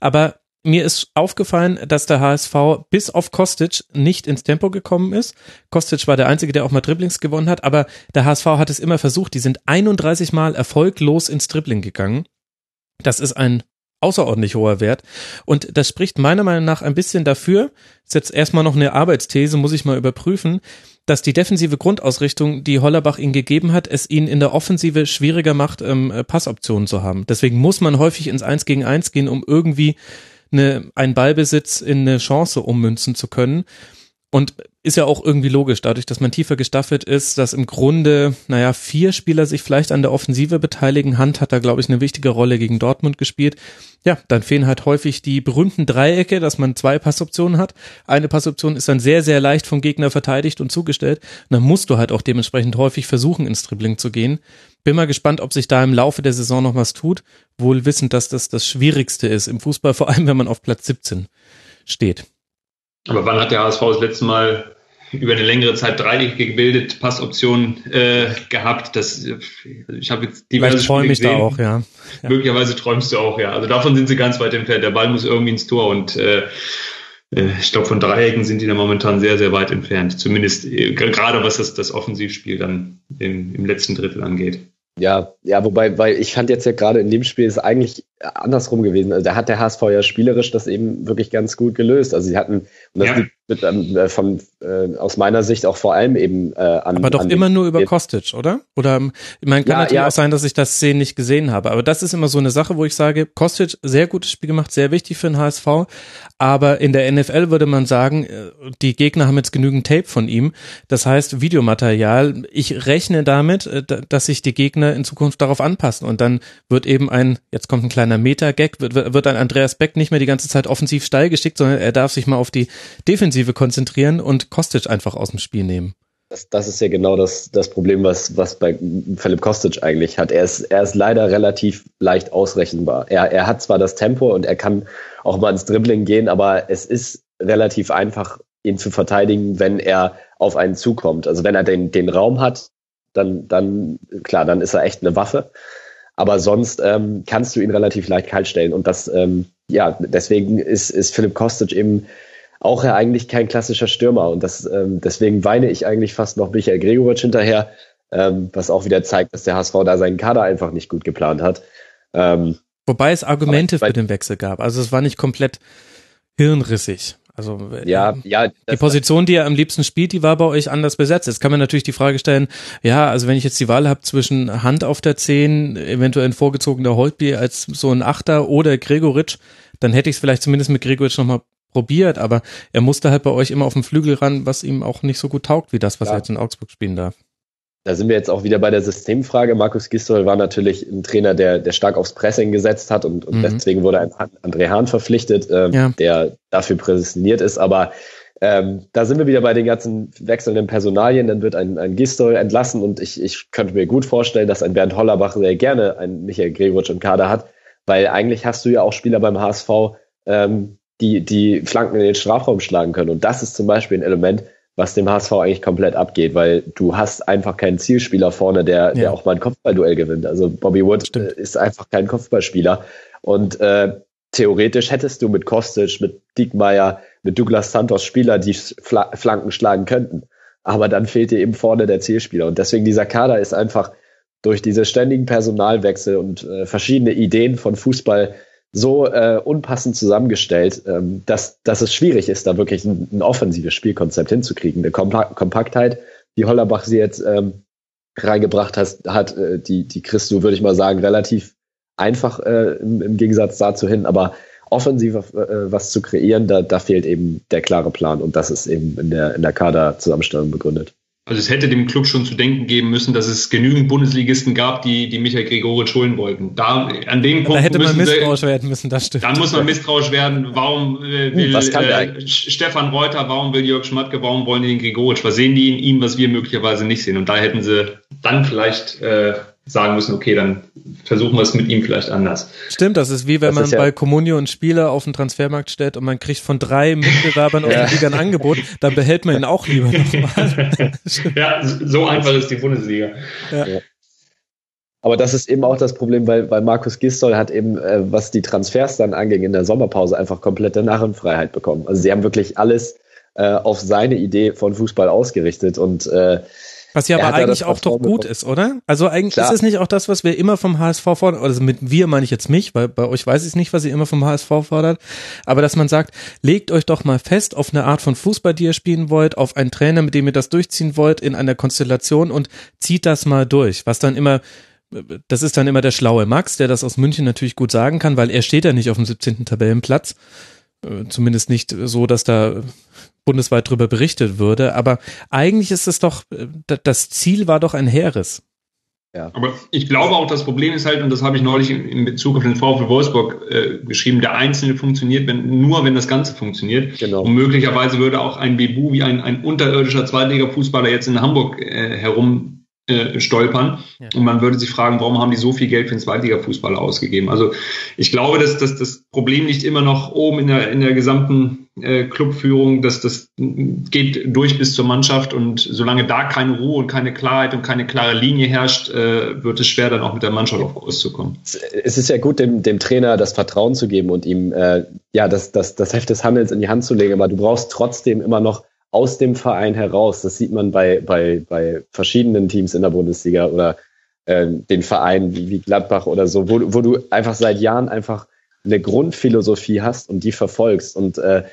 Aber mir ist aufgefallen, dass der HSV bis auf Kostic nicht ins Tempo gekommen ist. Kostic war der Einzige, der auch mal Dribblings gewonnen hat, aber der HSV hat es immer versucht. Die sind 31 Mal erfolglos ins Dribbling gegangen. Das ist ein außerordentlich hoher Wert. Und das spricht meiner Meinung nach ein bisschen dafür, ist jetzt erstmal noch eine Arbeitsthese, muss ich mal überprüfen, dass die defensive Grundausrichtung, die Hollerbach ihnen gegeben hat, es ihnen in der Offensive schwieriger macht, ähm, Passoptionen zu haben. Deswegen muss man häufig ins Eins gegen Eins gehen, um irgendwie eine, einen Ballbesitz in eine Chance ummünzen zu können. Und ist ja auch irgendwie logisch, dadurch, dass man tiefer gestaffelt ist, dass im Grunde, naja, vier Spieler sich vielleicht an der Offensive beteiligen. Hand hat da, glaube ich, eine wichtige Rolle gegen Dortmund gespielt. Ja, dann fehlen halt häufig die berühmten Dreiecke, dass man zwei Passoptionen hat. Eine Passoption ist dann sehr, sehr leicht vom Gegner verteidigt und zugestellt. Und dann musst du halt auch dementsprechend häufig versuchen, ins Dribbling zu gehen. Bin mal gespannt, ob sich da im Laufe der Saison noch was tut. Wohl wissend, dass das das Schwierigste ist im Fußball, vor allem wenn man auf Platz 17 steht. Aber wann hat der HSV das letzte Mal über eine längere Zeit Dreieckige gebildet, Passoptionen äh, gehabt? Das, ich habe jetzt diverse Vielleicht träume ich da auch, ja. ja. Möglicherweise träumst du auch, ja. Also davon sind sie ganz weit entfernt. Der Ball muss irgendwie ins Tor und äh, äh ich glaube, von Dreiecken sind die da momentan sehr, sehr weit entfernt. Zumindest äh, gerade was das, das Offensivspiel dann im, im letzten Drittel angeht. Ja, ja, wobei, weil ich fand jetzt ja gerade in dem Spiel ist eigentlich andersrum gewesen. Also da hat der HSV ja spielerisch das eben wirklich ganz gut gelöst. Also sie hatten, und das ja. liegt ähm, äh, von, äh, aus meiner Sicht auch vor allem eben äh, an. Aber doch an immer nur über Kostic, oder? Oder ich meine, kann ja, natürlich ja. auch sein, dass ich das Szenen nicht gesehen habe. Aber das ist immer so eine Sache, wo ich sage, Kostic, sehr gutes Spiel gemacht, sehr wichtig für den HSV. Aber in der NFL würde man sagen, äh, die Gegner haben jetzt genügend Tape von ihm. Das heißt, Videomaterial. Ich rechne damit, äh, dass sich die Gegner in Zukunft darauf anpassen. Und dann wird eben ein, jetzt kommt ein kleiner Meta-Gag, wird, wird ein Andreas Beck nicht mehr die ganze Zeit offensiv steil geschickt, sondern er darf sich mal auf die Defensive konzentrieren und Kostic einfach aus dem Spiel nehmen. Das, das ist ja genau das, das Problem, was, was bei Philipp Kostic eigentlich hat. Er ist, er ist leider relativ leicht ausrechenbar. Er, er hat zwar das Tempo und er kann auch mal ins Dribbling gehen, aber es ist relativ einfach, ihn zu verteidigen, wenn er auf einen zukommt. Also wenn er den, den Raum hat, dann, dann, klar, dann ist er echt eine Waffe. Aber sonst ähm, kannst du ihn relativ leicht kalt stellen. Und das, ähm, ja, deswegen ist, ist Philipp Kostic eben auch ja eigentlich kein klassischer Stürmer. Und das, ähm, deswegen weine ich eigentlich fast noch Michael Gregoritsch hinterher, ähm, was auch wieder zeigt, dass der HSV da seinen Kader einfach nicht gut geplant hat. Ähm, Wobei es Argumente für den Wechsel gab. Also es war nicht komplett hirnrissig. Also ja, äh, ja, die Position, die er am liebsten spielt, die war bei euch anders besetzt. Jetzt kann man natürlich die Frage stellen, ja, also wenn ich jetzt die Wahl habe zwischen Hand auf der 10, eventuell ein vorgezogener Holtby als so ein Achter oder Gregoritsch, dann hätte ich es vielleicht zumindest mit Gregoritsch nochmal probiert, aber er musste halt bei euch immer auf dem Flügel ran, was ihm auch nicht so gut taugt, wie das, was ja. er jetzt in Augsburg spielen darf. Da sind wir jetzt auch wieder bei der Systemfrage. Markus Gistol war natürlich ein Trainer, der, der stark aufs Pressing gesetzt hat und, und mhm. deswegen wurde ein André Hahn verpflichtet, ähm, ja. der dafür präsentiert ist. Aber ähm, da sind wir wieder bei den ganzen wechselnden Personalien. Dann wird ein, ein Gistol entlassen und ich, ich könnte mir gut vorstellen, dass ein Bernd Hollerbach sehr gerne einen Michael Gregoritsch im Kader hat, weil eigentlich hast du ja auch Spieler beim HSV, ähm, die, die Flanken in den Strafraum schlagen können. Und das ist zum Beispiel ein Element, was dem HSV eigentlich komplett abgeht, weil du hast einfach keinen Zielspieler vorne, der, ja. der auch mal ein Kopfballduell gewinnt. Also Bobby Wood Stimmt. Äh, ist einfach kein Kopfballspieler. Und äh, theoretisch hättest du mit Kostic, mit Diekmeyer, mit Douglas Santos Spieler, die Fla Flanken schlagen könnten. Aber dann fehlt dir eben vorne der Zielspieler. Und deswegen dieser Kader ist einfach durch diese ständigen Personalwechsel und äh, verschiedene Ideen von Fußball so äh, unpassend zusammengestellt, ähm, dass, dass es schwierig ist, da wirklich ein, ein offensives Spielkonzept hinzukriegen. Eine Kompa Kompaktheit, die Hollerbach sie jetzt ähm, reingebracht hat, hat äh, die, die kriegst du, würde ich mal sagen, relativ einfach äh, im, im Gegensatz dazu hin. Aber offensiv äh, was zu kreieren, da, da fehlt eben der klare Plan und das ist eben in der, in der Kaderzusammenstellung begründet. Also es hätte dem Club schon zu denken geben müssen, dass es genügend Bundesligisten gab, die, die Michael Gregoritsch holen wollten. Da, an dem Punkt da hätte man misstrauisch sie, werden müssen, das stimmt. Dann muss man misstrauisch werden. Warum äh, will äh, Stefan Reuter, warum will Jörg Schmatke, warum wollen die den Gregoritsch? Was sehen die in ihm, was wir möglicherweise nicht sehen? Und da hätten sie dann vielleicht äh, sagen müssen, okay, dann versuchen wir es mit ihm vielleicht anders. Stimmt, das ist wie wenn das man ja bei Comunio einen Spieler auf den Transfermarkt stellt und man kriegt von drei Mitbewerbern aus der Liga ein Angebot, dann behält man ihn auch lieber nochmal. ja, so einfach ist die Bundesliga. Ja. Ja. Aber das ist eben auch das Problem, weil, weil Markus Gistol hat eben, äh, was die Transfers dann anging, in der Sommerpause einfach komplette Narrenfreiheit bekommen. Also sie haben wirklich alles äh, auf seine Idee von Fußball ausgerichtet und äh, was ja aber eigentlich auch doch gut ist, oder? Also eigentlich Klar. ist es nicht auch das, was wir immer vom HSV fordern, also mit wir meine ich jetzt mich, weil bei euch weiß ich nicht, was ihr immer vom HSV fordert, aber dass man sagt, legt euch doch mal fest auf eine Art von Fußball, die ihr spielen wollt, auf einen Trainer, mit dem ihr das durchziehen wollt, in einer Konstellation und zieht das mal durch, was dann immer das ist dann immer der schlaue Max, der das aus München natürlich gut sagen kann, weil er steht ja nicht auf dem 17. Tabellenplatz. Äh, zumindest nicht so, dass da bundesweit drüber berichtet würde. Aber eigentlich ist es doch, äh, das Ziel war doch ein Heeres. Ja. Aber ich glaube auch, das Problem ist halt, und das habe ich neulich in Bezug auf den VfL Wolfsburg äh, geschrieben, der Einzelne funktioniert wenn, nur, wenn das Ganze funktioniert. Genau. Und möglicherweise würde auch ein Bebu wie ein, ein unterirdischer Zweitliga-Fußballer jetzt in Hamburg äh, herum äh, stolpern. Ja. Und man würde sich fragen, warum haben die so viel Geld für den Zweitliga-Fußballer ausgegeben? Also ich glaube, dass, dass das Problem nicht immer noch oben in der, in der gesamten äh, Clubführung, dass das geht durch bis zur Mannschaft und solange da keine Ruhe und keine Klarheit und keine klare Linie herrscht, äh, wird es schwer, dann auch mit der Mannschaft auf Kurs zu kommen. Es ist ja gut, dem, dem Trainer das Vertrauen zu geben und ihm äh, ja das, das, das Heft des Handels in die Hand zu legen, aber du brauchst trotzdem immer noch aus dem Verein heraus. Das sieht man bei, bei, bei verschiedenen Teams in der Bundesliga oder äh, den Vereinen wie, wie Gladbach oder so, wo, wo du einfach seit Jahren einfach eine Grundphilosophie hast und die verfolgst. Und äh,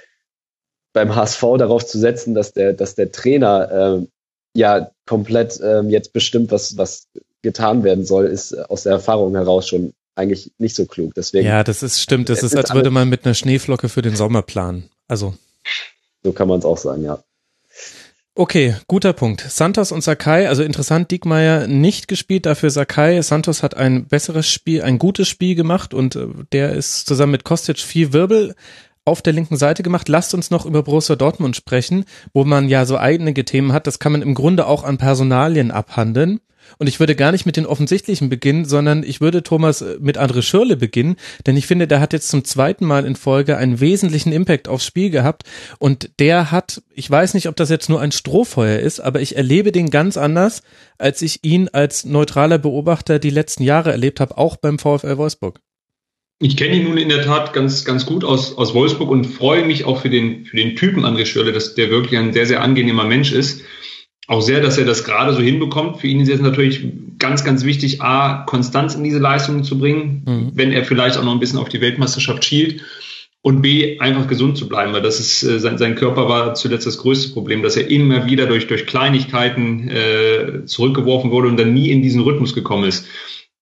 beim HSV darauf zu setzen, dass der, dass der Trainer äh, ja komplett äh, jetzt bestimmt, was, was getan werden soll, ist aus der Erfahrung heraus schon eigentlich nicht so klug. Deswegen, ja, das ist stimmt. Das ist, als würde man mit einer Schneeflocke für den Sommer planen. Also. So kann man es auch sagen, ja. Okay, guter Punkt. Santos und Sakai, also interessant, Diekmeyer nicht gespielt, dafür Sakai. Santos hat ein besseres Spiel, ein gutes Spiel gemacht und äh, der ist zusammen mit Kostic viel Wirbel auf der linken Seite gemacht. Lasst uns noch über Borussia Dortmund sprechen, wo man ja so einige Themen hat. Das kann man im Grunde auch an Personalien abhandeln. Und ich würde gar nicht mit den offensichtlichen beginnen, sondern ich würde Thomas äh, mit André Schürle beginnen, denn ich finde, der hat jetzt zum zweiten Mal in Folge einen wesentlichen Impact aufs Spiel gehabt und der hat, ich weiß nicht, ob das jetzt nur ein Strohfeuer ist, aber ich erlebe den ganz anders, als ich ihn als neutraler Beobachter die letzten Jahre erlebt habe, auch beim VfL Wolfsburg. Ich kenne ihn nun in der Tat ganz, ganz gut aus, aus Wolfsburg und freue mich auch für den, für den Typen André Schürle, dass der wirklich ein sehr, sehr angenehmer Mensch ist auch sehr, dass er das gerade so hinbekommt. Für ihn ist jetzt natürlich ganz, ganz wichtig, A, Konstanz in diese Leistungen zu bringen, mhm. wenn er vielleicht auch noch ein bisschen auf die Weltmeisterschaft schielt. Und B, einfach gesund zu bleiben, weil das ist, äh, sein, sein Körper war zuletzt das größte Problem, dass er immer wieder durch, durch Kleinigkeiten äh, zurückgeworfen wurde und dann nie in diesen Rhythmus gekommen ist.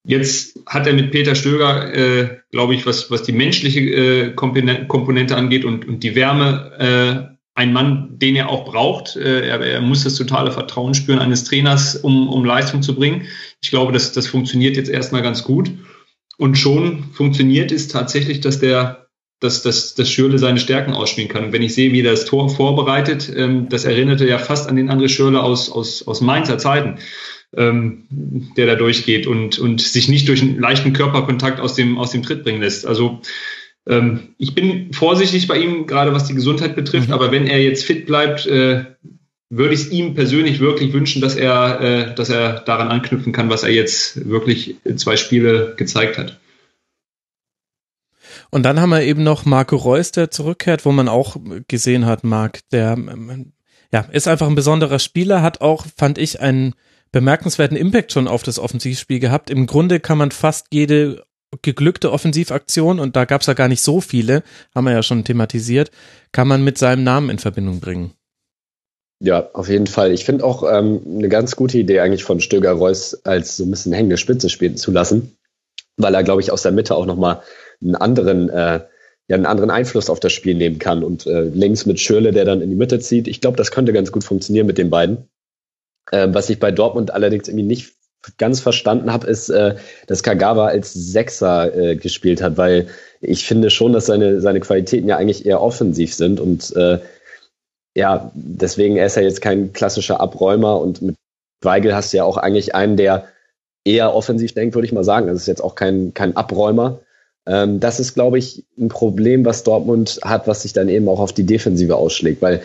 Jetzt hat er mit Peter Stöger, äh, glaube ich, was, was die menschliche äh, Komponente angeht und, und die Wärme ein Mann, den er auch braucht. Äh, er, er, muss das totale Vertrauen spüren eines Trainers, um, um Leistung zu bringen. Ich glaube, das, das funktioniert jetzt erstmal ganz gut. Und schon funktioniert es tatsächlich, dass der, dass, dass, dass Schürle seine Stärken ausspielen kann. Und wenn ich sehe, wie er das Tor vorbereitet, ähm, das erinnerte ja fast an den André Schürle aus, aus, aus Mainzer Zeiten, ähm, der da durchgeht und, und sich nicht durch einen leichten Körperkontakt aus dem, aus dem Tritt bringen lässt. Also ähm, ich bin vorsichtig bei ihm, gerade was die Gesundheit betrifft, mhm. aber wenn er jetzt fit bleibt, äh, würde ich es ihm persönlich wirklich wünschen, dass er, äh, dass er daran anknüpfen kann, was er jetzt wirklich in zwei Spiele gezeigt hat. Und dann haben wir eben noch Marco Reus, der zurückkehrt, wo man auch gesehen hat, Marc, der ja, ist einfach ein besonderer Spieler, hat auch, fand ich, einen bemerkenswerten Impact schon auf das Offensivspiel gehabt. Im Grunde kann man fast jede geglückte Offensivaktion, und da gab es ja gar nicht so viele, haben wir ja schon thematisiert, kann man mit seinem Namen in Verbindung bringen. Ja, auf jeden Fall. Ich finde auch ähm, eine ganz gute Idee eigentlich von Stöger Reus als so ein bisschen hängende Spitze spielen zu lassen, weil er, glaube ich, aus der Mitte auch nochmal einen anderen, äh, ja, einen anderen Einfluss auf das Spiel nehmen kann. Und äh, links mit Schürle, der dann in die Mitte zieht. Ich glaube, das könnte ganz gut funktionieren mit den beiden. Äh, was ich bei Dortmund allerdings irgendwie nicht ganz verstanden habe, ist, äh, dass Kagawa als Sechser äh, gespielt hat, weil ich finde schon, dass seine, seine Qualitäten ja eigentlich eher offensiv sind und äh, ja, deswegen ist er jetzt kein klassischer Abräumer und mit Weigel hast du ja auch eigentlich einen, der eher offensiv denkt, würde ich mal sagen. Das ist jetzt auch kein, kein Abräumer. Ähm, das ist, glaube ich, ein Problem, was Dortmund hat, was sich dann eben auch auf die Defensive ausschlägt, weil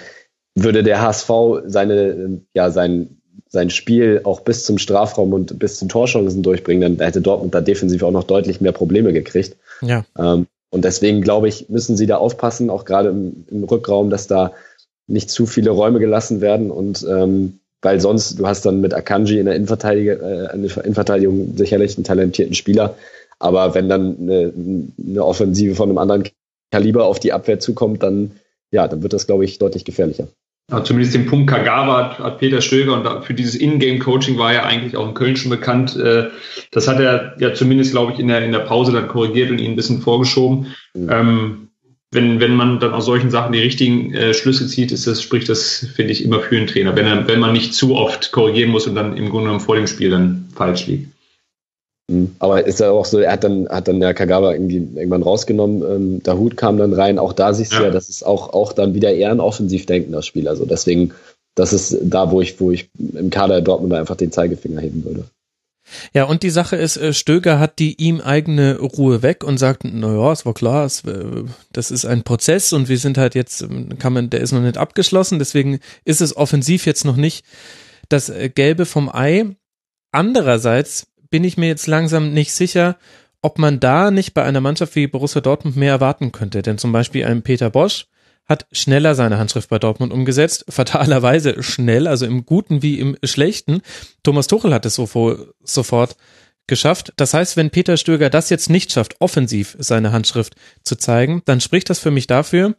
würde der HSV seine, ja, sein, sein Spiel auch bis zum Strafraum und bis zu Torchancen durchbringen, dann hätte Dortmund da defensiv auch noch deutlich mehr Probleme gekriegt. Ja. Ähm, und deswegen glaube ich, müssen sie da aufpassen, auch gerade im, im, Rückraum, dass da nicht zu viele Räume gelassen werden und ähm, weil sonst, du hast dann mit Akanji in der Innenverteidigung, äh, in der Innenverteidigung sicherlich einen talentierten Spieler, aber wenn dann eine, eine Offensive von einem anderen Kaliber auf die Abwehr zukommt, dann ja, dann wird das, glaube ich, deutlich gefährlicher. Ja, zumindest den Punkt Kagawa hat, hat Peter Stöger und für dieses In-Game-Coaching war er eigentlich auch in Köln schon bekannt. Äh, das hat er ja zumindest, glaube ich, in der, in der Pause dann korrigiert und ihn ein bisschen vorgeschoben. Mhm. Ähm, wenn, wenn man dann aus solchen Sachen die richtigen äh, Schlüsse zieht, ist das, spricht das, finde ich, immer für einen Trainer, wenn, er, wenn man nicht zu oft korrigieren muss und dann im Grunde genommen vor dem Spiel dann falsch liegt. Mhm. Aber ist ja auch so, er hat dann, hat dann der Kagawa irgendwie irgendwann rausgenommen, ähm, der Hut kam dann rein, auch da siehst du ja, das ist auch, auch dann wieder eher ein offensiv denkender Spiel. Also deswegen, das ist da, wo ich, wo ich im Kader Dortmund einfach den Zeigefinger heben würde. Ja, und die Sache ist, äh, Stöger hat die ihm eigene Ruhe weg und sagt, naja, es war klar, es, äh, das ist ein Prozess und wir sind halt jetzt, ähm, kann man, der ist noch nicht abgeschlossen, deswegen ist es offensiv jetzt noch nicht das äh, Gelbe vom Ei. Andererseits bin ich mir jetzt langsam nicht sicher, ob man da nicht bei einer Mannschaft wie Borussia Dortmund mehr erwarten könnte. Denn zum Beispiel ein Peter Bosch hat schneller seine Handschrift bei Dortmund umgesetzt, fatalerweise schnell, also im Guten wie im Schlechten. Thomas Tuchel hat es so sofort geschafft. Das heißt, wenn Peter Stöger das jetzt nicht schafft, offensiv seine Handschrift zu zeigen, dann spricht das für mich dafür,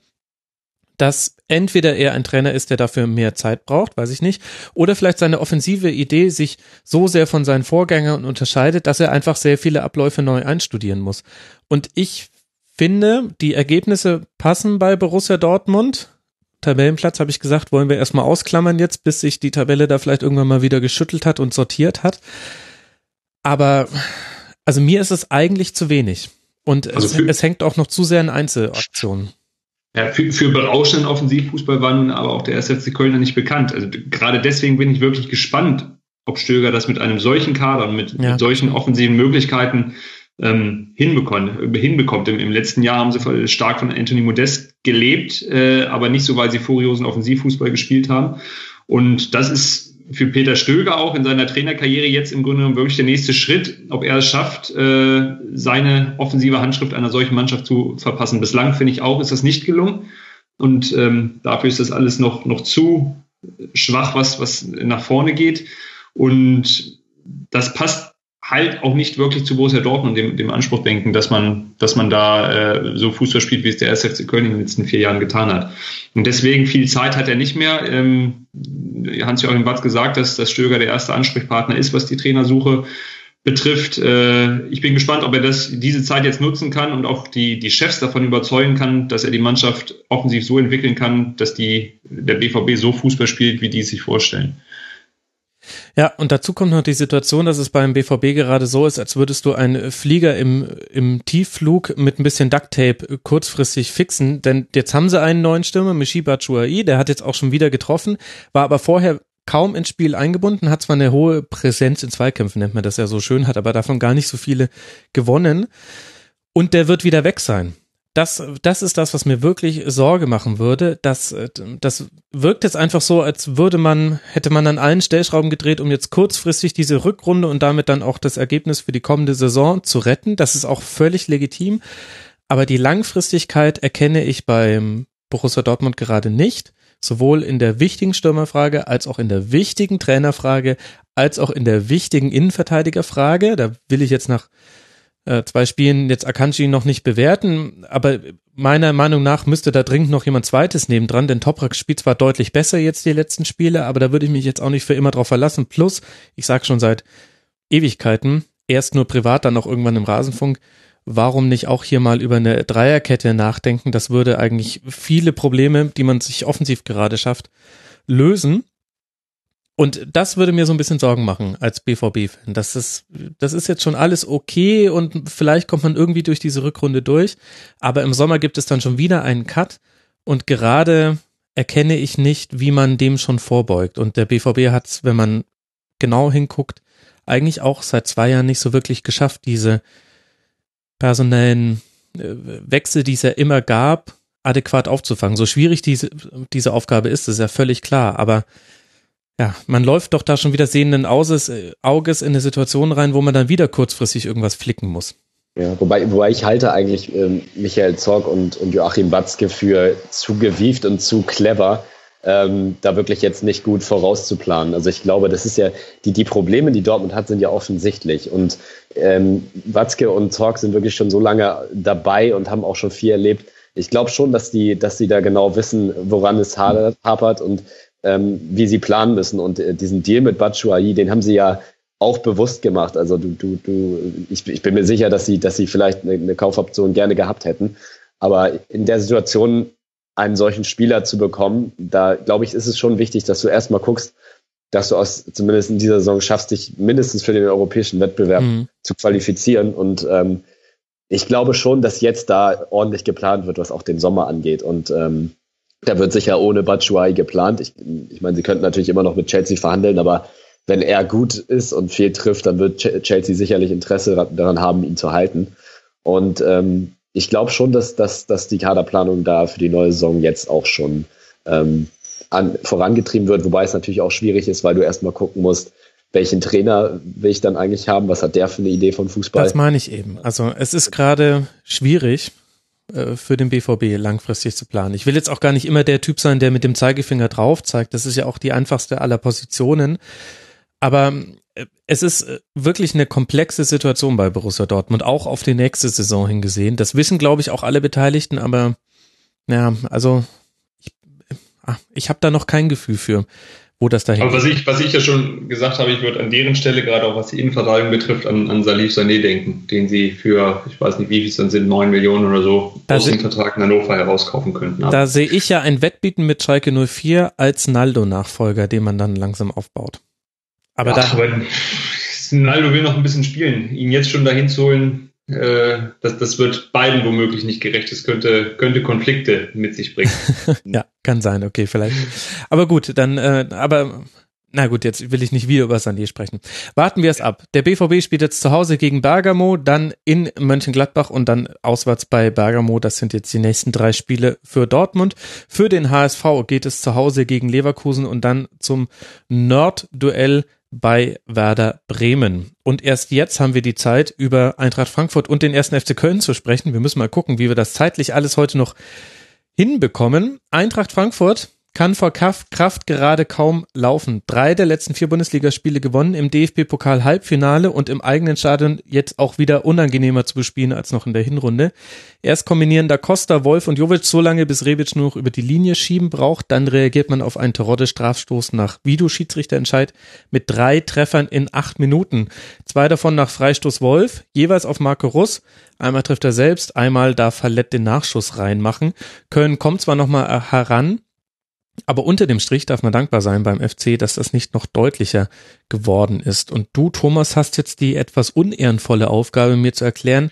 dass entweder er ein Trainer ist, der dafür mehr Zeit braucht, weiß ich nicht, oder vielleicht seine offensive Idee sich so sehr von seinen Vorgängern unterscheidet, dass er einfach sehr viele Abläufe neu einstudieren muss. Und ich finde, die Ergebnisse passen bei Borussia Dortmund. Tabellenplatz habe ich gesagt, wollen wir erstmal ausklammern jetzt, bis sich die Tabelle da vielleicht irgendwann mal wieder geschüttelt hat und sortiert hat. Aber also mir ist es eigentlich zu wenig. Und also es, es hängt auch noch zu sehr in Einzelaktionen. Ja, für, für berauschenden Offensivfußball war nun aber auch der SFC Kölner nicht bekannt. Also gerade deswegen bin ich wirklich gespannt, ob Stöger das mit einem solchen Kader und mit, ja. mit solchen offensiven Möglichkeiten ähm, hinbekommt. hinbekommt. Im, Im, letzten Jahr haben sie stark von Anthony Modest gelebt, äh, aber nicht so, weil sie furiosen Offensivfußball gespielt haben. Und das ist für Peter Stöger auch in seiner Trainerkarriere jetzt im Grunde genommen wirklich der nächste Schritt, ob er es schafft, äh, seine offensive Handschrift einer solchen Mannschaft zu verpassen. Bislang finde ich auch, ist das nicht gelungen. Und ähm, dafür ist das alles noch, noch zu schwach, was, was nach vorne geht. Und das passt halt auch nicht wirklich zu Borussia Dortmund dem, dem Anspruch denken, dass man, dass man da äh, so Fußball spielt, wie es der SFC Köln in den letzten vier Jahren getan hat. Und deswegen viel Zeit hat er nicht mehr. Ähm, Hans-Joachim Batz gesagt, dass, dass Stöger der erste Ansprechpartner ist, was die Trainersuche betrifft. Äh, ich bin gespannt, ob er das, diese Zeit jetzt nutzen kann und auch die, die Chefs davon überzeugen kann, dass er die Mannschaft offensiv so entwickeln kann, dass die, der BVB so Fußball spielt, wie die es sich vorstellen. Ja, und dazu kommt noch die Situation, dass es beim BVB gerade so ist, als würdest du einen Flieger im, im Tiefflug mit ein bisschen Ducktape kurzfristig fixen, denn jetzt haben sie einen neuen Stürmer, Mishiba Chuai, der hat jetzt auch schon wieder getroffen, war aber vorher kaum ins Spiel eingebunden, hat zwar eine hohe Präsenz in Zweikämpfen, nennt man das ja so schön, hat aber davon gar nicht so viele gewonnen. Und der wird wieder weg sein das, das ist das, was mir wirklich Sorge machen würde. Das, das wirkt jetzt einfach so, als würde man, hätte man an allen Stellschrauben gedreht, um jetzt kurzfristig diese Rückrunde und damit dann auch das Ergebnis für die kommende Saison zu retten. Das ist auch völlig legitim. Aber die Langfristigkeit erkenne ich beim Borussia Dortmund gerade nicht. Sowohl in der wichtigen Stürmerfrage als auch in der wichtigen Trainerfrage als auch in der wichtigen Innenverteidigerfrage. Da will ich jetzt nach äh, zwei Spielen jetzt Akanji noch nicht bewerten, aber meiner Meinung nach müsste da dringend noch jemand zweites nebendran, denn Toprak spielt zwar deutlich besser jetzt die letzten Spiele, aber da würde ich mich jetzt auch nicht für immer drauf verlassen. Plus, ich sag schon seit Ewigkeiten, erst nur privat, dann auch irgendwann im Rasenfunk, warum nicht auch hier mal über eine Dreierkette nachdenken? Das würde eigentlich viele Probleme, die man sich offensiv gerade schafft, lösen. Und das würde mir so ein bisschen Sorgen machen als BVB-Fan. Das ist, das ist jetzt schon alles okay und vielleicht kommt man irgendwie durch diese Rückrunde durch. Aber im Sommer gibt es dann schon wieder einen Cut und gerade erkenne ich nicht, wie man dem schon vorbeugt. Und der BVB hat wenn man genau hinguckt, eigentlich auch seit zwei Jahren nicht so wirklich geschafft, diese personellen äh, Wechsel, die es ja immer gab, adäquat aufzufangen. So schwierig diese, diese Aufgabe ist, ist ja völlig klar. Aber ja, man läuft doch da schon wieder sehenden Auges, äh, Auges in eine Situation rein, wo man dann wieder kurzfristig irgendwas flicken muss. Ja, wobei, wobei ich halte eigentlich ähm, Michael Zorg und, und Joachim Batzke für zu gewieft und zu clever, ähm, da wirklich jetzt nicht gut vorauszuplanen. Also ich glaube, das ist ja, die, die Probleme, die Dortmund hat, sind ja offensichtlich. Und ähm, Watzke und Zorg sind wirklich schon so lange dabei und haben auch schon viel erlebt. Ich glaube schon, dass die, dass sie da genau wissen, woran es hapert und ähm, wie sie planen müssen. Und äh, diesen Deal mit Batshuayi, den haben sie ja auch bewusst gemacht. Also du, du, du, ich, ich bin mir sicher, dass sie, dass sie vielleicht eine, eine Kaufoption gerne gehabt hätten. Aber in der Situation einen solchen Spieler zu bekommen, da glaube ich, ist es schon wichtig, dass du erstmal guckst, dass du aus, zumindest in dieser Saison schaffst, dich mindestens für den europäischen Wettbewerb mhm. zu qualifizieren. Und ähm, ich glaube schon, dass jetzt da ordentlich geplant wird, was auch den Sommer angeht. Und ähm, da wird sicher ohne Batshuayi geplant. Ich, ich meine, sie könnten natürlich immer noch mit Chelsea verhandeln, aber wenn er gut ist und viel trifft, dann wird Chelsea sicherlich Interesse daran haben, ihn zu halten. Und ähm, ich glaube schon, dass, dass, dass die Kaderplanung da für die neue Saison jetzt auch schon ähm, an, vorangetrieben wird, wobei es natürlich auch schwierig ist, weil du erstmal gucken musst, welchen Trainer will ich dann eigentlich haben, was hat der für eine Idee von Fußball? Das meine ich eben. Also es ist gerade schwierig, für den BVB langfristig zu planen. Ich will jetzt auch gar nicht immer der Typ sein, der mit dem Zeigefinger drauf zeigt. Das ist ja auch die einfachste aller Positionen. Aber äh, es ist äh, wirklich eine komplexe Situation bei Borussia Dortmund, auch auf die nächste Saison hingesehen. Das wissen, glaube ich, auch alle Beteiligten, aber ja, also ich, ah, ich habe da noch kein Gefühl für wo das dahin Aber was ich, was ich ja schon gesagt habe, ich würde an deren Stelle, gerade auch was die Innenverteidigung betrifft, an, an Salif Sané denken, den sie für, ich weiß nicht, wie viel es dann sind, neun Millionen oder so, da aus dem Vertrag in Hannover herauskaufen könnten. Da sehe ich ja ein Wettbieten mit Schalke 04 als Naldo-Nachfolger, den man dann langsam aufbaut. Aber Ach, da. Aber Naldo will noch ein bisschen spielen. Ihn jetzt schon dahin zu holen, äh, das, das wird beiden womöglich nicht gerecht. Das könnte, könnte Konflikte mit sich bringen. ja, kann sein, okay, vielleicht. Aber gut, dann, äh, aber na gut, jetzt will ich nicht wieder über Sané sprechen. Warten wir es ab. Der BVB spielt jetzt zu Hause gegen Bergamo, dann in Mönchengladbach und dann auswärts bei Bergamo. Das sind jetzt die nächsten drei Spiele für Dortmund. Für den HSV geht es zu Hause gegen Leverkusen und dann zum Nordduell bei Werder Bremen. Und erst jetzt haben wir die Zeit, über Eintracht Frankfurt und den ersten FC Köln zu sprechen. Wir müssen mal gucken, wie wir das zeitlich alles heute noch hinbekommen. Eintracht Frankfurt kann vor Kraft gerade kaum laufen. Drei der letzten vier Bundesligaspiele gewonnen, im DFB-Pokal Halbfinale und im eigenen Stadion jetzt auch wieder unangenehmer zu bespielen als noch in der Hinrunde. Erst kombinieren da Costa, Wolf und Jovic so lange, bis Rebic nur noch über die Linie schieben braucht. Dann reagiert man auf einen Terodde-Strafstoß nach Videoschiedsrichterentscheid mit drei Treffern in acht Minuten. Zwei davon nach Freistoß Wolf, jeweils auf Marco Russ. Einmal trifft er selbst, einmal darf Fallett den Nachschuss reinmachen. Köln kommt zwar nochmal heran, aber unter dem Strich darf man dankbar sein beim FC, dass das nicht noch deutlicher geworden ist. Und du, Thomas, hast jetzt die etwas unehrenvolle Aufgabe, mir zu erklären,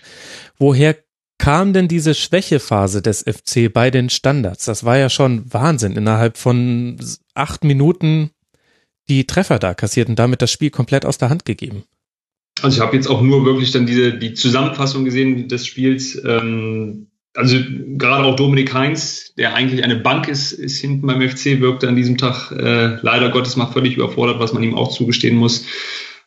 woher kam denn diese Schwächephase des FC bei den Standards? Das war ja schon Wahnsinn, innerhalb von acht Minuten die Treffer da kassiert und damit das Spiel komplett aus der Hand gegeben. Also ich habe jetzt auch nur wirklich dann diese die Zusammenfassung gesehen des Spiels. Ähm, also gerade auch Dominik Heinz, der eigentlich eine Bank ist, ist hinten beim FC, wirkte an diesem Tag äh, leider Gottes mal völlig überfordert, was man ihm auch zugestehen muss.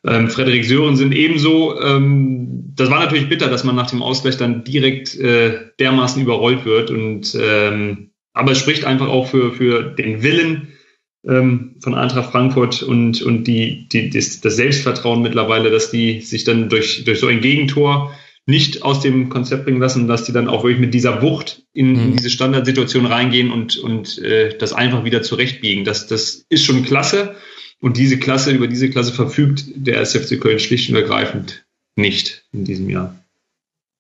Ähm, Frederik Sören sind ebenso. Ähm, das war natürlich bitter, dass man nach dem Ausgleich dann direkt äh, dermaßen überrollt wird. Und ähm, aber es spricht einfach auch für für den Willen ähm, von Eintracht Frankfurt und und die, die das, das Selbstvertrauen mittlerweile, dass die sich dann durch durch so ein Gegentor nicht aus dem Konzept bringen lassen, dass die dann auch wirklich mit dieser Wucht in, mhm. in diese Standardsituation reingehen und, und äh, das einfach wieder zurechtbiegen. Das, das ist schon klasse. Und diese Klasse, über diese Klasse verfügt der SFC Köln schlicht und ergreifend nicht in diesem Jahr.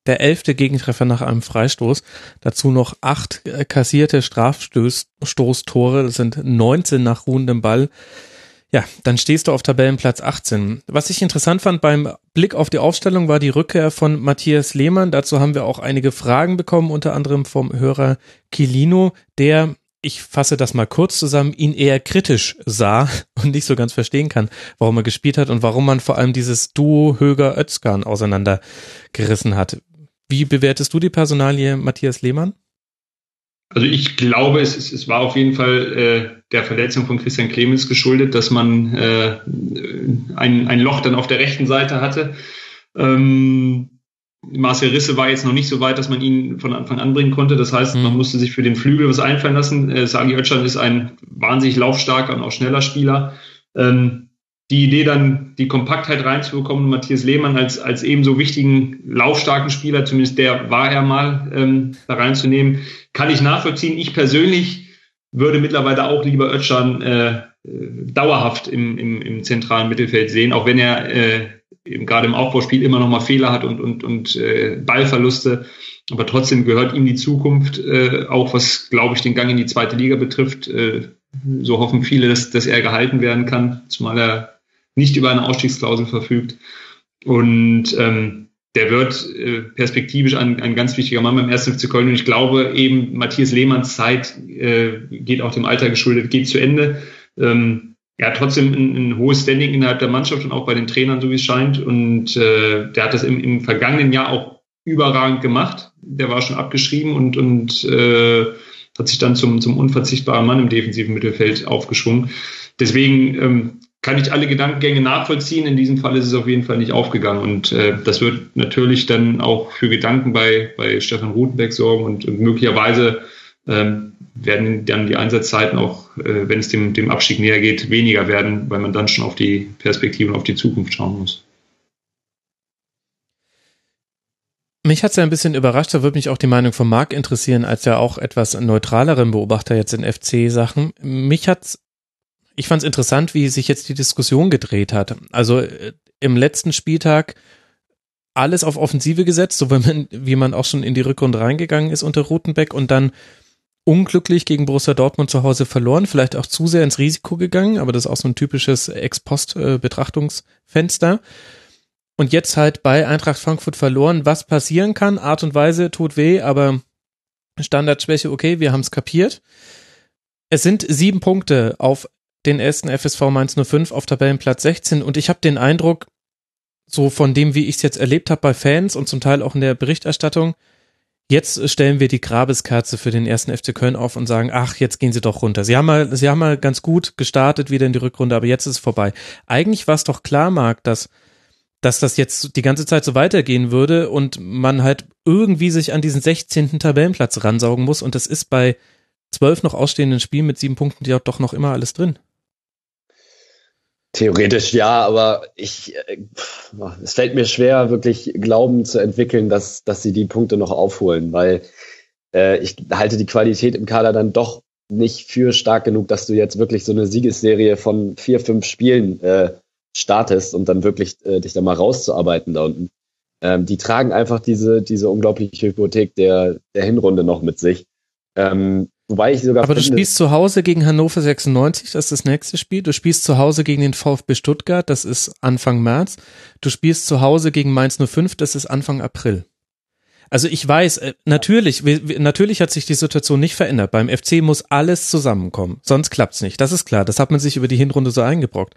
Der elfte Gegentreffer nach einem Freistoß. Dazu noch acht kassierte Strafstoßtore. Das sind 19 nach ruhendem Ball. Ja, dann stehst du auf Tabellenplatz 18. Was ich interessant fand beim Blick auf die Aufstellung war die Rückkehr von Matthias Lehmann. Dazu haben wir auch einige Fragen bekommen, unter anderem vom Hörer Kilino, der ich fasse das mal kurz zusammen, ihn eher kritisch sah und nicht so ganz verstehen kann, warum er gespielt hat und warum man vor allem dieses Duo Höger-Özkan auseinandergerissen hat. Wie bewertest du die Personalie Matthias Lehmann? Also ich glaube, es, es, es war auf jeden Fall äh, der Verletzung von Christian Clemens geschuldet, dass man äh, ein, ein Loch dann auf der rechten Seite hatte. Ähm, Marcel Risse war jetzt noch nicht so weit, dass man ihn von Anfang an bringen konnte. Das heißt, mhm. man musste sich für den Flügel was einfallen lassen. Äh, Sagi Özcan ist ein wahnsinnig laufstarker und auch schneller Spieler. Ähm, die Idee dann, die Kompaktheit reinzubekommen, Matthias Lehmann als, als ebenso wichtigen, laufstarken Spieler, zumindest der war er mal, ähm, da reinzunehmen, kann ich nachvollziehen. Ich persönlich würde mittlerweile auch lieber Özcan äh, dauerhaft im, im, im zentralen Mittelfeld sehen, auch wenn er äh, eben gerade im Aufbauspiel immer noch mal Fehler hat und, und, und äh, Ballverluste. Aber trotzdem gehört ihm die Zukunft, äh, auch was, glaube ich, den Gang in die zweite Liga betrifft. Äh, so hoffen viele, dass, dass er gehalten werden kann, zumal er nicht über eine Ausstiegsklausel verfügt. Und ähm, der wird äh, perspektivisch ein, ein ganz wichtiger Mann beim 1. FC Köln. Und ich glaube eben, Matthias Lehmanns Zeit äh, geht auch dem Alter geschuldet, geht zu Ende. Ähm, er hat trotzdem ein, ein, hohes Standing innerhalb der Mannschaft und auch bei den Trainern, so wie es scheint. Und äh, der hat das im, im vergangenen Jahr auch überragend gemacht. Der war schon abgeschrieben und, und äh, hat sich dann zum, zum unverzichtbaren Mann im defensiven Mittelfeld aufgeschwungen. Deswegen ähm, kann ich alle Gedankengänge nachvollziehen. In diesem Fall ist es auf jeden Fall nicht aufgegangen. Und äh, das wird natürlich dann auch für Gedanken bei, bei Stefan Rutenbeck sorgen und, möglicherweise ähm, werden dann die Einsatzzeiten auch, äh, wenn es dem, dem Abstieg näher geht, weniger werden, weil man dann schon auf die Perspektive und auf die Zukunft schauen muss. Mich hat es ja ein bisschen überrascht, da würde mich auch die Meinung von Marc interessieren, als ja auch etwas neutraleren Beobachter jetzt in FC-Sachen. Mich hat's ich fand es interessant, wie sich jetzt die Diskussion gedreht hat. Also äh, im letzten Spieltag alles auf Offensive gesetzt, so wie man, wie man auch schon in die Rückrunde reingegangen ist unter Rutenbeck und dann unglücklich gegen Borussia Dortmund zu Hause verloren, vielleicht auch zu sehr ins Risiko gegangen, aber das ist auch so ein typisches Ex-Post-Betrachtungsfenster. Und jetzt halt bei Eintracht Frankfurt verloren. Was passieren kann, Art und Weise tut weh, aber Standardschwäche, okay, wir haben es kapiert. Es sind sieben Punkte auf den ersten FSV Mainz 05 auf Tabellenplatz 16 und ich habe den Eindruck, so von dem, wie ich es jetzt erlebt habe bei Fans und zum Teil auch in der Berichterstattung, jetzt stellen wir die Grabeskerze für den ersten FC Köln auf und sagen, ach, jetzt gehen sie doch runter. Sie haben mal, sie haben mal ganz gut gestartet wieder in die Rückrunde, aber jetzt ist es vorbei. Eigentlich war es doch klar, Marc, dass dass das jetzt die ganze Zeit so weitergehen würde und man halt irgendwie sich an diesen 16. Tabellenplatz ransaugen muss und das ist bei zwölf noch ausstehenden Spielen mit sieben Punkten ja doch noch immer alles drin. Theoretisch ja, aber ich, äh, es fällt mir schwer, wirklich Glauben zu entwickeln, dass, dass sie die Punkte noch aufholen, weil äh, ich halte die Qualität im Kader dann doch nicht für stark genug, dass du jetzt wirklich so eine Siegesserie von vier, fünf Spielen äh, startest und dann wirklich äh, dich da mal rauszuarbeiten da unten. Ähm, die tragen einfach diese, diese unglaubliche Hypothek der, der Hinrunde noch mit sich. Ähm, wobei ich sogar Aber finde, du spielst zu Hause gegen Hannover 96, das ist das nächste Spiel. Du spielst zu Hause gegen den VfB Stuttgart, das ist Anfang März. Du spielst zu Hause gegen Mainz 05, das ist Anfang April. Also ich weiß, äh, natürlich, natürlich hat sich die Situation nicht verändert. Beim FC muss alles zusammenkommen, sonst klappt's nicht. Das ist klar. Das hat man sich über die Hinrunde so eingebrockt.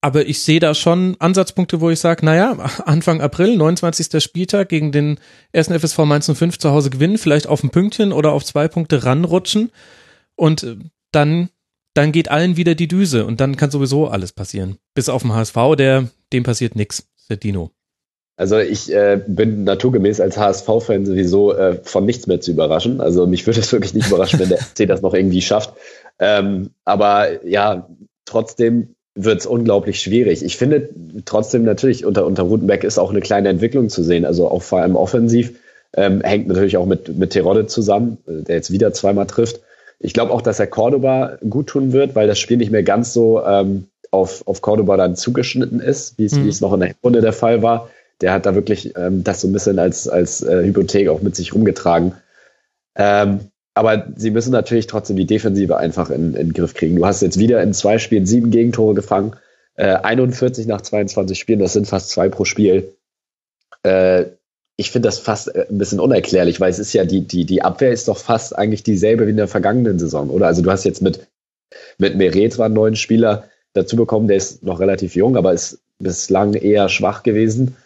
Aber ich sehe da schon Ansatzpunkte, wo ich sage, naja, Anfang April, 29. Spieltag gegen den ersten FSV Mainz 05 zu Hause gewinnen, vielleicht auf ein Pünktchen oder auf zwei Punkte ranrutschen und äh, dann, dann geht allen wieder die Düse und dann kann sowieso alles passieren. Bis auf den HSV, der, dem passiert nichts, der Dino. Also ich äh, bin naturgemäß als HSV-Fan sowieso äh, von nichts mehr zu überraschen. Also mich würde es wirklich nicht überraschen, wenn der FC das noch irgendwie schafft. Ähm, aber ja, trotzdem wird es unglaublich schwierig. Ich finde trotzdem natürlich unter, unter Rutenbeck ist auch eine kleine Entwicklung zu sehen. Also auch vor allem offensiv ähm, hängt natürlich auch mit, mit Terodde zusammen, der jetzt wieder zweimal trifft. Ich glaube auch, dass er Cordoba gut tun wird, weil das Spiel nicht mehr ganz so ähm, auf, auf Cordoba dann zugeschnitten ist, wie es, mhm. noch in der Runde der Fall war der hat da wirklich ähm, das so ein bisschen als, als äh, Hypothek auch mit sich rumgetragen. Ähm, aber sie müssen natürlich trotzdem die Defensive einfach in, in den Griff kriegen. Du hast jetzt wieder in zwei Spielen sieben Gegentore gefangen, äh, 41 nach 22 Spielen, das sind fast zwei pro Spiel. Äh, ich finde das fast äh, ein bisschen unerklärlich, weil es ist ja die, die, die Abwehr ist doch fast eigentlich dieselbe wie in der vergangenen Saison, oder? Also du hast jetzt mit, mit Meret zwar einen neuen Spieler dazu bekommen, der ist noch relativ jung, aber ist bislang eher schwach gewesen.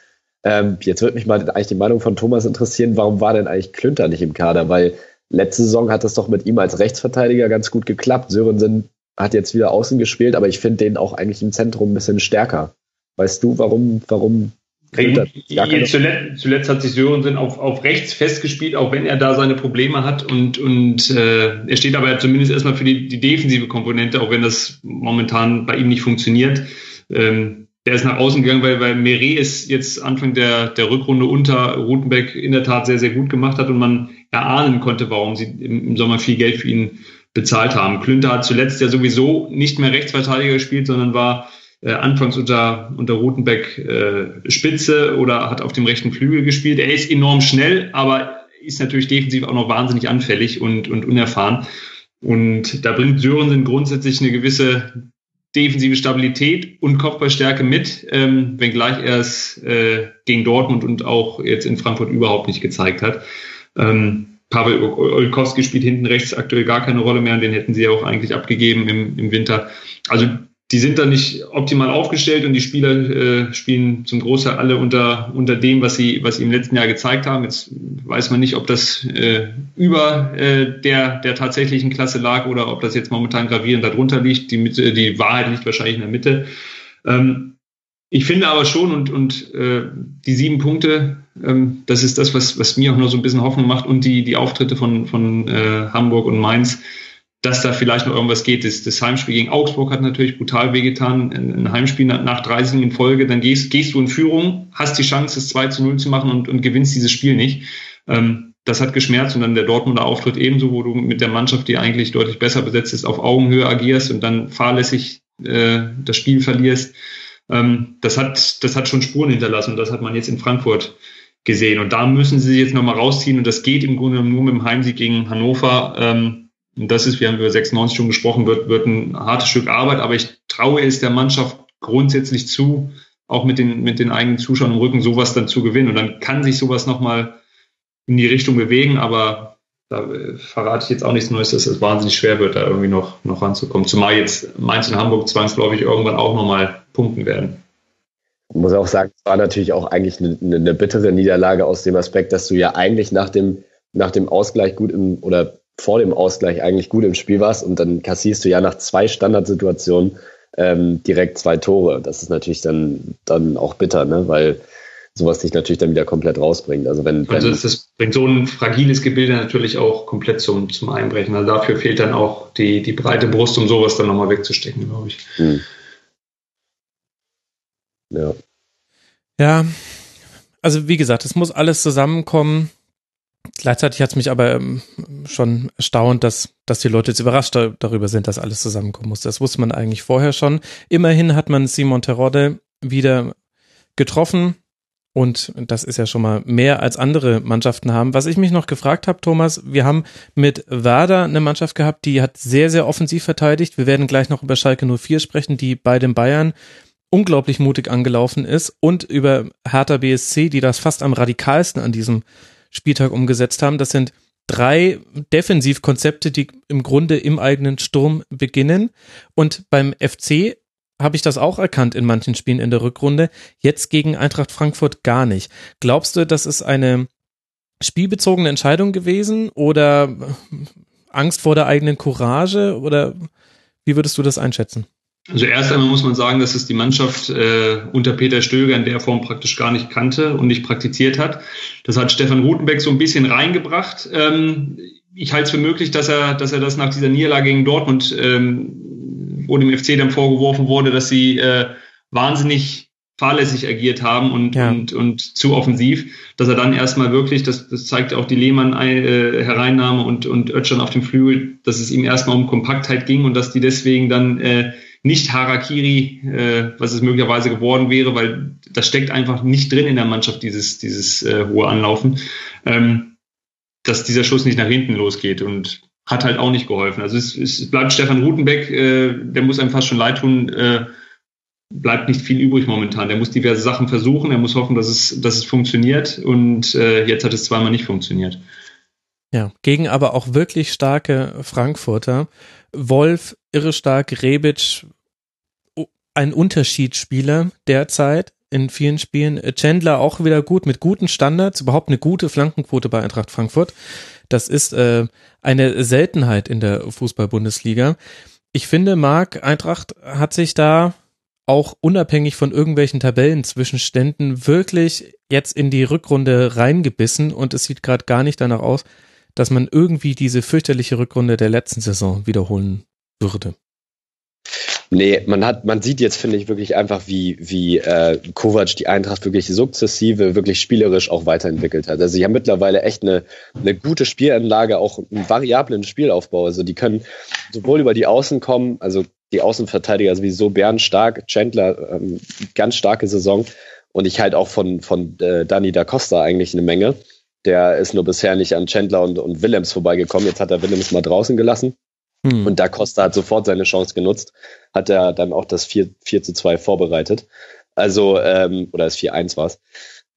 Ähm, jetzt würde mich mal eigentlich die Meinung von Thomas interessieren, warum war denn eigentlich Klünter nicht im Kader? Weil letzte Saison hat das doch mit ihm als Rechtsverteidiger ganz gut geklappt. Sörensen hat jetzt wieder außen gespielt, aber ich finde den auch eigentlich im Zentrum ein bisschen stärker. Weißt du, warum, warum Zuletzt, zuletzt, hat sich Sörensen auf, auf rechts festgespielt, auch wenn er da seine Probleme hat und, und äh, er steht aber zumindest erstmal für die, die defensive Komponente, auch wenn das momentan bei ihm nicht funktioniert. Ähm, der ist nach außen gegangen, weil, weil Meret es jetzt Anfang der, der Rückrunde unter Rutenbeck in der Tat sehr, sehr gut gemacht hat und man erahnen konnte, warum sie im, Sommer viel Geld für ihn bezahlt haben. Klünter hat zuletzt ja sowieso nicht mehr Rechtsverteidiger gespielt, sondern war äh, anfangs unter, unter Rutenbeck äh, Spitze oder hat auf dem rechten Flügel gespielt. Er ist enorm schnell, aber ist natürlich defensiv auch noch wahnsinnig anfällig und, und unerfahren. Und da bringt Sörensen grundsätzlich eine gewisse defensive Stabilität und Kopfballstärke mit, ähm, wenngleich er es äh, gegen Dortmund und auch jetzt in Frankfurt überhaupt nicht gezeigt hat. Ähm, Pavel Olkowski spielt hinten rechts aktuell gar keine Rolle mehr und den hätten sie ja auch eigentlich abgegeben im, im Winter. Also die sind da nicht optimal aufgestellt und die Spieler äh, spielen zum Großteil alle unter, unter dem, was sie, was sie im letzten Jahr gezeigt haben. Jetzt weiß man nicht, ob das äh, über äh, der, der tatsächlichen Klasse lag oder ob das jetzt momentan gravierend darunter liegt. Die, die Wahrheit liegt wahrscheinlich in der Mitte. Ähm, ich finde aber schon, und, und äh, die sieben Punkte, ähm, das ist das, was, was mir auch noch so ein bisschen Hoffnung macht und die, die Auftritte von, von äh, Hamburg und Mainz dass da vielleicht noch irgendwas geht. Das, das Heimspiel gegen Augsburg hat natürlich brutal wehgetan. Ein Heimspiel nach 30 in Folge, dann gehst, gehst du in Führung, hast die Chance, das 2 zu 0 zu machen und, und gewinnst dieses Spiel nicht. Ähm, das hat geschmerzt und dann der Dortmunder Auftritt ebenso, wo du mit der Mannschaft, die eigentlich deutlich besser besetzt ist, auf Augenhöhe agierst und dann fahrlässig äh, das Spiel verlierst. Ähm, das, hat, das hat schon Spuren hinterlassen und das hat man jetzt in Frankfurt gesehen. Und da müssen sie sich jetzt nochmal rausziehen und das geht im Grunde nur mit dem Heimsieg gegen Hannover. Ähm, und das ist, wir haben über 96 schon gesprochen, wird, wird ein hartes Stück Arbeit, aber ich traue es der Mannschaft grundsätzlich zu, auch mit den, mit den eigenen Zuschauern im Rücken sowas dann zu gewinnen. Und dann kann sich sowas nochmal in die Richtung bewegen, aber da verrate ich jetzt auch nichts Neues, dass es wahnsinnig schwer wird, da irgendwie noch, noch ranzukommen. Zumal jetzt Mainz und Hamburg zwangsläufig irgendwann auch nochmal punkten werden. Ich muss auch sagen, es war natürlich auch eigentlich eine, eine bittere Niederlage aus dem Aspekt, dass du ja eigentlich nach dem, nach dem Ausgleich gut im, oder vor dem Ausgleich eigentlich gut im Spiel warst und dann kassierst du ja nach zwei Standardsituationen ähm, direkt zwei Tore. Das ist natürlich dann, dann auch bitter, ne? weil sowas dich natürlich dann wieder komplett rausbringt. Also wenn, also das, das bringt so ein fragiles Gebilde natürlich auch komplett zum, zum Einbrechen. Also dafür fehlt dann auch die, die breite Brust, um sowas dann nochmal wegzustecken, glaube ich. Hm. Ja. Ja, also wie gesagt, es muss alles zusammenkommen. Gleichzeitig hat es mich aber ähm, schon erstaunt, dass, dass die Leute jetzt überrascht darüber sind, dass alles zusammenkommen muss. Das wusste man eigentlich vorher schon. Immerhin hat man Simon Terodde wieder getroffen. Und das ist ja schon mal mehr als andere Mannschaften haben. Was ich mich noch gefragt habe, Thomas, wir haben mit Werder eine Mannschaft gehabt, die hat sehr, sehr offensiv verteidigt. Wir werden gleich noch über Schalke 04 sprechen, die bei den Bayern unglaublich mutig angelaufen ist und über Hertha BSC, die das fast am radikalsten an diesem Spieltag umgesetzt haben. Das sind drei Defensivkonzepte, die im Grunde im eigenen Sturm beginnen. Und beim FC habe ich das auch erkannt in manchen Spielen in der Rückrunde. Jetzt gegen Eintracht Frankfurt gar nicht. Glaubst du, das ist eine spielbezogene Entscheidung gewesen oder Angst vor der eigenen Courage oder wie würdest du das einschätzen? Also erst einmal muss man sagen, dass es die Mannschaft äh, unter Peter Stöger in der Form praktisch gar nicht kannte und nicht praktiziert hat. Das hat Stefan Rutenbeck so ein bisschen reingebracht. Ähm, ich halte es für möglich, dass er, dass er das nach dieser Niederlage gegen Dortmund, ähm, wo dem FC dann vorgeworfen wurde, dass sie äh, wahnsinnig fahrlässig agiert haben und, ja. und, und zu offensiv, dass er dann erstmal wirklich, das, das zeigt auch die Lehmann-Hereinnahme äh, und, und Ötschern auf dem Flügel, dass es ihm erstmal um Kompaktheit ging und dass die deswegen dann äh, nicht Harakiri, äh, was es möglicherweise geworden wäre, weil das steckt einfach nicht drin in der Mannschaft, dieses, dieses äh, hohe Anlaufen, ähm, dass dieser Schuss nicht nach hinten losgeht und hat halt auch nicht geholfen. Also es, es bleibt Stefan Rutenbeck, äh, der muss einem fast schon leid tun, äh, bleibt nicht viel übrig momentan. Der muss diverse Sachen versuchen, er muss hoffen, dass es, dass es funktioniert und äh, jetzt hat es zweimal nicht funktioniert. Ja, gegen aber auch wirklich starke Frankfurter. Wolf, irre stark, Rebic, ein Unterschiedsspieler derzeit in vielen Spielen. Chandler auch wieder gut mit guten Standards, überhaupt eine gute Flankenquote bei Eintracht Frankfurt. Das ist äh, eine Seltenheit in der Fußball-Bundesliga. Ich finde, Marc, Eintracht hat sich da auch unabhängig von irgendwelchen Tabellenzwischenständen wirklich jetzt in die Rückrunde reingebissen und es sieht gerade gar nicht danach aus, dass man irgendwie diese fürchterliche Rückrunde der letzten Saison wiederholen würde. Nee, man hat, man sieht jetzt, finde ich, wirklich einfach, wie, wie äh, Kovac die Eintracht wirklich sukzessive, wirklich spielerisch auch weiterentwickelt hat. Also sie haben mittlerweile echt eine, eine gute Spielanlage, auch einen variablen Spielaufbau. Also die können sowohl über die Außen kommen, also die Außenverteidiger sowieso Bern stark, Chandler ähm, ganz starke Saison und ich halt auch von, von äh, Dani da Costa eigentlich eine Menge. Der ist nur bisher nicht an Chandler und, und Willems vorbeigekommen. Jetzt hat er Willems mal draußen gelassen. Hm. Und da Costa hat sofort seine Chance genutzt, hat er dann auch das 4, 4 zu 2 vorbereitet. Also, ähm, oder das 4-1 war es.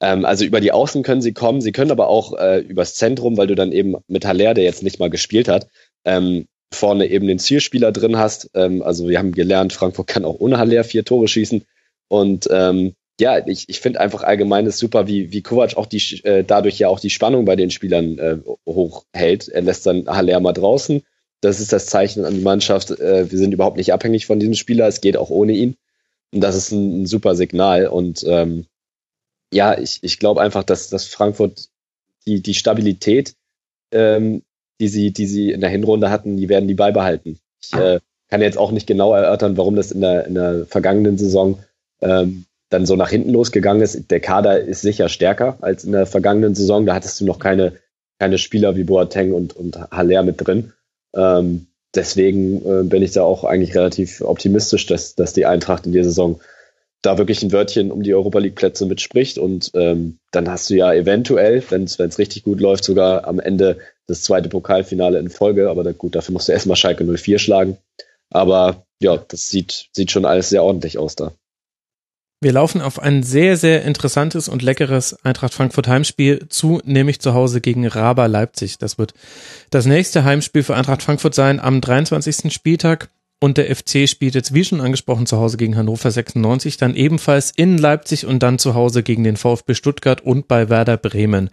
Ähm, also über die Außen können sie kommen, sie können aber auch äh, übers Zentrum, weil du dann eben mit Haller, der jetzt nicht mal gespielt hat, ähm, vorne eben den Zielspieler drin hast. Ähm, also wir haben gelernt, Frankfurt kann auch ohne Haller vier Tore schießen. Und ähm, ja, ich, ich finde einfach allgemein ist super, wie, wie Kovac auch die, äh, dadurch ja auch die Spannung bei den Spielern äh, hochhält. Er lässt dann Haller mal draußen. Das ist das Zeichen an die Mannschaft. Äh, wir sind überhaupt nicht abhängig von diesem Spieler. Es geht auch ohne ihn. Und das ist ein, ein super Signal. Und ähm, ja, ich, ich glaube einfach, dass, dass Frankfurt die, die Stabilität, ähm, die sie, die sie in der Hinrunde hatten, die werden die beibehalten. Ich äh, kann jetzt auch nicht genau erörtern, warum das in der, in der vergangenen Saison ähm, dann so nach hinten losgegangen ist. Der Kader ist sicher stärker als in der vergangenen Saison. Da hattest du noch keine, keine Spieler wie Boateng und, und Haller mit drin. Ähm, deswegen äh, bin ich da auch eigentlich relativ optimistisch, dass, dass die Eintracht in der Saison da wirklich ein Wörtchen um die Europa League Plätze mitspricht und ähm, dann hast du ja eventuell, wenn es richtig gut läuft, sogar am Ende das zweite Pokalfinale in Folge, aber da, gut, dafür musst du erstmal Schalke 04 schlagen. Aber ja, das sieht, sieht schon alles sehr ordentlich aus da. Wir laufen auf ein sehr, sehr interessantes und leckeres Eintracht Frankfurt Heimspiel zu, nämlich zu Hause gegen Raba Leipzig. Das wird das nächste Heimspiel für Eintracht Frankfurt sein am 23. Spieltag. Und der FC spielt jetzt, wie schon angesprochen, zu Hause gegen Hannover 96, dann ebenfalls in Leipzig und dann zu Hause gegen den VfB Stuttgart und bei Werder Bremen.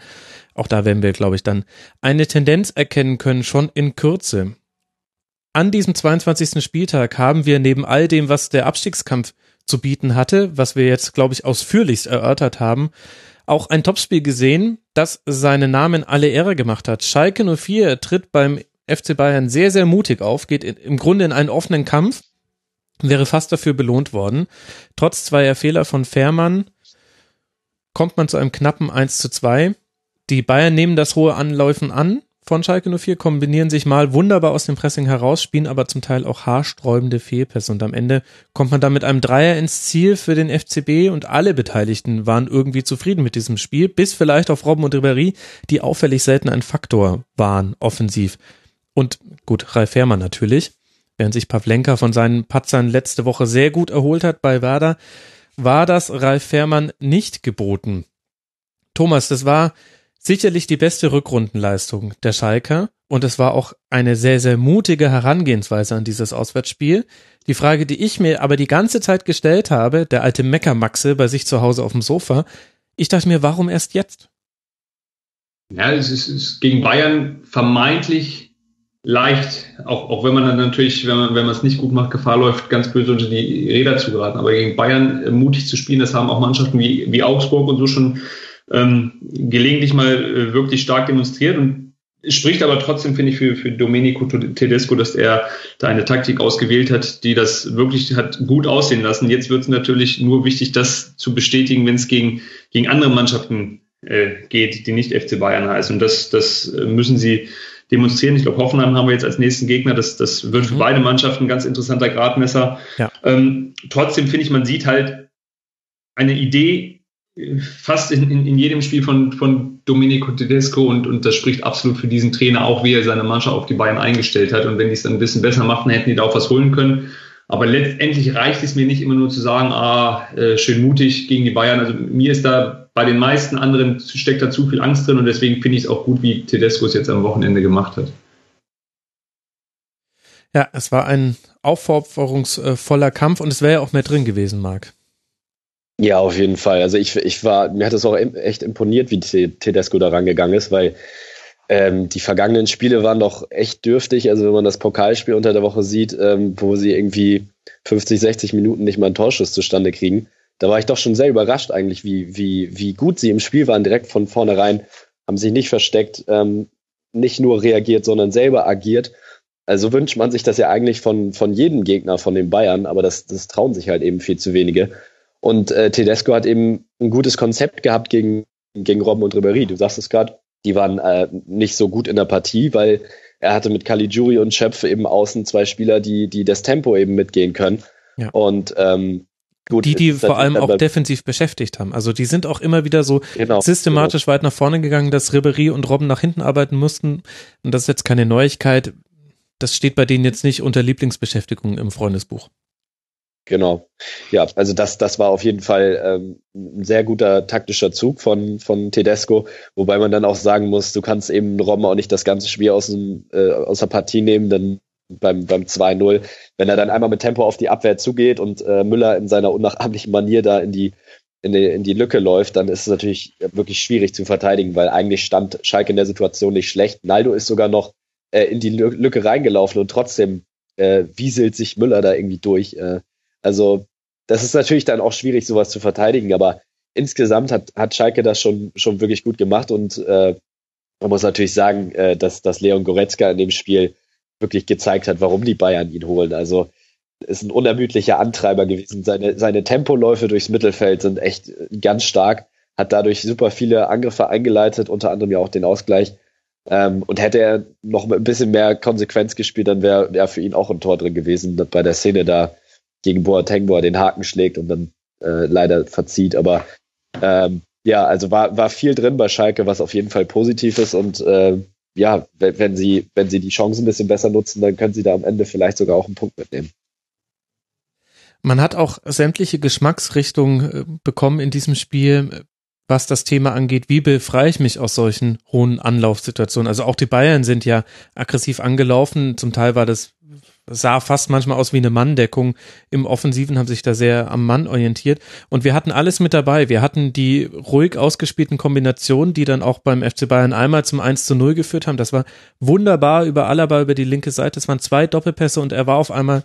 Auch da werden wir, glaube ich, dann eine Tendenz erkennen können, schon in Kürze. An diesem 22. Spieltag haben wir neben all dem, was der Abstiegskampf zu bieten hatte, was wir jetzt, glaube ich, ausführlichst erörtert haben, auch ein Topspiel gesehen, das seinen Namen alle Ehre gemacht hat. Schalke 04 tritt beim FC Bayern sehr, sehr mutig auf, geht im Grunde in einen offenen Kampf, wäre fast dafür belohnt worden. Trotz zweier Fehler von Fährmann kommt man zu einem knappen 1 zu 2. Die Bayern nehmen das hohe Anläufen an, von Schalke 04 kombinieren sich mal wunderbar aus dem Pressing heraus, spielen aber zum Teil auch haarsträubende Fehlpässe und am Ende kommt man dann mit einem Dreier ins Ziel für den FCB und alle Beteiligten waren irgendwie zufrieden mit diesem Spiel, bis vielleicht auf Robben und Ribéry, die auffällig selten ein Faktor waren, offensiv. Und gut, Ralf Fährmann natürlich, während sich Pavlenka von seinen Patzern letzte Woche sehr gut erholt hat bei Werder, war das Ralf Fährmann nicht geboten. Thomas, das war sicherlich die beste Rückrundenleistung der Schalker und es war auch eine sehr, sehr mutige Herangehensweise an dieses Auswärtsspiel. Die Frage, die ich mir aber die ganze Zeit gestellt habe, der alte Meckermaxe bei sich zu Hause auf dem Sofa, ich dachte mir, warum erst jetzt? Ja, es ist, es ist gegen Bayern vermeintlich leicht, auch, auch wenn man dann natürlich, wenn man, wenn man es nicht gut macht, Gefahr läuft, ganz böse unter die Räder zu geraten. Aber gegen Bayern äh, mutig zu spielen, das haben auch Mannschaften wie, wie Augsburg und so schon ähm, gelegentlich mal äh, wirklich stark demonstriert und es spricht aber trotzdem, finde ich, für, für Domenico Tedesco, dass er da eine Taktik ausgewählt hat, die das wirklich hat gut aussehen lassen. Jetzt wird es natürlich nur wichtig, das zu bestätigen, wenn es gegen, gegen andere Mannschaften äh, geht, die nicht FC Bayern heißen. Und das, das äh, müssen sie demonstrieren. Ich glaube, Hoffenheim haben wir jetzt als nächsten Gegner. Das, das wird mhm. für beide Mannschaften ein ganz interessanter Gradmesser. Ja. Ähm, trotzdem finde ich, man sieht halt eine Idee fast in, in, in jedem Spiel von, von Domenico Tedesco und, und das spricht absolut für diesen Trainer auch, wie er seine Mannschaft auf die Bayern eingestellt hat. Und wenn die es dann ein bisschen besser machten, hätten die da auch was holen können. Aber letztendlich reicht es mir nicht immer nur zu sagen, ah, äh, schön mutig gegen die Bayern. Also mir ist da bei den meisten anderen steckt da zu viel Angst drin und deswegen finde ich es auch gut, wie Tedesco es jetzt am Wochenende gemacht hat. Ja, es war ein aufopferungsvoller Kampf und es wäre ja auch mehr drin gewesen, Marc. Ja, auf jeden Fall. Also ich, ich war, mir hat es auch echt imponiert, wie Tedesco da rangegangen ist, weil ähm, die vergangenen Spiele waren doch echt dürftig. Also wenn man das Pokalspiel unter der Woche sieht, ähm, wo sie irgendwie 50, 60 Minuten nicht mal einen Torschuss zustande kriegen, da war ich doch schon sehr überrascht eigentlich, wie, wie, wie gut sie im Spiel waren, direkt von vornherein, haben sich nicht versteckt, ähm, nicht nur reagiert, sondern selber agiert. Also wünscht man sich das ja eigentlich von, von jedem Gegner von den Bayern, aber das, das trauen sich halt eben viel zu wenige. Und äh, Tedesco hat eben ein gutes Konzept gehabt gegen, gegen Robben und Ribéry. Du sagst es gerade, die waren äh, nicht so gut in der Partie, weil er hatte mit Caligiuri und Schöpfe eben außen zwei Spieler, die, die das Tempo eben mitgehen können. Ja. Und ähm, Gut, die, die vor allem auch defensiv beschäftigt haben. Also die sind auch immer wieder so genau, systematisch genau. weit nach vorne gegangen, dass Ribery und Robben nach hinten arbeiten mussten. Und das ist jetzt keine Neuigkeit. Das steht bei denen jetzt nicht unter Lieblingsbeschäftigung im Freundesbuch. Genau. Ja, also das, das war auf jeden Fall ähm, ein sehr guter taktischer Zug von, von Tedesco, wobei man dann auch sagen muss, du kannst eben Robben auch nicht das ganze Spiel aus, dem, äh, aus der Partie nehmen, denn beim, beim 2-0, wenn er dann einmal mit Tempo auf die Abwehr zugeht und äh, Müller in seiner unnachahmlichen Manier da in die, in die, in die Lücke läuft, dann ist es natürlich wirklich schwierig zu verteidigen, weil eigentlich stand Schalke in der Situation nicht schlecht. Naldo ist sogar noch äh, in die Lücke reingelaufen und trotzdem äh, wieselt sich Müller da irgendwie durch. Äh, also das ist natürlich dann auch schwierig, sowas zu verteidigen, aber insgesamt hat, hat Schalke das schon, schon wirklich gut gemacht und äh, man muss natürlich sagen, äh, dass, dass Leon Goretzka in dem Spiel wirklich gezeigt hat, warum die Bayern ihn holen. Also ist ein unermüdlicher Antreiber gewesen. Seine, seine Tempoläufe durchs Mittelfeld sind echt ganz stark, hat dadurch super viele Angriffe eingeleitet, unter anderem ja auch den Ausgleich. Ähm, und hätte er noch ein bisschen mehr Konsequenz gespielt, dann wäre ja für ihn auch ein Tor drin gewesen bei der Szene da gegen Boateng, wo er den Haken schlägt und dann äh, leider verzieht. Aber ähm, ja, also war, war viel drin bei Schalke, was auf jeden Fall positiv ist und äh, ja, wenn, wenn sie, wenn sie die Chance ein bisschen besser nutzen, dann können sie da am Ende vielleicht sogar auch einen Punkt mitnehmen. Man hat auch sämtliche Geschmacksrichtungen äh, bekommen in diesem Spiel, was das Thema angeht. Wie befreie ich mich aus solchen hohen Anlaufsituationen? Also auch die Bayern sind ja aggressiv angelaufen. Zum Teil war das sah fast manchmal aus wie eine Manndeckung. Im Offensiven haben sich da sehr am Mann orientiert. Und wir hatten alles mit dabei. Wir hatten die ruhig ausgespielten Kombinationen, die dann auch beim FC Bayern einmal zum 1 zu 0 geführt haben. Das war wunderbar über Alaba über die linke Seite. Es waren zwei Doppelpässe und er war auf einmal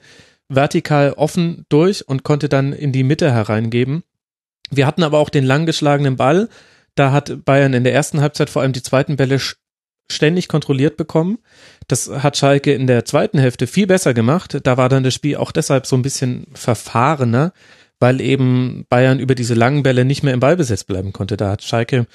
vertikal offen durch und konnte dann in die Mitte hereingeben. Wir hatten aber auch den langgeschlagenen Ball, Da hat Bayern in der ersten Halbzeit vor allem die zweiten Bälle ständig kontrolliert bekommen. Das hat Schalke in der zweiten Hälfte viel besser gemacht. Da war dann das Spiel auch deshalb so ein bisschen verfahrener, weil eben Bayern über diese langen Bälle nicht mehr im Ballbesitz bleiben konnte. Da hat Schalke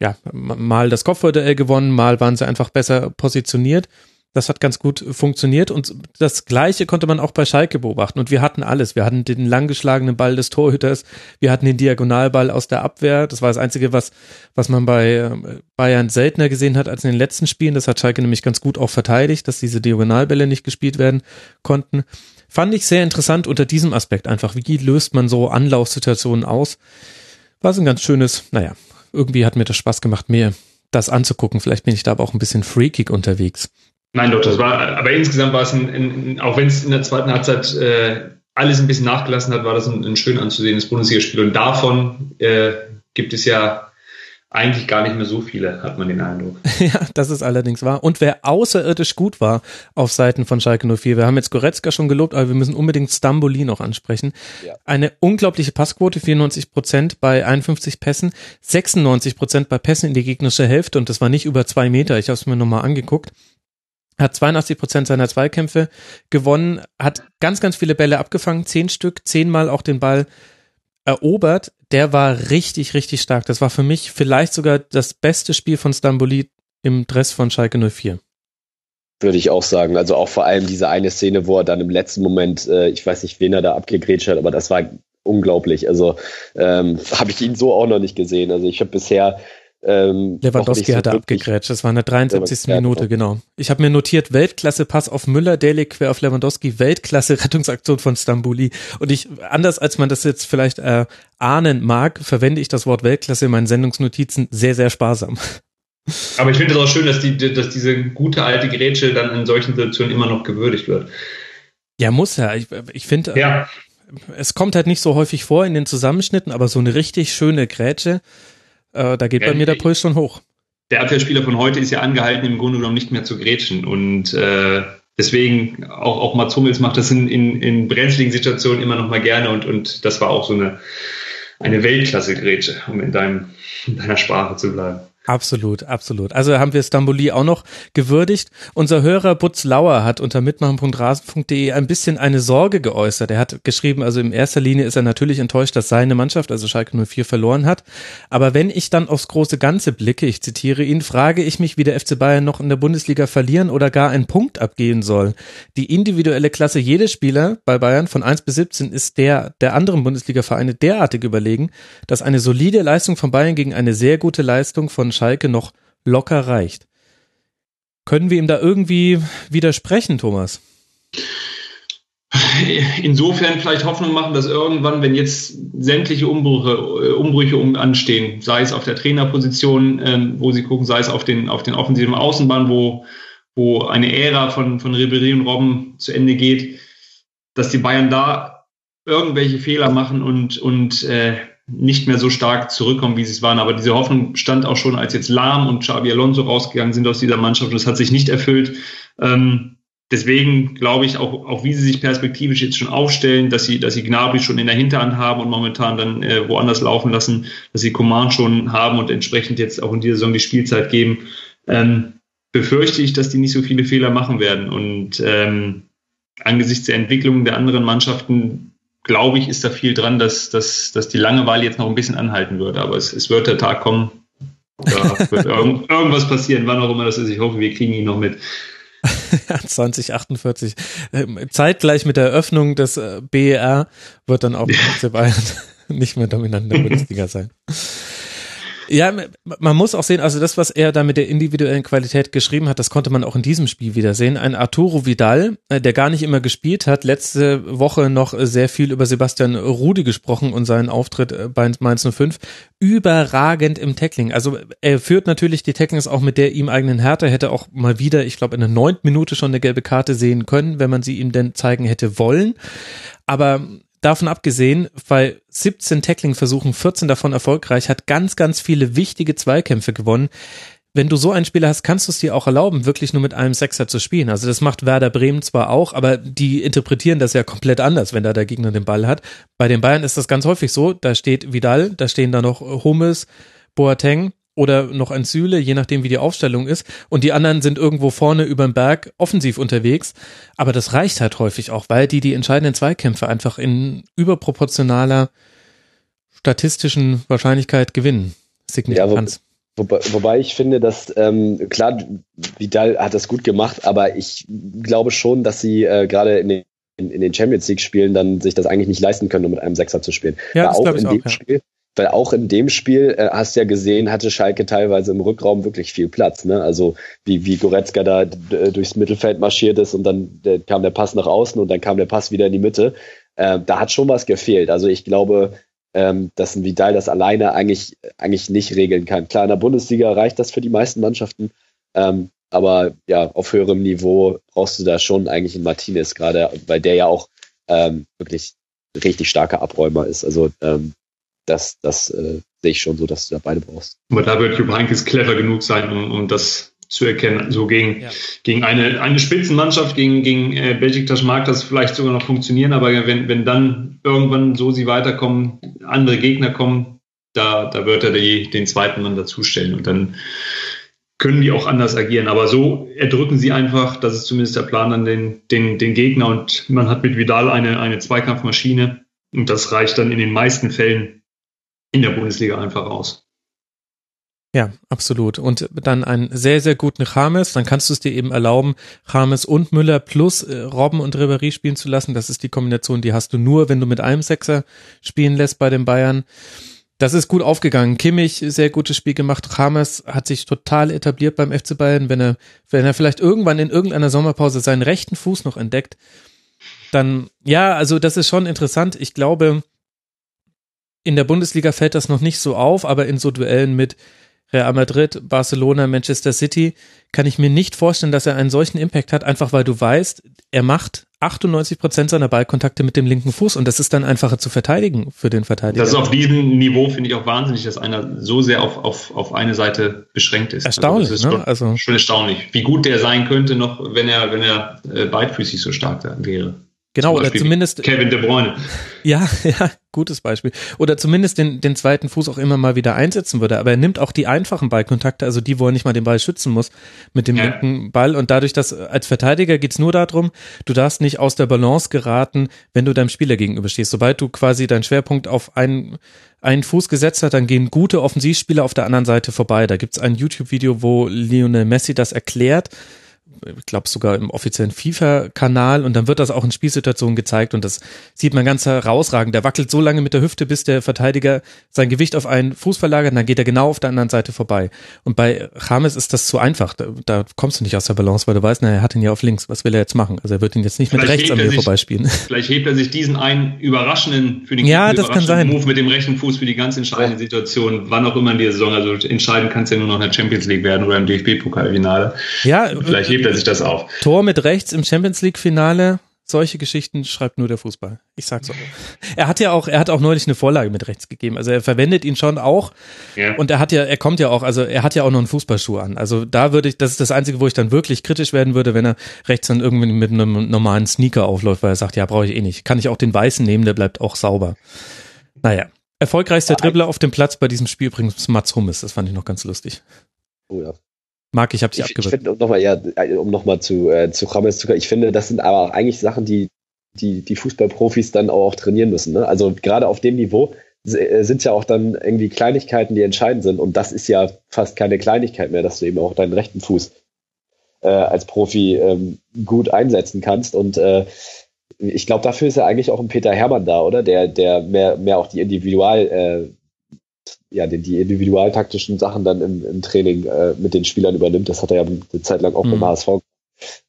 ja mal das Kopfballduell gewonnen, mal waren sie einfach besser positioniert. Das hat ganz gut funktioniert und das Gleiche konnte man auch bei Schalke beobachten. Und wir hatten alles. Wir hatten den langgeschlagenen Ball des Torhüters, wir hatten den Diagonalball aus der Abwehr. Das war das Einzige, was, was man bei äh, Bayern seltener gesehen hat als in den letzten Spielen. Das hat Schalke nämlich ganz gut auch verteidigt, dass diese Diagonalbälle nicht gespielt werden konnten. Fand ich sehr interessant unter diesem Aspekt einfach. Wie löst man so Anlaufsituationen aus? War so ein ganz schönes, naja, irgendwie hat mir das Spaß gemacht, mir das anzugucken. Vielleicht bin ich da aber auch ein bisschen freakig unterwegs. Nein, doch, das war, aber insgesamt war es ein, ein auch wenn es in der zweiten Halbzeit äh, alles ein bisschen nachgelassen hat, war das ein, ein schön anzusehendes Bundesligaspiel. Und davon äh, gibt es ja eigentlich gar nicht mehr so viele, hat man den Eindruck. Ja, das ist allerdings wahr. Und wer außerirdisch gut war auf Seiten von Schalke 04, wir haben jetzt Goretzka schon gelobt, aber wir müssen unbedingt Stamboli noch ansprechen. Ja. Eine unglaubliche Passquote, 94 Prozent bei 51 Pässen, 96 Prozent bei Pässen in die gegnerische Hälfte und das war nicht über zwei Meter, ich habe es mir nochmal angeguckt hat 82 Prozent seiner Zweikämpfe gewonnen, hat ganz, ganz viele Bälle abgefangen, zehn Stück, zehnmal auch den Ball erobert. Der war richtig, richtig stark. Das war für mich vielleicht sogar das beste Spiel von Stamboli im Dress von Schalke 04. Würde ich auch sagen. Also auch vor allem diese eine Szene, wo er dann im letzten Moment, äh, ich weiß nicht, wen er da abgegrätscht hat, aber das war unglaublich. Also ähm, habe ich ihn so auch noch nicht gesehen. Also ich habe bisher ähm, Lewandowski so hat er abgegrätscht. Das war in der 73. Minute, genau. Ich habe mir notiert, Weltklasse-Pass auf Müller, Delig quer auf Lewandowski, Weltklasse-Rettungsaktion von Stambuli. Und ich, anders als man das jetzt vielleicht äh, ahnen mag, verwende ich das Wort Weltklasse in meinen Sendungsnotizen sehr, sehr sparsam. Aber ich finde es auch schön, dass, die, dass diese gute alte Grätsche dann in solchen Situationen immer noch gewürdigt wird. Ja, muss ja. Ich, ich finde, ja. es kommt halt nicht so häufig vor in den Zusammenschnitten, aber so eine richtig schöne Grätsche, äh, da geht ja, bei mir der Puls schon hoch. Der Abwehrspieler von heute ist ja angehalten, im Grunde genommen nicht mehr zu grätschen. Und äh, deswegen, auch, auch Mats Hummels macht das in, in, in brenzligen Situationen immer noch mal gerne. Und, und das war auch so eine, eine Weltklasse-Grätsche, um in, deinem, in deiner Sprache zu bleiben. Absolut, absolut. Also haben wir Stamboli auch noch gewürdigt. Unser Hörer Butz Lauer hat unter mitmachen.rasen.de ein bisschen eine Sorge geäußert. Er hat geschrieben, also in erster Linie ist er natürlich enttäuscht, dass seine Mannschaft, also Schalke 04, verloren hat. Aber wenn ich dann aufs große Ganze blicke, ich zitiere ihn, frage ich mich, wie der FC Bayern noch in der Bundesliga verlieren oder gar einen Punkt abgehen soll. Die individuelle Klasse jedes Spieler bei Bayern von 1 bis 17 ist der der anderen Bundesliga-Vereine derartig überlegen, dass eine solide Leistung von Bayern gegen eine sehr gute Leistung von Schalke noch locker reicht. Können wir ihm da irgendwie widersprechen, Thomas? Insofern vielleicht Hoffnung machen, dass irgendwann, wenn jetzt sämtliche Umbrüche, Umbrüche um anstehen, sei es auf der Trainerposition, ähm, wo sie gucken, sei es auf den, auf den offensiven Außenbahn, wo, wo eine Ära von, von Ribéry und Robben zu Ende geht, dass die Bayern da irgendwelche Fehler machen und, und äh, nicht mehr so stark zurückkommen, wie sie es waren. Aber diese Hoffnung stand auch schon, als jetzt Lahm und Xabi Alonso rausgegangen sind aus dieser Mannschaft. Und das hat sich nicht erfüllt. Ähm, deswegen glaube ich auch, auch wie sie sich perspektivisch jetzt schon aufstellen, dass sie, dass sie Gnabry schon in der Hinterhand haben und momentan dann äh, woanders laufen lassen, dass sie Command schon haben und entsprechend jetzt auch in dieser Saison die Spielzeit geben, ähm, befürchte ich, dass die nicht so viele Fehler machen werden. Und ähm, angesichts der Entwicklung der anderen Mannschaften glaube ich, ist da viel dran, dass, dass, dass die Langeweile jetzt noch ein bisschen anhalten wird. Aber es, es wird der Tag kommen, da wird irgend, irgendwas passieren, wann auch immer das ist. Ich hoffe, wir kriegen ihn noch mit. 2048. Ähm, zeitgleich mit der Eröffnung des äh, BER wird dann auch ja. Bayern nicht mehr dominant in der Bundesliga sein. Ja, man muss auch sehen, also das, was er da mit der individuellen Qualität geschrieben hat, das konnte man auch in diesem Spiel wieder sehen. Ein Arturo Vidal, äh, der gar nicht immer gespielt hat, letzte Woche noch sehr viel über Sebastian Rudi gesprochen und seinen Auftritt äh, bei Mainz 05. Überragend im Tackling. Also er führt natürlich die Tacklings auch mit der ihm eigenen Härte, hätte auch mal wieder, ich glaube, in der neunten Minute schon eine gelbe Karte sehen können, wenn man sie ihm denn zeigen hätte wollen. Aber davon abgesehen, bei 17 Tackling-Versuchen, 14 davon erfolgreich, hat ganz, ganz viele wichtige Zweikämpfe gewonnen. wenn du so einen Spieler hast, kannst du es dir auch erlauben, wirklich nur mit einem Sechser zu spielen. Also das macht Werder Bremen zwar auch, aber die interpretieren das ja komplett anders, wenn da der Gegner den Ball hat. Bei den Bayern ist das ganz häufig so, da steht Vidal, da stehen da noch Hummels, Boateng oder noch ein Süle, je nachdem wie die Aufstellung ist. Und die anderen sind irgendwo vorne über dem Berg offensiv unterwegs. Aber das reicht halt häufig auch, weil die die entscheidenden Zweikämpfe einfach in überproportionaler statistischen Wahrscheinlichkeit gewinnen. Signifikanz. Ja, Wobei, wobei ich finde, dass ähm, klar, Vidal hat das gut gemacht, aber ich glaube schon, dass sie äh, gerade in den, in, den Champions League Spielen dann sich das eigentlich nicht leisten können, um mit einem Sechser zu spielen. Ja, das auch in dem auch, Spiel, weil auch in dem Spiel, äh, hast du ja gesehen, hatte Schalke teilweise im Rückraum wirklich viel Platz. Ne? Also wie, wie Goretzka da durchs Mittelfeld marschiert ist und dann der, kam der Pass nach außen und dann kam der Pass wieder in die Mitte. Äh, da hat schon was gefehlt. Also ich glaube, ähm, dass ein Vidal das alleine eigentlich, eigentlich nicht regeln kann. Klar, in der Bundesliga reicht das für die meisten Mannschaften, ähm, aber ja, auf höherem Niveau brauchst du da schon eigentlich einen Martinez gerade, weil der ja auch ähm, wirklich richtig starker Abräumer ist. Also ähm, das, das äh, sehe ich schon so, dass du da beide brauchst. Aber da wird Jupp Heynckes clever genug sein, um, um das zu erkennen. So gegen, ja. gegen eine, eine Spitzenmannschaft, gegen, gegen äh, Besiktas mag das vielleicht sogar noch funktionieren, aber wenn, wenn dann irgendwann so sie weiterkommen, andere Gegner kommen, da, da wird er die, den zweiten Mann dazustellen und dann können die auch anders agieren. Aber so erdrücken sie einfach, das ist zumindest der Plan an den, den, den Gegner und man hat mit Vidal eine, eine Zweikampfmaschine und das reicht dann in den meisten Fällen in der Bundesliga einfach aus. Ja, absolut. Und dann einen sehr, sehr guten James, dann kannst du es dir eben erlauben, James und Müller plus äh, Robben und Ribéry spielen zu lassen. Das ist die Kombination, die hast du nur, wenn du mit einem Sechser spielen lässt bei den Bayern. Das ist gut aufgegangen. Kimmich, sehr gutes Spiel gemacht. James hat sich total etabliert beim FC Bayern. Wenn er, wenn er vielleicht irgendwann in irgendeiner Sommerpause seinen rechten Fuß noch entdeckt, dann, ja, also das ist schon interessant. Ich glaube, in der Bundesliga fällt das noch nicht so auf, aber in so Duellen mit Real Madrid, Barcelona, Manchester City, kann ich mir nicht vorstellen, dass er einen solchen Impact hat, einfach weil du weißt, er macht 98 Prozent seiner Ballkontakte mit dem linken Fuß und das ist dann einfacher zu verteidigen für den Verteidiger. Das ist auf diesem Niveau, finde ich auch wahnsinnig, dass einer so sehr auf, auf, auf eine Seite beschränkt ist. Erstaunlich, also ne? Schon, also schon erstaunlich, wie gut der sein könnte noch, wenn er, wenn er äh, beidfüßig so stark wäre. Genau, oder zumindest. Kevin De Bruyne. Ja, ja, gutes Beispiel. Oder zumindest den, den zweiten Fuß auch immer mal wieder einsetzen würde. Aber er nimmt auch die einfachen Ballkontakte, also die, wo er nicht mal den Ball schützen muss, mit dem ja. linken Ball. Und dadurch, dass als Verteidiger geht's nur darum, du darfst nicht aus der Balance geraten, wenn du deinem Spieler gegenüberstehst. Sobald du quasi deinen Schwerpunkt auf einen, einen Fuß gesetzt hast, dann gehen gute Offensivspieler auf der anderen Seite vorbei. Da gibt's ein YouTube-Video, wo Lionel Messi das erklärt ich glaube sogar im offiziellen FIFA-Kanal und dann wird das auch in Spielsituationen gezeigt und das sieht man ganz herausragend. Der wackelt so lange mit der Hüfte, bis der Verteidiger sein Gewicht auf einen Fuß verlagert und dann geht er genau auf der anderen Seite vorbei. Und bei James ist das zu einfach. Da, da kommst du nicht aus der Balance, weil du weißt, na, er hat ihn ja auf links. Was will er jetzt machen? Also er wird ihn jetzt nicht vielleicht mit rechts an mir vorbeispielen. Vielleicht hebt er sich diesen einen überraschenden für den ja, das kann sein. Move mit dem rechten Fuß für die ganz entscheidende Situation, wann auch immer in der Saison. Also entscheiden kann es ja nur noch in der Champions League werden oder im DFB-Pokalfinale. Ja, vielleicht hebt er sich das auf. Tor mit rechts im Champions League Finale. Solche Geschichten schreibt nur der Fußball. Ich sag's auch. Er hat ja auch, er hat auch neulich eine Vorlage mit rechts gegeben. Also er verwendet ihn schon auch. Ja. Und er hat ja, er kommt ja auch, also er hat ja auch noch einen Fußballschuh an. Also da würde ich, das ist das Einzige, wo ich dann wirklich kritisch werden würde, wenn er rechts dann irgendwie mit einem normalen Sneaker aufläuft, weil er sagt, ja, brauche ich eh nicht. Kann ich auch den weißen nehmen, der bleibt auch sauber. Naja. Erfolgreichster Dribbler auf dem Platz bei diesem Spiel übrigens Mats Hummes. Das fand ich noch ganz lustig. Oh ja. Marc, ich habe dich abgewürgt. Ich finde, nochmal, ja, um nochmal zu, äh, zu Rames zu kommen, ich finde, das sind aber auch eigentlich Sachen, die, die, die Fußballprofis dann auch, auch trainieren müssen. Ne? Also gerade auf dem Niveau äh, sind ja auch dann irgendwie Kleinigkeiten, die entscheidend sind. Und das ist ja fast keine Kleinigkeit mehr, dass du eben auch deinen rechten Fuß äh, als Profi ähm, gut einsetzen kannst. Und äh, ich glaube, dafür ist ja eigentlich auch ein Peter Hermann da, oder? Der, der mehr, mehr auch die Individual, äh, ja, die, die individualtaktischen Sachen dann im, im Training äh, mit den Spielern übernimmt. Das hat er ja eine Zeit lang auch mhm. beim HSV.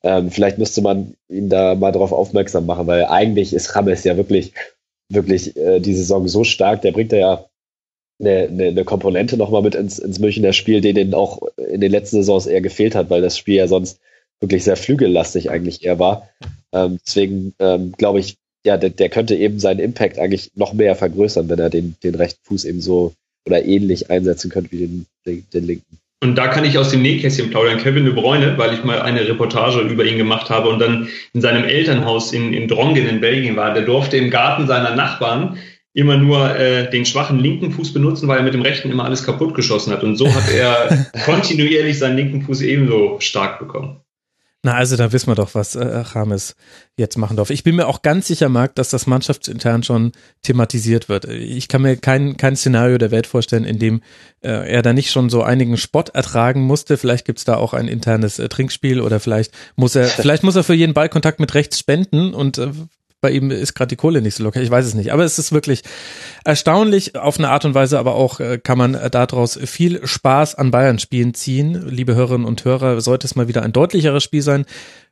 Ähm, vielleicht müsste man ihn da mal darauf aufmerksam machen, weil eigentlich ist Rames ja wirklich, wirklich äh, die Saison so stark, der bringt ja eine, eine, eine Komponente nochmal mit ins, ins Münchner Spiel, die den auch in den letzten Saisons eher gefehlt hat, weil das Spiel ja sonst wirklich sehr flügellastig eigentlich eher war. Ähm, deswegen ähm, glaube ich, ja, der, der könnte eben seinen Impact eigentlich noch mehr vergrößern, wenn er den, den rechten Fuß eben so oder ähnlich einsetzen könnte wie den, den, den linken. Und da kann ich aus dem Nähkästchen plaudern. Kevin de Bruyne, weil ich mal eine Reportage über ihn gemacht habe und dann in seinem Elternhaus in, in Drongen in Belgien war. Der durfte im Garten seiner Nachbarn immer nur äh, den schwachen linken Fuß benutzen, weil er mit dem rechten immer alles kaputt geschossen hat. Und so hat er kontinuierlich seinen linken Fuß ebenso stark bekommen. Na, also da wissen wir doch, was äh, Rames jetzt machen darf. Ich bin mir auch ganz sicher, Marc, dass das mannschaftsintern schon thematisiert wird. Ich kann mir kein, kein Szenario der Welt vorstellen, in dem äh, er da nicht schon so einigen Spott ertragen musste. Vielleicht gibt's da auch ein internes äh, Trinkspiel oder vielleicht muss er, vielleicht muss er für jeden Ballkontakt mit rechts spenden und äh, bei ihm ist gerade die Kohle nicht so locker. Ich weiß es nicht. Aber es ist wirklich erstaunlich auf eine Art und Weise, aber auch äh, kann man äh, daraus viel Spaß an Bayern-Spielen ziehen. Liebe Hörerinnen und Hörer, sollte es mal wieder ein deutlicheres Spiel sein.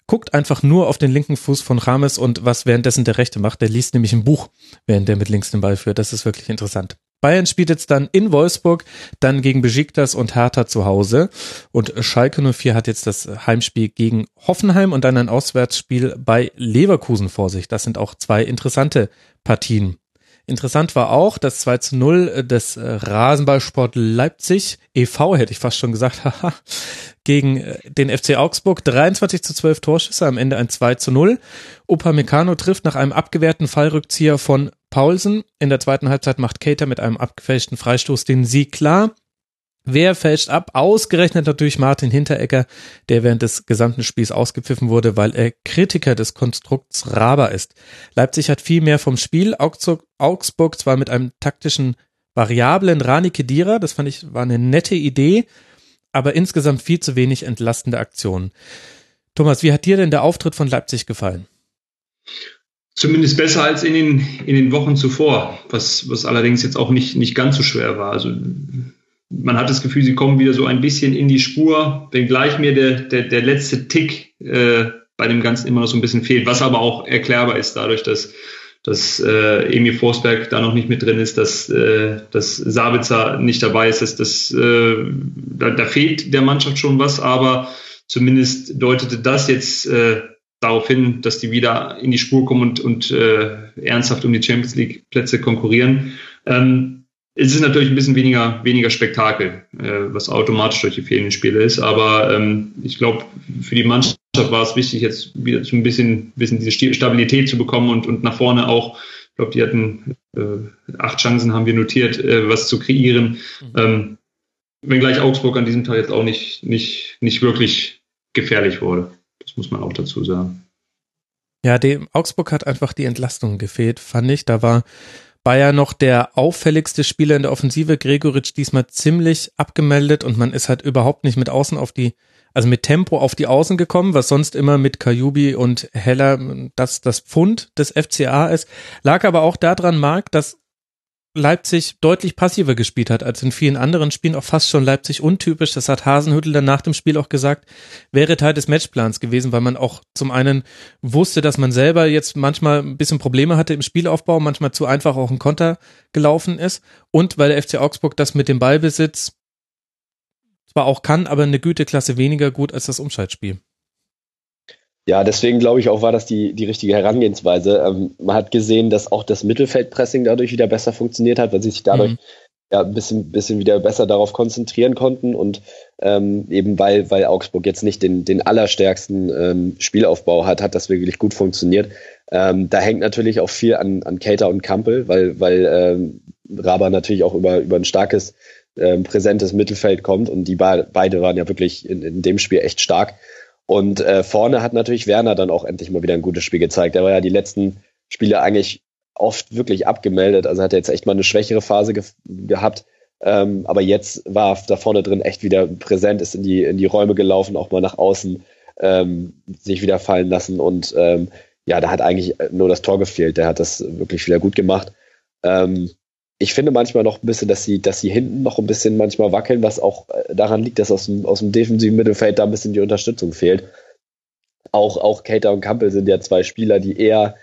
Guckt einfach nur auf den linken Fuß von Rames und was währenddessen der Rechte macht. Der liest nämlich ein Buch, während der mit links den Ball führt. Das ist wirklich interessant. Bayern spielt jetzt dann in Wolfsburg, dann gegen Besiktas und Hertha zu Hause. Und Schalke 04 hat jetzt das Heimspiel gegen Hoffenheim und dann ein Auswärtsspiel bei Leverkusen vor sich. Das sind auch zwei interessante Partien. Interessant war auch das 2 zu 0 des Rasenballsport Leipzig, e.V. hätte ich fast schon gesagt, haha, gegen äh, den FC Augsburg. 23 zu 12 Torschüsse, am Ende ein 2 zu 0. Upamecano trifft nach einem abgewehrten Fallrückzieher von Paulsen. In der zweiten Halbzeit macht Cater mit einem abgefälschten Freistoß den Sieg klar. Wer fälscht ab? Ausgerechnet natürlich Martin Hinteregger, der während des gesamten Spiels ausgepfiffen wurde, weil er Kritiker des Konstrukts Raber ist. Leipzig hat viel mehr vom Spiel. Augsburg zwar mit einem taktischen variablen Rani Kedira, das fand ich war eine nette Idee, aber insgesamt viel zu wenig entlastende Aktionen. Thomas, wie hat dir denn der Auftritt von Leipzig gefallen? Zumindest besser als in den, in den Wochen zuvor, was, was allerdings jetzt auch nicht, nicht ganz so schwer war. Also man hat das Gefühl, sie kommen wieder so ein bisschen in die Spur, wenngleich mir der, der, der letzte Tick äh, bei dem Ganzen immer noch so ein bisschen fehlt, was aber auch erklärbar ist dadurch, dass, dass äh, Emil Forsberg da noch nicht mit drin ist, dass, äh, dass Sabitzer nicht dabei ist, dass, dass, äh, da, da fehlt der Mannschaft schon was, aber zumindest deutete das jetzt äh, darauf hin, dass die wieder in die Spur kommen und, und äh, ernsthaft um die Champions League Plätze konkurrieren. Ähm, es ist natürlich ein bisschen weniger, weniger Spektakel, äh, was automatisch durch die fehlenden Spiele ist. Aber ähm, ich glaube, für die Mannschaft war es wichtig, jetzt wieder so ein bisschen, bisschen diese Stabilität zu bekommen und, und nach vorne auch, ich glaube, die hatten äh, acht Chancen, haben wir notiert, äh, was zu kreieren. Mhm. Ähm, wenngleich Augsburg an diesem Tag jetzt auch nicht, nicht, nicht wirklich gefährlich wurde. Das muss man auch dazu sagen. Ja, dem Augsburg hat einfach die Entlastung gefehlt, fand ich. Da war Bayer noch der auffälligste Spieler in der Offensive, Gregoritsch diesmal ziemlich abgemeldet und man ist halt überhaupt nicht mit Außen auf die, also mit Tempo auf die Außen gekommen, was sonst immer mit Kajubi und Heller das, das Pfund des FCA ist. Lag aber auch daran, Marc, dass Leipzig deutlich passiver gespielt hat als in vielen anderen Spielen, auch fast schon Leipzig untypisch. Das hat Hasenhüttel dann nach dem Spiel auch gesagt, wäre Teil des Matchplans gewesen, weil man auch zum einen wusste, dass man selber jetzt manchmal ein bisschen Probleme hatte im Spielaufbau, manchmal zu einfach auch ein Konter gelaufen ist und weil der FC Augsburg das mit dem Ballbesitz zwar auch kann, aber eine Güteklasse weniger gut als das Umschaltspiel. Ja, deswegen glaube ich auch, war das die, die richtige Herangehensweise. Ähm, man hat gesehen, dass auch das Mittelfeldpressing dadurch wieder besser funktioniert hat, weil sie sich dadurch mhm. ja ein bisschen, bisschen wieder besser darauf konzentrieren konnten und ähm, eben weil, weil Augsburg jetzt nicht den, den allerstärksten ähm, Spielaufbau hat, hat das wirklich gut funktioniert. Ähm, da hängt natürlich auch viel an, an Cater und Kampel, weil, weil ähm, Raba natürlich auch über, über ein starkes, ähm, präsentes Mittelfeld kommt und die beide waren ja wirklich in, in dem Spiel echt stark. Und äh, vorne hat natürlich Werner dann auch endlich mal wieder ein gutes Spiel gezeigt. Er war ja die letzten Spiele eigentlich oft wirklich abgemeldet. Also hat er jetzt echt mal eine schwächere Phase ge gehabt. Ähm, aber jetzt war da vorne drin echt wieder präsent, ist in die, in die Räume gelaufen, auch mal nach außen ähm, sich wieder fallen lassen. Und ähm, ja, da hat eigentlich nur das Tor gefehlt. Der hat das wirklich wieder gut gemacht. Ähm, ich finde manchmal noch ein bisschen, dass sie, dass sie hinten noch ein bisschen manchmal wackeln, was auch äh, daran liegt, dass aus dem, aus dem defensiven Mittelfeld da ein bisschen die Unterstützung fehlt. Auch, auch Cater und Campbell sind ja zwei Spieler, die eher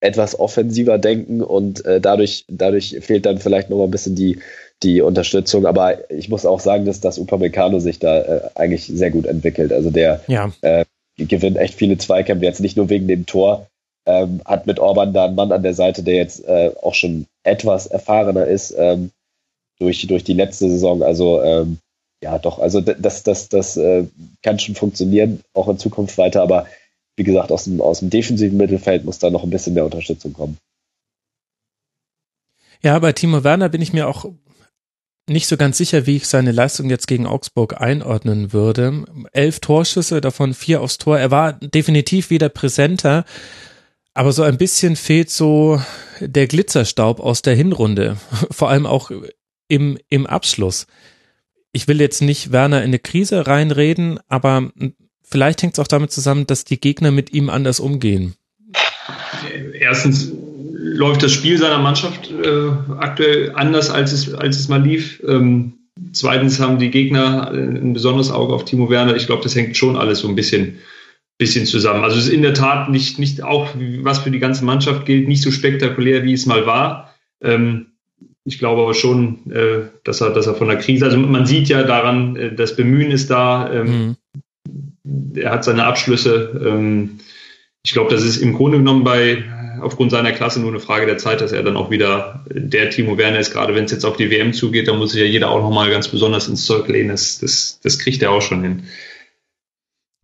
etwas offensiver denken und äh, dadurch, dadurch fehlt dann vielleicht noch mal ein bisschen die, die Unterstützung. Aber ich muss auch sagen, dass das Upamecano sich da äh, eigentlich sehr gut entwickelt. Also der ja. äh, gewinnt echt viele Zweikämpfe, jetzt nicht nur wegen dem Tor, ähm, hat mit Orban da einen Mann an der Seite, der jetzt äh, auch schon etwas erfahrener ist ähm, durch, durch die letzte Saison. Also ähm, ja, doch, also das, das, das äh, kann schon funktionieren, auch in Zukunft weiter, aber wie gesagt, aus dem, aus dem defensiven Mittelfeld muss da noch ein bisschen mehr Unterstützung kommen. Ja, bei Timo Werner bin ich mir auch nicht so ganz sicher, wie ich seine Leistung jetzt gegen Augsburg einordnen würde. Elf Torschüsse, davon vier aufs Tor. Er war definitiv wieder präsenter, aber so ein bisschen fehlt so der Glitzerstaub aus der Hinrunde. Vor allem auch im, im Abschluss. Ich will jetzt nicht Werner in eine Krise reinreden, aber vielleicht hängt es auch damit zusammen, dass die Gegner mit ihm anders umgehen. Erstens läuft das Spiel seiner Mannschaft äh, aktuell anders, als es, als es mal lief. Ähm, zweitens haben die Gegner ein besonderes Auge auf Timo Werner. Ich glaube, das hängt schon alles so ein bisschen, bisschen zusammen. Also es ist in der Tat nicht, nicht auch, was für die ganze Mannschaft gilt, nicht so spektakulär, wie es mal war. Ähm, ich glaube aber schon, äh, dass er, dass er von der Krise, also man sieht ja daran, äh, das Bemühen ist da. Ähm, mhm. Er hat seine Abschlüsse. Ähm, ich glaube, das ist im Grunde genommen bei aufgrund seiner Klasse nur eine Frage der Zeit, dass er dann auch wieder der Timo Werner ist, gerade wenn es jetzt auf die WM zugeht, da muss sich ja jeder auch nochmal ganz besonders ins Zeug lehnen. Das, das, das kriegt er auch schon hin.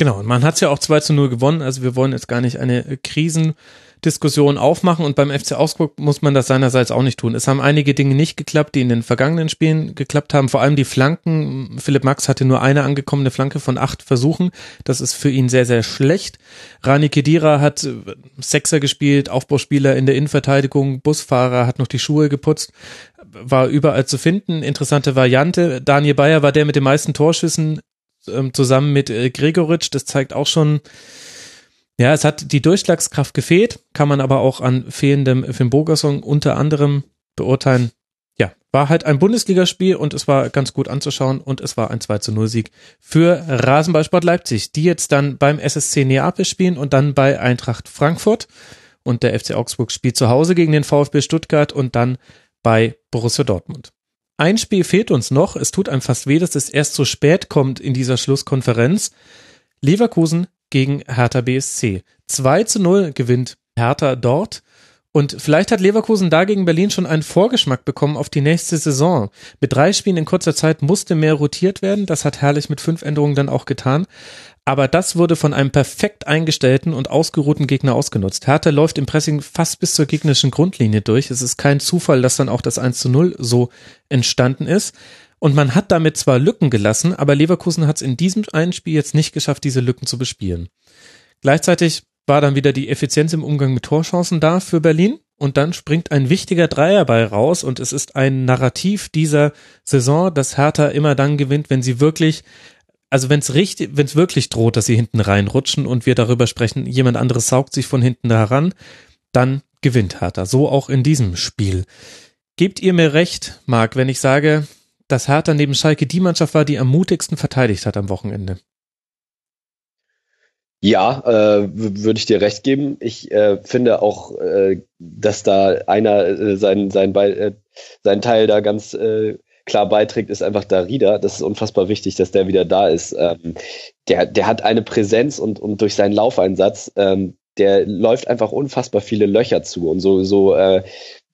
Genau, und man hat es ja auch 2 zu 0 gewonnen, also wir wollen jetzt gar nicht eine Krisen- Diskussion aufmachen und beim FC Augsburg muss man das seinerseits auch nicht tun. Es haben einige Dinge nicht geklappt, die in den vergangenen Spielen geklappt haben, vor allem die Flanken. Philipp Max hatte nur eine angekommene Flanke von acht Versuchen. Das ist für ihn sehr, sehr schlecht. Rani Kedira hat äh, Sechser gespielt, Aufbauspieler in der Innenverteidigung, Busfahrer, hat noch die Schuhe geputzt, war überall zu finden. Interessante Variante. Daniel Bayer war der mit den meisten Torschüssen ähm, zusammen mit äh, Gregoritsch. Das zeigt auch schon, ja, es hat die Durchschlagskraft gefehlt, kann man aber auch an fehlendem Finn Bogerson unter anderem beurteilen. Ja, war halt ein Bundesligaspiel und es war ganz gut anzuschauen und es war ein 2 zu 0 Sieg für Rasenballsport Leipzig, die jetzt dann beim SSC Neapel spielen und dann bei Eintracht Frankfurt und der FC Augsburg spielt zu Hause gegen den VfB Stuttgart und dann bei Borussia Dortmund. Ein Spiel fehlt uns noch. Es tut einem fast weh, dass es erst so spät kommt in dieser Schlusskonferenz. Leverkusen gegen Hertha BSC. 2 zu 0 gewinnt Hertha dort. Und vielleicht hat Leverkusen dagegen Berlin schon einen Vorgeschmack bekommen auf die nächste Saison. Mit drei Spielen in kurzer Zeit musste mehr rotiert werden. Das hat Herrlich mit fünf Änderungen dann auch getan. Aber das wurde von einem perfekt eingestellten und ausgeruhten Gegner ausgenutzt. Hertha läuft im Pressing fast bis zur gegnerischen Grundlinie durch. Es ist kein Zufall, dass dann auch das 1 zu 0 so entstanden ist. Und man hat damit zwar Lücken gelassen, aber Leverkusen hat es in diesem einen Spiel jetzt nicht geschafft, diese Lücken zu bespielen. Gleichzeitig war dann wieder die Effizienz im Umgang mit Torchancen da für Berlin und dann springt ein wichtiger Dreierball raus und es ist ein Narrativ dieser Saison, dass Hertha immer dann gewinnt, wenn sie wirklich also wenn es richtig, wenn es wirklich droht, dass sie hinten reinrutschen und wir darüber sprechen, jemand anderes saugt sich von hinten heran, dann gewinnt Hertha. So auch in diesem Spiel. Gebt ihr mir recht, Marc, wenn ich sage, dass Hertha neben Schalke die Mannschaft war, die am mutigsten verteidigt hat am Wochenende. Ja, äh, würde ich dir recht geben. Ich äh, finde auch, äh, dass da einer äh, seinen, äh, seinen Teil da ganz äh, klar beiträgt, ist einfach Darida. Das ist unfassbar wichtig, dass der wieder da ist. Ähm, der, der hat eine Präsenz und, und durch seinen Laufeinsatz, ähm, der läuft einfach unfassbar viele Löcher zu. Und so, so äh,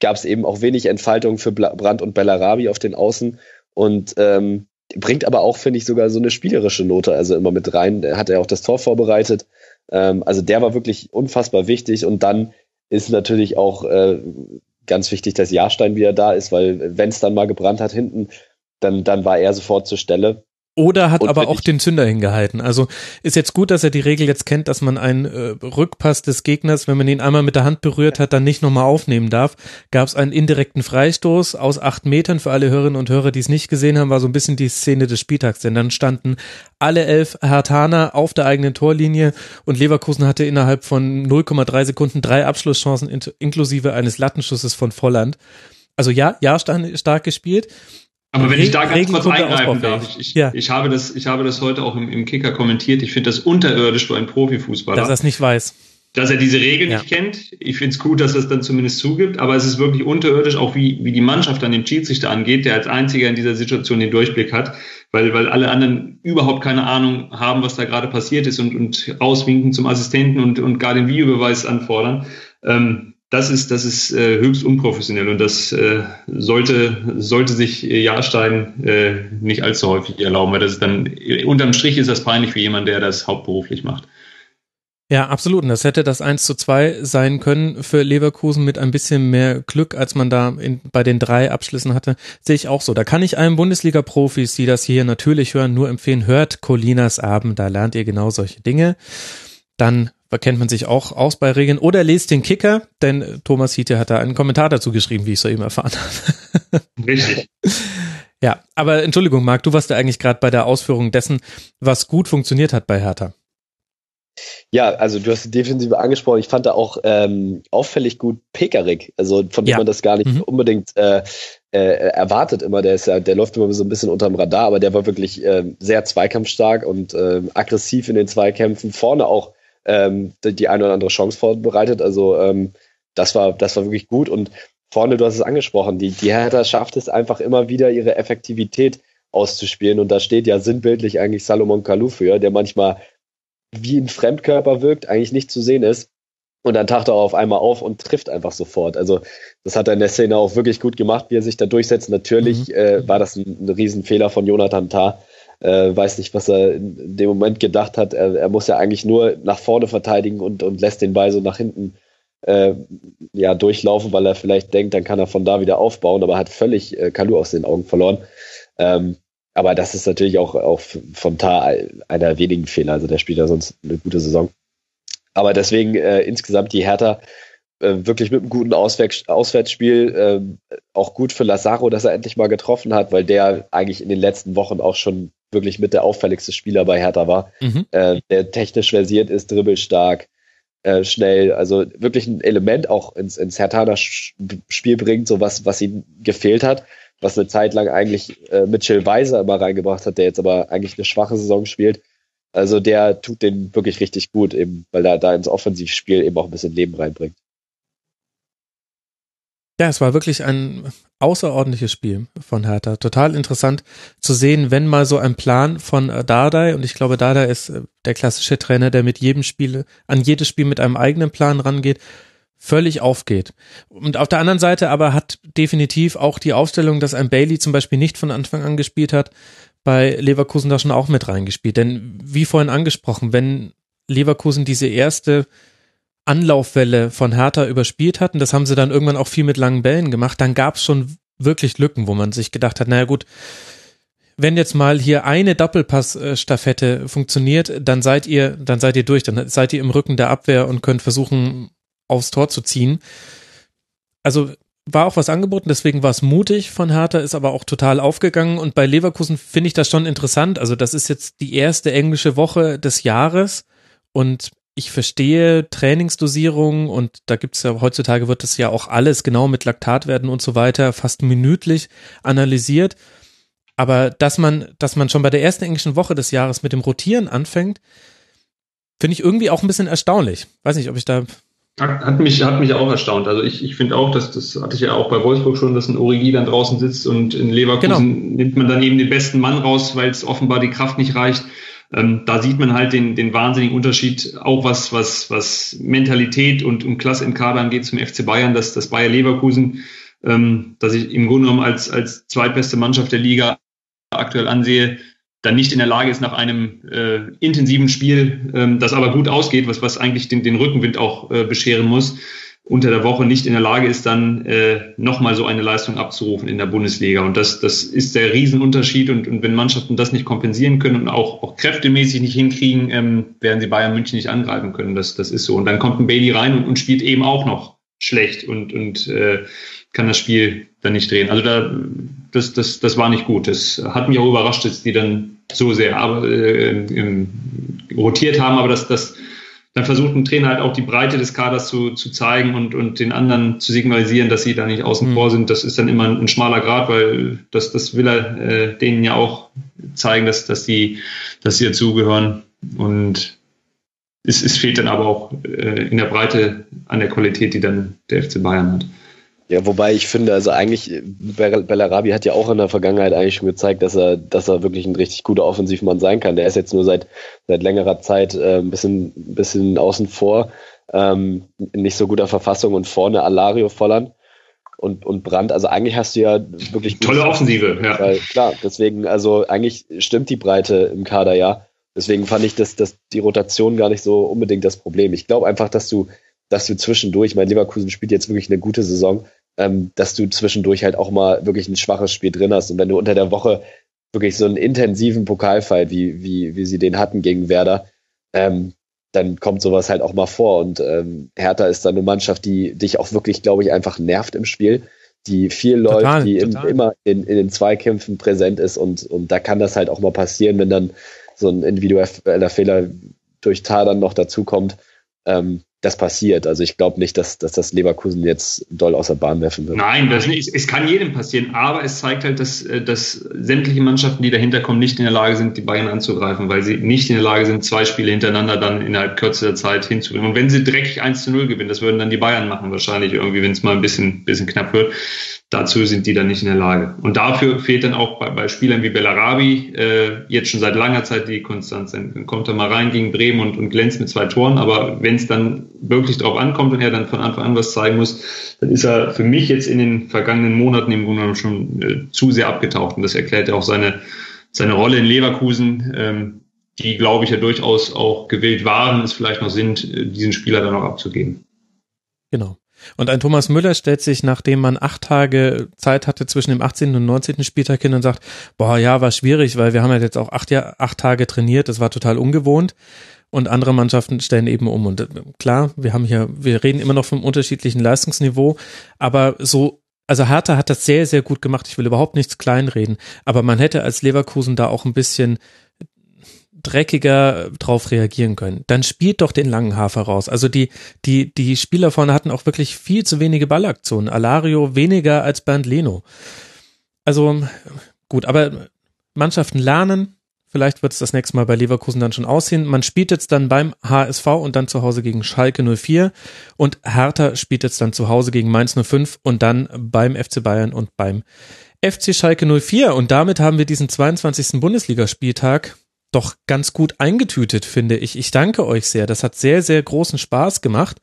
gab es eben auch wenig Entfaltung für Brandt und Bellarabi auf den Außen. Und ähm, bringt aber auch, finde ich, sogar so eine spielerische Note also immer mit rein. Hat ja auch das Tor vorbereitet. Ähm, also der war wirklich unfassbar wichtig. Und dann ist natürlich auch äh, ganz wichtig, dass Jahrstein wieder da ist, weil wenn es dann mal gebrannt hat hinten, dann, dann war er sofort zur Stelle. Oder hat aber auch den Zünder hingehalten. Also ist jetzt gut, dass er die Regel jetzt kennt, dass man einen äh, Rückpass des Gegners, wenn man ihn einmal mit der Hand berührt hat, dann nicht nochmal aufnehmen darf. Gab es einen indirekten Freistoß aus acht Metern. Für alle Hörerinnen und Hörer, die es nicht gesehen haben, war so ein bisschen die Szene des Spieltags. Denn dann standen alle elf Hertaner auf der eigenen Torlinie und Leverkusen hatte innerhalb von 0,3 Sekunden drei Abschlusschancen inklusive eines Lattenschusses von Volland. Also ja, ja, stark gespielt. Aber wenn ich da ganz kurz eingreifen darf, ich, ich, ja. ich, habe das, ich habe das heute auch im, im Kicker kommentiert. Ich finde das unterirdisch für einen Profifußballer. Dass er es nicht weiß. Dass er diese Regeln ja. nicht kennt. Ich finde es gut, dass er es dann zumindest zugibt, aber es ist wirklich unterirdisch, auch wie, wie die Mannschaft an den Schiedsrichter angeht, der als einziger in dieser Situation den Durchblick hat, weil, weil alle anderen überhaupt keine Ahnung haben, was da gerade passiert ist und, und auswinken zum Assistenten und, und gar den Videobeweis anfordern. Ähm, das ist, das ist äh, höchst unprofessionell und das äh, sollte, sollte sich Jahrstein äh, nicht allzu häufig erlauben, weil das ist dann unterm Strich ist das peinlich für jemanden, der das hauptberuflich macht. Ja, absolut. Und das hätte das 1 zu 2 sein können für Leverkusen mit ein bisschen mehr Glück, als man da in, bei den drei Abschlüssen hatte. Sehe ich auch so. Da kann ich allen Bundesliga-Profis, die das hier natürlich hören, nur empfehlen, hört Colinas Abend, da lernt ihr genau solche Dinge. Dann kennt man sich auch aus bei Regeln. Oder lest den Kicker, denn Thomas Hiete hat da einen Kommentar dazu geschrieben, wie ich soeben erfahren habe. Richtig. Ja, aber Entschuldigung, Marc, du warst ja eigentlich gerade bei der Ausführung dessen, was gut funktioniert hat bei Hertha. Ja, also du hast die Defensive angesprochen. Ich fand da auch ähm, auffällig gut Pekarik, also von dem ja. man das gar nicht mhm. unbedingt äh, äh, erwartet immer. Der ist ja, der läuft immer so ein bisschen unterm Radar, aber der war wirklich äh, sehr zweikampfstark und äh, aggressiv in den Zweikämpfen. Vorne auch ähm, die eine oder andere Chance vorbereitet. Also ähm, das war, das war wirklich gut. Und vorne, du hast es angesprochen, die, die Hertha schafft es einfach immer wieder, ihre Effektivität auszuspielen. Und da steht ja sinnbildlich eigentlich Salomon Kalou für, der manchmal wie ein Fremdkörper wirkt, eigentlich nicht zu sehen ist. Und dann taucht er auf einmal auf und trifft einfach sofort. Also das hat er in der Szene auch wirklich gut gemacht, wie er sich da durchsetzt. Natürlich mhm. äh, war das ein, ein Riesenfehler von Jonathan Tah. Äh, weiß nicht, was er in dem Moment gedacht hat. Er, er, muss ja eigentlich nur nach vorne verteidigen und, und lässt den Ball so nach hinten äh, ja, durchlaufen, weil er vielleicht denkt, dann kann er von da wieder aufbauen, aber hat völlig äh, Kalu aus den Augen verloren. Ähm, aber das ist natürlich auch, auch von Tar einer wenigen Fehler. Also der spielt ja sonst eine gute Saison. Aber deswegen äh, insgesamt die Hertha äh, wirklich mit einem guten Auswärts Auswärtsspiel äh, auch gut für Lazaro, dass er endlich mal getroffen hat, weil der eigentlich in den letzten Wochen auch schon wirklich mit der auffälligste Spieler bei Hertha war. Mhm. Äh, der technisch versiert ist, dribbelstark, äh, schnell, also wirklich ein Element auch ins, ins Herthaner Spiel bringt, so was, was ihm gefehlt hat was eine Zeit lang eigentlich äh, Mitchell Weiser immer reingebracht hat, der jetzt aber eigentlich eine schwache Saison spielt. Also der tut den wirklich richtig gut, eben, weil er da ins Offensivspiel eben auch ein bisschen Leben reinbringt. Ja, es war wirklich ein außerordentliches Spiel von Hertha. Total interessant zu sehen, wenn mal so ein Plan von Dardai, und ich glaube, Dardai ist äh, der klassische Trainer, der mit jedem Spiel, an jedes Spiel mit einem eigenen Plan rangeht, völlig aufgeht. Und auf der anderen Seite aber hat definitiv auch die Aufstellung, dass ein Bailey zum Beispiel nicht von Anfang an gespielt hat, bei Leverkusen da schon auch mit reingespielt. Denn wie vorhin angesprochen, wenn Leverkusen diese erste Anlaufwelle von Hertha überspielt hatten, das haben sie dann irgendwann auch viel mit langen Bällen gemacht, dann gab es schon wirklich Lücken, wo man sich gedacht hat, naja gut, wenn jetzt mal hier eine Doppelpass-Staffette funktioniert, dann seid ihr, dann seid ihr durch, dann seid ihr im Rücken der Abwehr und könnt versuchen, aufs Tor zu ziehen. Also war auch was angeboten, deswegen war es mutig von Hertha, ist aber auch total aufgegangen. Und bei Leverkusen finde ich das schon interessant. Also das ist jetzt die erste englische Woche des Jahres und ich verstehe Trainingsdosierung und da gibt's ja heutzutage wird das ja auch alles genau mit Laktatwerten und so weiter fast minütlich analysiert. Aber dass man, dass man schon bei der ersten englischen Woche des Jahres mit dem Rotieren anfängt, finde ich irgendwie auch ein bisschen erstaunlich. Weiß nicht, ob ich da hat mich, hat mich auch erstaunt. Also ich, ich finde auch, dass das hatte ich ja auch bei Wolfsburg schon, dass ein Origi dann draußen sitzt und in Leverkusen genau. nimmt man dann eben den besten Mann raus, weil es offenbar die Kraft nicht reicht. Ähm, da sieht man halt den, den wahnsinnigen Unterschied, auch was, was, was Mentalität und, und Klasse im Kader angeht zum FC Bayern, dass das Bayer Leverkusen, ähm, dass ich im Grunde genommen als, als zweitbeste Mannschaft der Liga aktuell ansehe, dann nicht in der Lage ist nach einem äh, intensiven Spiel, ähm, das aber gut ausgeht, was, was eigentlich den, den Rückenwind auch äh, bescheren muss, unter der Woche nicht in der Lage ist, dann äh, nochmal so eine Leistung abzurufen in der Bundesliga. Und das, das ist der Riesenunterschied. Und, und wenn Mannschaften das nicht kompensieren können und auch, auch kräftemäßig nicht hinkriegen, ähm, werden sie Bayern München nicht angreifen können. Das, das ist so. Und dann kommt ein Bailey rein und, und spielt eben auch noch schlecht und, und äh, kann das Spiel dann nicht drehen. Also da, das, das, das war nicht gut. Das hat mich auch überrascht, dass die dann so sehr äh, rotiert haben, aber das, das, dann versucht ein Trainer halt auch die Breite des Kaders zu, zu zeigen und, und den anderen zu signalisieren, dass sie da nicht außen mhm. vor sind. Das ist dann immer ein, ein, schmaler Grad, weil das, das will er äh, denen ja auch zeigen, dass, dass, die, dass sie dazugehören. Und es, es fehlt dann aber auch äh, in der Breite an der Qualität, die dann der FC Bayern hat. Ja, wobei ich finde, also eigentlich, Bellarabi hat ja auch in der Vergangenheit eigentlich schon gezeigt, dass er, dass er wirklich ein richtig guter Offensivmann sein kann. Der ist jetzt nur seit, seit längerer Zeit äh, ein bisschen, ein bisschen außen vor. ähm, in nicht so guter Verfassung und vorne Alario Volland und, und Brandt. Also eigentlich hast du ja wirklich tolle Offensive, ja. Weil, klar, deswegen, also eigentlich stimmt die Breite im Kader ja. Deswegen fand ich das, das die Rotation gar nicht so unbedingt das Problem. Ich glaube einfach, dass du, dass du zwischendurch, mein Leverkusen spielt jetzt wirklich eine gute Saison, ähm, dass du zwischendurch halt auch mal wirklich ein schwaches Spiel drin hast. Und wenn du unter der Woche wirklich so einen intensiven Pokalfight, wie, wie, wie sie den hatten gegen Werder, ähm, dann kommt sowas halt auch mal vor. Und ähm, Hertha ist dann eine Mannschaft, die dich auch wirklich, glaube ich, einfach nervt im Spiel, die viel läuft, total, die in, immer in, in den Zweikämpfen präsent ist und, und da kann das halt auch mal passieren, wenn dann so ein individueller Fehler durch Tar dann noch dazukommt. Ähm, das passiert. Also ich glaube nicht, dass, dass das Leverkusen jetzt doll außer Bahn werfen wird. Nein, das nicht. Es kann jedem passieren, aber es zeigt halt, dass, äh, dass sämtliche Mannschaften, die dahinter kommen, nicht in der Lage sind, die Bayern anzugreifen, weil sie nicht in der Lage sind, zwei Spiele hintereinander dann innerhalb kürzester Zeit hinzubringen. Und wenn sie dreckig 1 zu 0 gewinnen, das würden dann die Bayern machen, wahrscheinlich irgendwie, wenn es mal ein bisschen, bisschen knapp wird. Dazu sind die dann nicht in der Lage. Und dafür fehlt dann auch bei, bei Spielern wie Bellarabi äh, jetzt schon seit langer Zeit die Konstanz. Dann kommt er mal rein gegen Bremen und, und glänzt mit zwei Toren, aber wenn es dann wirklich drauf ankommt und er dann von Anfang an was zeigen muss, dann ist er für mich jetzt in den vergangenen Monaten im Grunde genommen schon äh, zu sehr abgetaucht. Und das erklärt ja auch seine, seine Rolle in Leverkusen, ähm, die, glaube ich, ja durchaus auch gewillt waren, es vielleicht noch sind, äh, diesen Spieler dann auch abzugeben. Genau. Und ein Thomas Müller stellt sich, nachdem man acht Tage Zeit hatte zwischen dem 18. und 19. Spieltag hin und sagt, boah, ja, war schwierig, weil wir haben halt jetzt auch acht, acht Tage trainiert, das war total ungewohnt. Und andere Mannschaften stellen eben um. Und äh, klar, wir haben hier, wir reden immer noch vom unterschiedlichen Leistungsniveau, aber so also Hertha hat das sehr, sehr gut gemacht. Ich will überhaupt nichts kleinreden. Aber man hätte als Leverkusen da auch ein bisschen dreckiger drauf reagieren können. Dann spielt doch den langen Hafer raus. Also die, die, die Spieler vorne hatten auch wirklich viel zu wenige Ballaktionen. Alario weniger als Bernd Leno. Also gut, aber Mannschaften lernen. Vielleicht wird es das nächste Mal bei Leverkusen dann schon aussehen. Man spielt jetzt dann beim HSV und dann zu Hause gegen Schalke 04 und Hertha spielt jetzt dann zu Hause gegen Mainz 05 und dann beim FC Bayern und beim FC Schalke 04 und damit haben wir diesen 22. Bundesligaspieltag doch ganz gut eingetütet, finde ich. Ich danke euch sehr. Das hat sehr, sehr großen Spaß gemacht.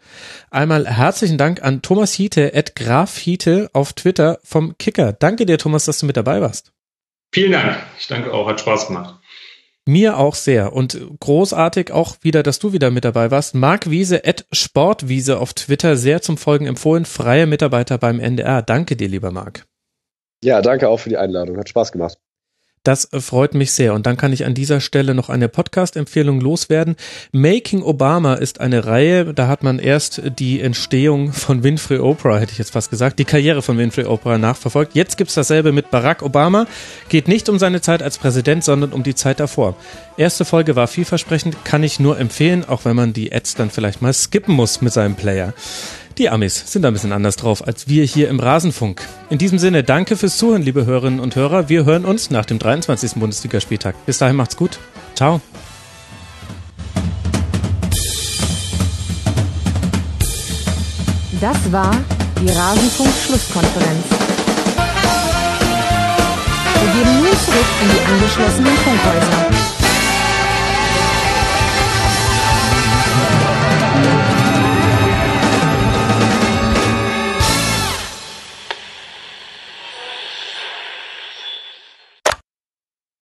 Einmal herzlichen Dank an Thomas Hiete, at Graf Hiete auf Twitter vom Kicker. Danke dir, Thomas, dass du mit dabei warst. Vielen Dank. Ich danke auch. Hat Spaß gemacht. Mir auch sehr und großartig auch wieder, dass du wieder mit dabei warst. Marc Wiese at Sportwiese auf Twitter sehr zum Folgen empfohlen. Freie Mitarbeiter beim NDR. Danke dir, lieber Marc. Ja, danke auch für die Einladung. Hat Spaß gemacht. Das freut mich sehr. Und dann kann ich an dieser Stelle noch eine Podcast-Empfehlung loswerden. Making Obama ist eine Reihe, da hat man erst die Entstehung von Winfrey Oprah, hätte ich jetzt fast gesagt, die Karriere von Winfrey Oprah nachverfolgt. Jetzt gibt's dasselbe mit Barack Obama. Geht nicht um seine Zeit als Präsident, sondern um die Zeit davor. Erste Folge war vielversprechend, kann ich nur empfehlen, auch wenn man die Ads dann vielleicht mal skippen muss mit seinem Player. Die Amis sind ein bisschen anders drauf als wir hier im Rasenfunk. In diesem Sinne, danke fürs Zuhören, liebe Hörerinnen und Hörer. Wir hören uns nach dem 23. Bundesligaspieltag. Bis dahin macht's gut. Ciao. Das war die Rasenfunk-Schlusskonferenz. Wir gehen nun zurück in die angeschlossenen Funkhäuser.